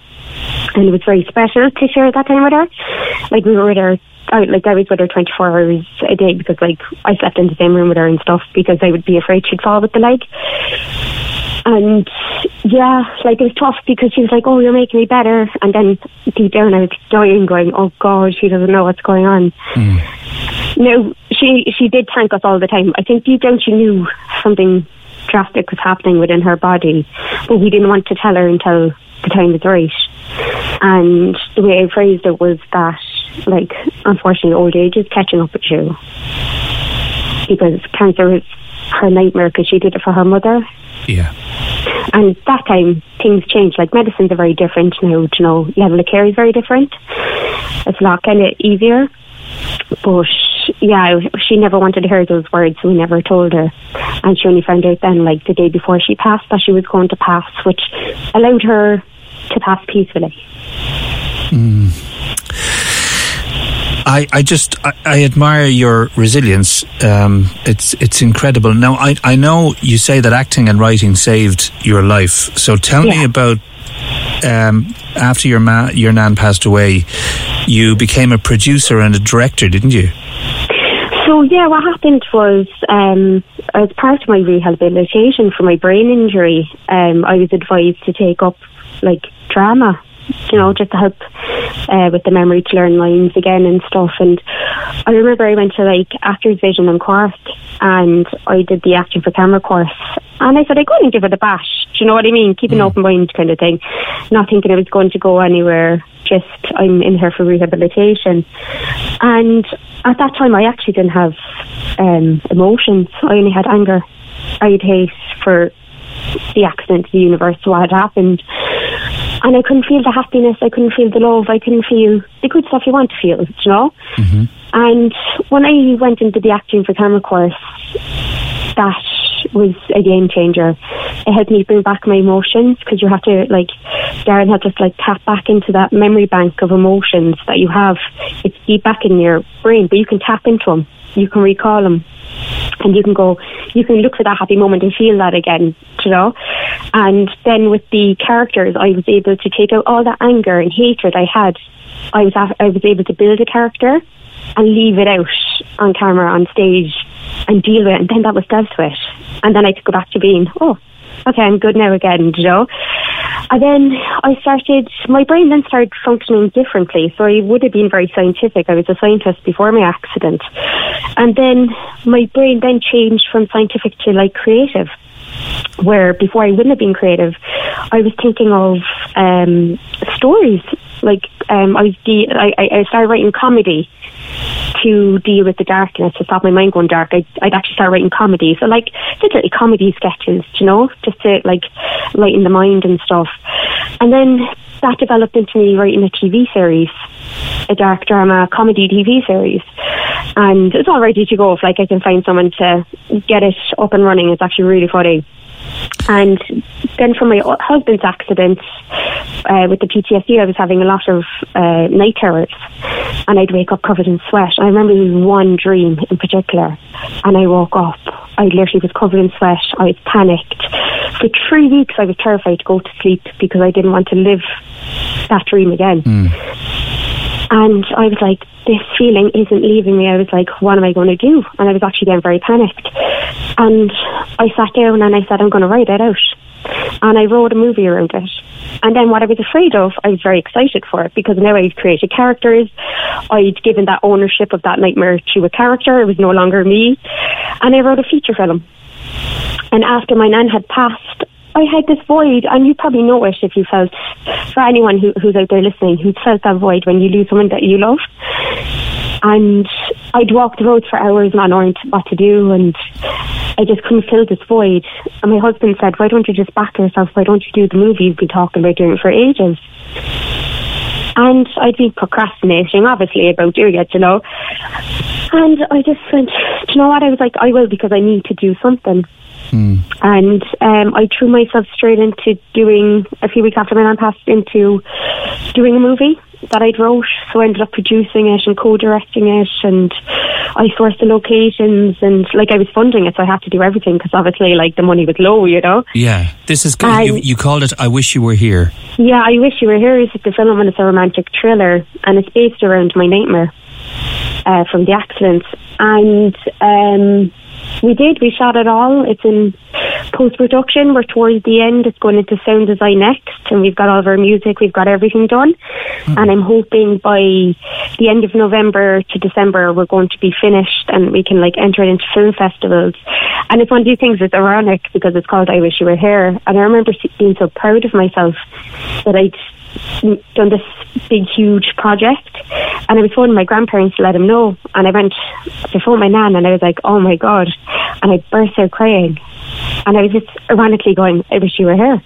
and it was very special to share that time with her. Like we were with her. Like I was with her 24 hours a day because like I slept in the same room with her and stuff because I would be afraid she'd fall with the leg. And yeah, like it was tough because she was like, "Oh, you're making me better," and then deep down I was dying, going, "Oh God, she doesn't know what's going on." Hmm. No, she she did thank us all the time. I think deep down she knew something drastic was happening within her body, but we didn't want to tell her until the time was right. And the way I phrased it was that, like, unfortunately, old age is catching up with you because cancer was her nightmare because she did it for her mother. Yeah. And that time things changed. Like medicines are very different now. You know, level of care is very different. It's a lot kind of easier. But yeah, she never wanted to hear those words, so we never told her. And she only found out then, like the day before she passed, that she was going to pass, which allowed her to pass peacefully. Hmm. I, I just I, I admire your resilience. Um, it's it's incredible. Now I I know you say that acting and writing saved your life. So tell me about um, after your ma- your nan passed away, you became a producer and a director, didn't you? So yeah, what happened was um, as part of my rehabilitation for my brain injury, um, I was advised to take up like drama, you know, just to help uh, with the memory to learn lines again and stuff. And I remember I went to like Actors Vision in Cork, and I did the acting for camera course. And I said I go and give it a bash. Do you know what I mean? Keep an open mind, kind of thing. Not thinking I was going to go anywhere. Just I'm in here for rehabilitation. And at that time, I actually didn't have um, emotions. I only had anger. I had hate for the accident, the universe, what had happened. And I couldn't feel the happiness, I couldn't feel the love, I couldn't feel the good stuff you want to feel, you know? Mm-hmm. And when I went into the acting for camera course, that was a game changer. It helped me bring back my emotions because you have to like Darren had to like tap back into that memory bank of emotions that you have. It's deep back in your brain, but you can tap into them. You can recall them and you can go you can look for that happy moment and feel that again you know? And then with the characters i was able to take out all the anger and hatred i had. I was i was able to build a character and leave it out on camera on stage and deal with it. And then that was dealt with. And then i could go back to being oh okay, I'm good now again, you know. And then I started, my brain then started functioning differently. So I would have been very scientific. I was a scientist before my accident. And then my brain then changed from scientific to like creative. Where before I wouldn't have been creative, I was thinking of um, stories. Like um, I, was de- I, I started writing comedy to deal with the darkness, to stop my mind going dark, I'd, I'd actually start writing comedy. So like did little comedy sketches, you know, just to like lighten the mind and stuff. And then that developed into me writing a TV series, a dark drama comedy TV series. And it's all ready to go if like I can find someone to get it up and running. It's actually really funny. And then from my husband's accident uh, with the PTSD, I was having a lot of uh, night terrors, and I'd wake up covered in sweat. I remember there was one dream in particular, and I woke up. I literally was covered in sweat. I was panicked. For three weeks, I was terrified to go to sleep because I didn't want to live that dream again. Mm. And I was like, this feeling isn't leaving me. I was like, what am I going to do? And I was actually getting very panicked. And I sat down and I said, I'm going to write it out. And I wrote a movie around it. And then what I was afraid of, I was very excited for it because now I'd created characters. I'd given that ownership of that nightmare to a character. It was no longer me. And I wrote a feature film. And after my nan had passed, I had this void, and you probably know it if you felt, for anyone who, who's out there listening, who's felt that void when you lose someone that you love. And I'd walk the roads for hours not knowing what to do, and I just couldn't fill this void. And my husband said, Why don't you just back yourself? Why don't you do the movie you've been talking about doing for ages? And I'd been procrastinating, obviously, about doing it, you know. And I just went, Do you know what? I was like, I will because I need to do something. Mm. And um, I threw myself straight into doing, a few weeks after my nan passed, into doing a movie that I'd wrote. So I ended up producing it and co-directing it, and I sourced the locations, and like I was funding it, so I had to do everything because obviously, like the money was low, you know. Yeah, this is good. you, you, called it "I Wish You Were Here." Yeah, I wish you were here. Is the film, and it's a romantic thriller, and it's based around my nightmare uh, from the accident, and. Um, we did. We shot it all. It's in post production. We're towards the end. It's going into sound design next, and we've got all of our music. We've got everything done, mm-hmm. and I'm hoping by the end of November to December we're going to be finished, and we can like enter it into film festivals. And it's one of these things that's ironic because it's called "I Wish You Were Here," and I remember being so proud of myself that I'd done this big, huge project. And I was phoning my grandparents to let them know. And I went to phone my nan and I was like, oh my God. And I burst out crying. And I was just ironically going, I wish you were here.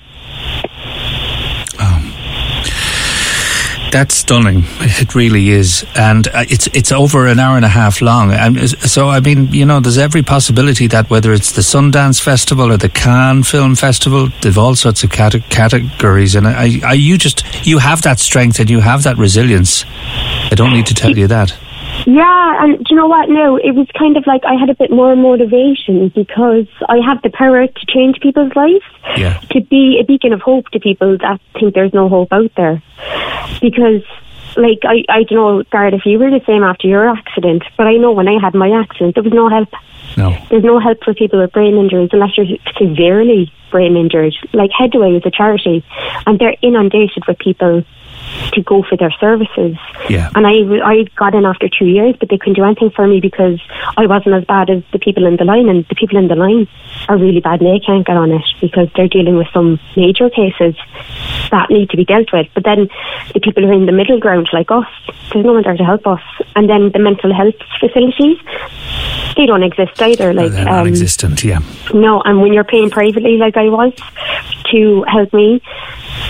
That's stunning. It really is, and uh, it's it's over an hour and a half long. And so, I mean, you know, there's every possibility that whether it's the Sundance Festival or the Cannes Film Festival, they've all sorts of cate- categories, and I, I, you just you have that strength and you have that resilience. I don't need to tell you that. Yeah, and do you know what? No, it was kind of like I had a bit more motivation because I have the power to change people's lives. Yeah. To be a beacon of hope to people that think there's no hope out there. Because like I, I don't know, Gareth, if you were the same after your accident, but I know when I had my accident, there was no help. No. There's no help for people with brain injuries unless you're severely brain injured. Like Headway is a charity, and they're inundated with people to go for their services. Yeah. And I, I got in after two years, but they couldn't do anything for me because I wasn't as bad as the people in the line, and the people in the line are really bad and they can't get on it because they're dealing with some major cases that need to be dealt with. But then the people who are in the middle ground, like us, there's no one there to help us. And then the mental health facilities, they don't exist either. Like they're um, non-existent, yeah. No, and when you're paying privately, like I was, to help me,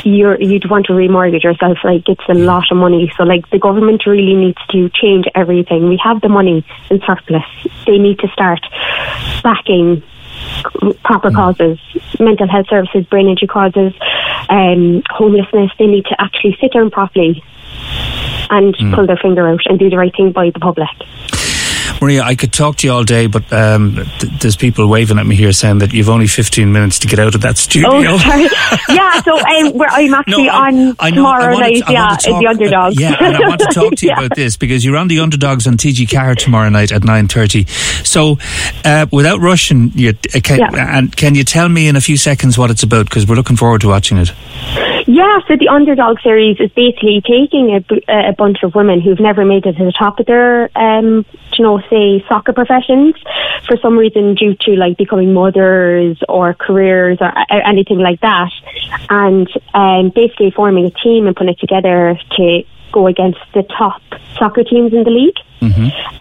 you're you'd want to remortgage yourself. Like it's a lot of money. So like the government really needs to change everything. We have the money in surplus. They need to start backing proper Hmm. causes, mental health services, brain injury causes, um, homelessness. They need to actually sit down properly and Hmm. pull their finger out and do the right thing by the public. Maria, I could talk to you all day, but um, th- there's people waving at me here saying that you've only 15 minutes to get out of that studio. Oh, sorry. yeah, so um, we're, I'm actually on I know, tomorrow I night, I yeah, talk- the underdogs. uh, yeah, and I want to talk to you Yeah. about this because you're on the underdogs on TG4 tomorrow night at 9.30. So, uh, without rushing, you, uh, can, Yeah. and can you tell me in a few seconds what it's about? Because we're looking forward to watching it. Yeah, so the underdog series is basically taking a, a bunch of women who've never made it to the top of their, um, you know, say soccer professions for some reason due to like becoming mothers or careers or anything like that, and um, basically forming a team and putting it together to go against the top soccer teams in the league.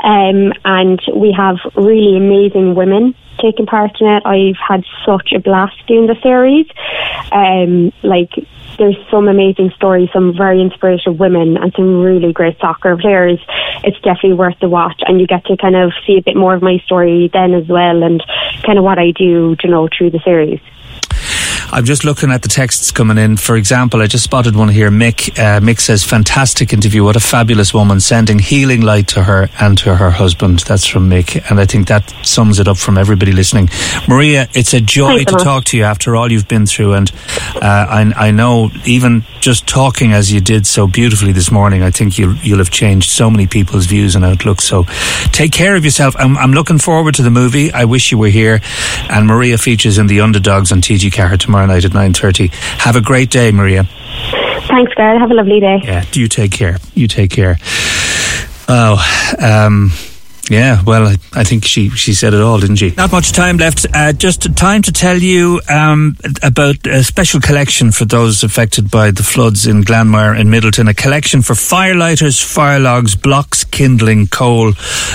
Um, and we have really amazing women taking part in it. I've had such a blast doing the series. Um, like, there's some amazing stories, some very inspirational women, and some really great soccer players. It's definitely worth the watch, and you get to kind of see a bit more of my story then as well, and kind of what I do, you know, through the series. I'm just looking at the texts coming in. For example, I just spotted one here. Mick, uh, Mick says, fantastic interview. What a fabulous woman. Sending healing light to her and to her husband. That's from Mick. And I think that sums it up from everybody listening. Maria, it's a joy to Emma. talk to you after all you've been through. And uh, I, I know even just talking as you did so beautifully this morning, I think you'll, you'll have changed so many people's views and outlooks. So take care of yourself. I'm, I'm looking forward to the movie. I wish you were here. And Maria features in The Underdogs on TG4 tomorrow night at 9.30. Have a great day, Maria. Thanks, Gareth. Have a lovely day. Yeah, do you take care. You take care. Oh, um, yeah, well, I, think she, she said it all, didn't she? Not much time left. Uh, just time to tell you um, about a special collection for those affected by the floods in Glanmire and Midleton. A collection for firelighters, fire logs, blocks, kindling, coal,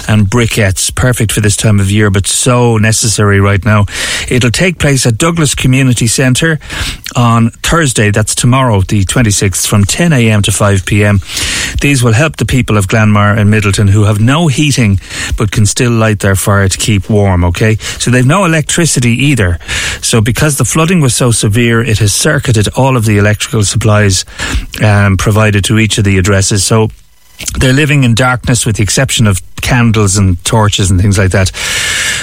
and briquettes. Perfect for this time of year, but so necessary right now. It'll take place at Douglas Community Centre on Thursday. That's tomorrow, the 26th, from 10 a.m. to 5 p.m. These will help the people of Glanmire and Midleton who have no heating but can still light their fire to keep warm, okay? So they've no electricity either. So because the flooding was so severe, it has circuited all of the electrical supplies um, provided to each of the addresses. So they're living in darkness with the exception of candles and torches and things like that.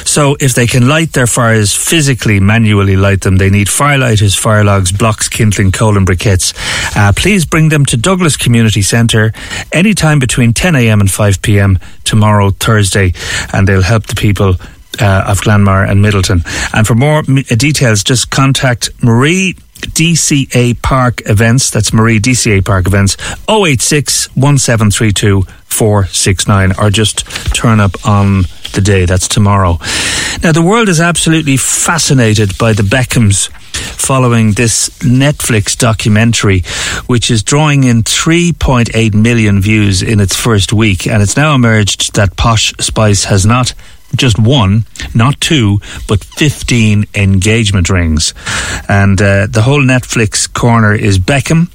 So if they can light their fires physically, manually light them, they need firelighters, fire logs, blocks, kindling, coal and briquettes. Uh, please bring them to Douglas Community Centre anytime between 10am and 5pm tomorrow, Thursday, and they'll help the people uh, of Glanmire and Midleton. And for more m- uh, details, just contact Marie DCA Park Events. That's Marie DCA Park Events 086 1732 469 or just turn up on the day. That's tomorrow. Now, the world is absolutely fascinated by the Beckhams following this Netflix documentary, which is drawing in 3.8 million views in its first week. And it's now emerged that Posh Spice has not just one, not two, but 15 engagement rings. And uh, the whole Netflix corner is Beckham,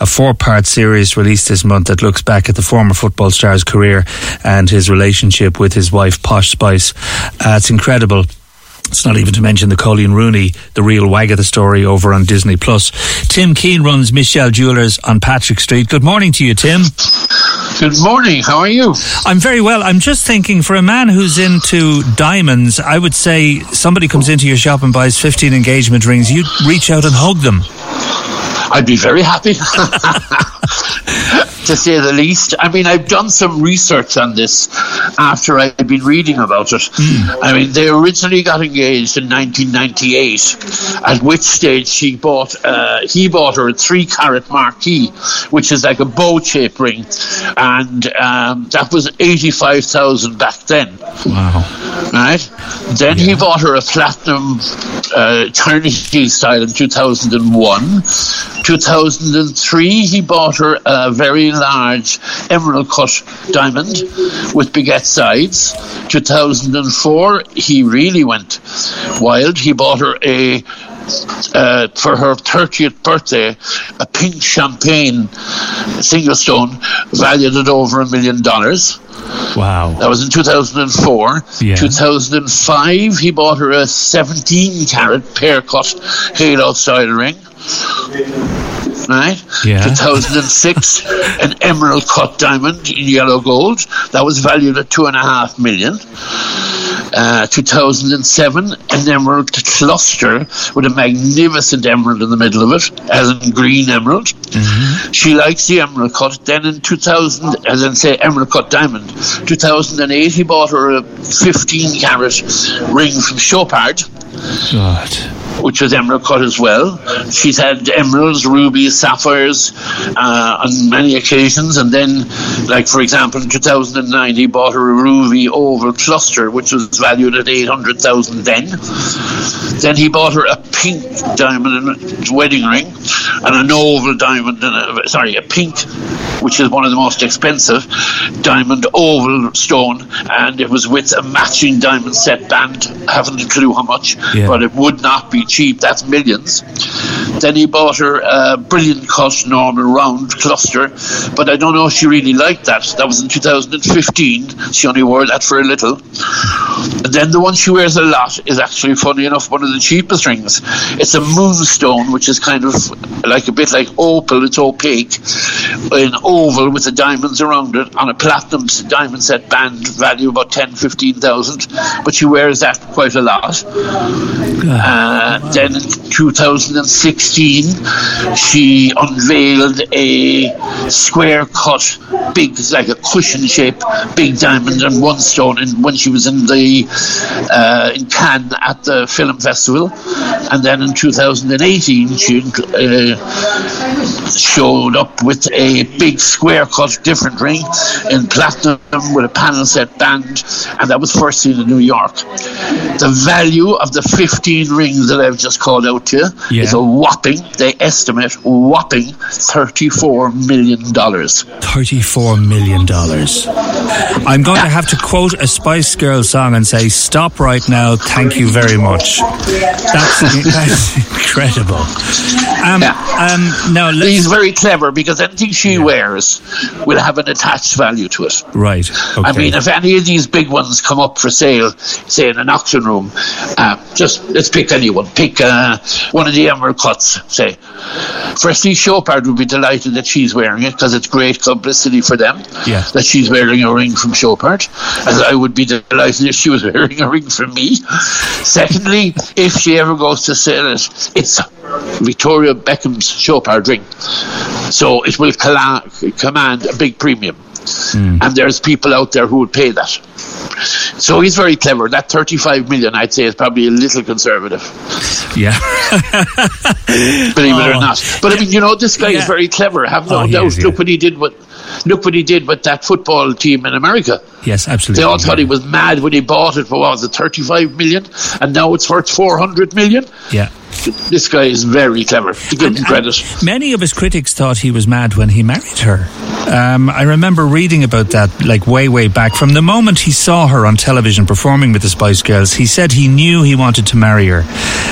a four part series released this month that looks back at the former football star's career and his relationship with his wife, Posh Spice. Uh, it's incredible. It's not even to mention the Coleen Rooney, the real wag of the story over on Disney Plus. Tim Keane runs Michelle Jewelers on Patrick Street. Good morning to you, Tim. Good morning. How are you? I'm very well. I'm just thinking for a man who's into diamonds, I would say somebody comes into your shop and buys 15 engagement rings, you'd reach out and hug them. I'd be very happy, to say the least. I mean, I've done some research on this after I've been reading about it. I mean, they originally got engaged in 1998, at which stage she bought, uh, he bought her a three carat marquise, which is like a bow shaped ring, and um, that was 85,000 back then. Wow. Right? Then he bought her a platinum uh, Carnegie style in 2001. 2003, he bought her a very large emerald cut diamond with baguette sides. 2004, he really went wild. He bought her a uh, for her 30th birthday, a pink champagne single stone valued at over a million dollars. Wow. That was in 2004. Yeah. 2005, he bought her a 17 carat pear cut halo style ring. Right? Yeah. 2006, an emerald cut diamond in yellow gold. That was valued at two and a half million. Uh, 2007, an emerald cluster with a magnificent emerald in the middle of it, as in green emerald. She likes the emerald cut. Then in 2000, as in say emerald cut diamond, 2008, he bought her a 15 carat ring from Chopard God. Which was emerald cut as well. She's had emeralds, rubies, sapphires uh, on many occasions. And then, like for example, in 2009, he bought her a ruby oval cluster, which was valued at 800,000 then. Then he bought her a pink diamond wedding ring and an oval diamond and a, sorry, a pink, which is one of the most expensive diamond oval stone, and it was with a matching diamond set band. I haven't a clue how much, Yeah. but it would not be cheap. That's millions. Then he bought her a brilliant cut normal round cluster, but I don't know if she really liked that. That was in 2015. She only wore that for a little. And then the one she wears a lot is actually, funny enough, one of the cheapest rings. It's a moonstone, which is kind of like a bit like opal. It's opaque, in oval with the diamonds around it on a platinum diamond set band, value about 10, 15,000. But she wears that quite a lot. Uh, then in 2016, she unveiled a square cut, big, like a cushion shape, big diamond and one stone in, when she was in the uh, in Cannes at the film festival. And then in 2018, she uh, showed up with a big square cut different ring in platinum with a panel set band, and that was first seen in New York. The value of the 15 rings that I've just called out to you Yeah. is a whopping, they estimate, whopping $34 million. $34 million. I'm going to have to quote a Spice Girl song and say, Stop right now, thank you very much. That's, that's incredible. Um, um, now, let's, He's very clever because anything she wears will have an attached value to it. right. Okay. I mean, if any of these big ones come up for sale, say in an auction room, uh, just let's pick anyone. Pick uh, one of the emerald cuts, say. Firstly, Chopard would be delighted that she's wearing it because it's great publicity for them Yeah. that she's wearing a ring from Chopard. As I would be delighted if she was wearing a ring from me. Secondly, if she ever goes to sell it, it's Victoria Beckham's Chopard ring. So it will colla- command a big premium. Hmm. And there's people out there who would pay that. So he's very clever. That 35 million, I'd say, is probably a little conservative, Yeah. believe it or oh. not. But I mean, you know, this guy is very clever. Have no Oh, doubt. is, yeah. Look what he did with, look what he did with that football team in America. yes, absolutely. They all thought he was mad when he bought it for what was it, 35 million, and now it's worth 400 million. Yeah. This guy is very clever. To give him credit. Many of his critics thought he was mad when he married her. Um, I remember reading about that, like way, way back. From the moment he saw her on television performing with the Spice Girls, he said he knew he wanted to marry her.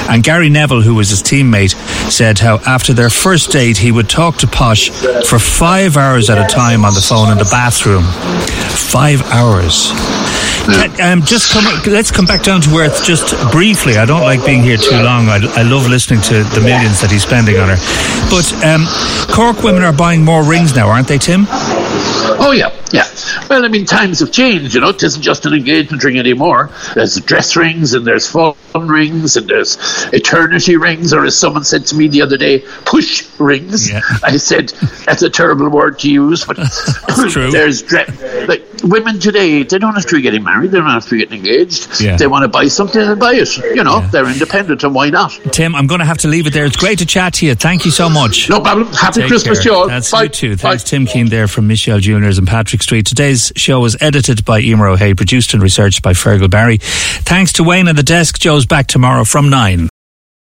And Gary Neville, who was his teammate, said how after their first date, he would talk to Posh for five hours at a time on the phone in the bathroom. Five hours. Can- Um, just come. Let's come back down to earth just briefly. I don't like being here too long. I, I love listening to the millions that he's spending on her. But um, Cork women are buying more rings now, aren't they, Tim? Oh yeah, yeah. Well, I mean, times have changed. You know, it isn't just an engagement ring anymore. There's dress rings, and there's fun rings, and there's eternity rings, or as someone said to me the other day, push rings. I said that's a terrible word to use, but there's dre- like women today. They don't have to be getting married. They don't have to be getting engaged. Yeah. They want to buy something and buy it. You know, they're independent, and why not? Tim, I'm going to have to leave it there. It's great to chat to you. Thank you so much. No problem. Happy Take Christmas care. to you all. That's Bye. you too. Thanks, Tim Keane there from Michelle Juniors and Patrick Street. Today's show was edited by Emer O'Hay, produced and researched by Fergal Barry. Thanks to Wayne at the desk. Joe's back tomorrow from 9.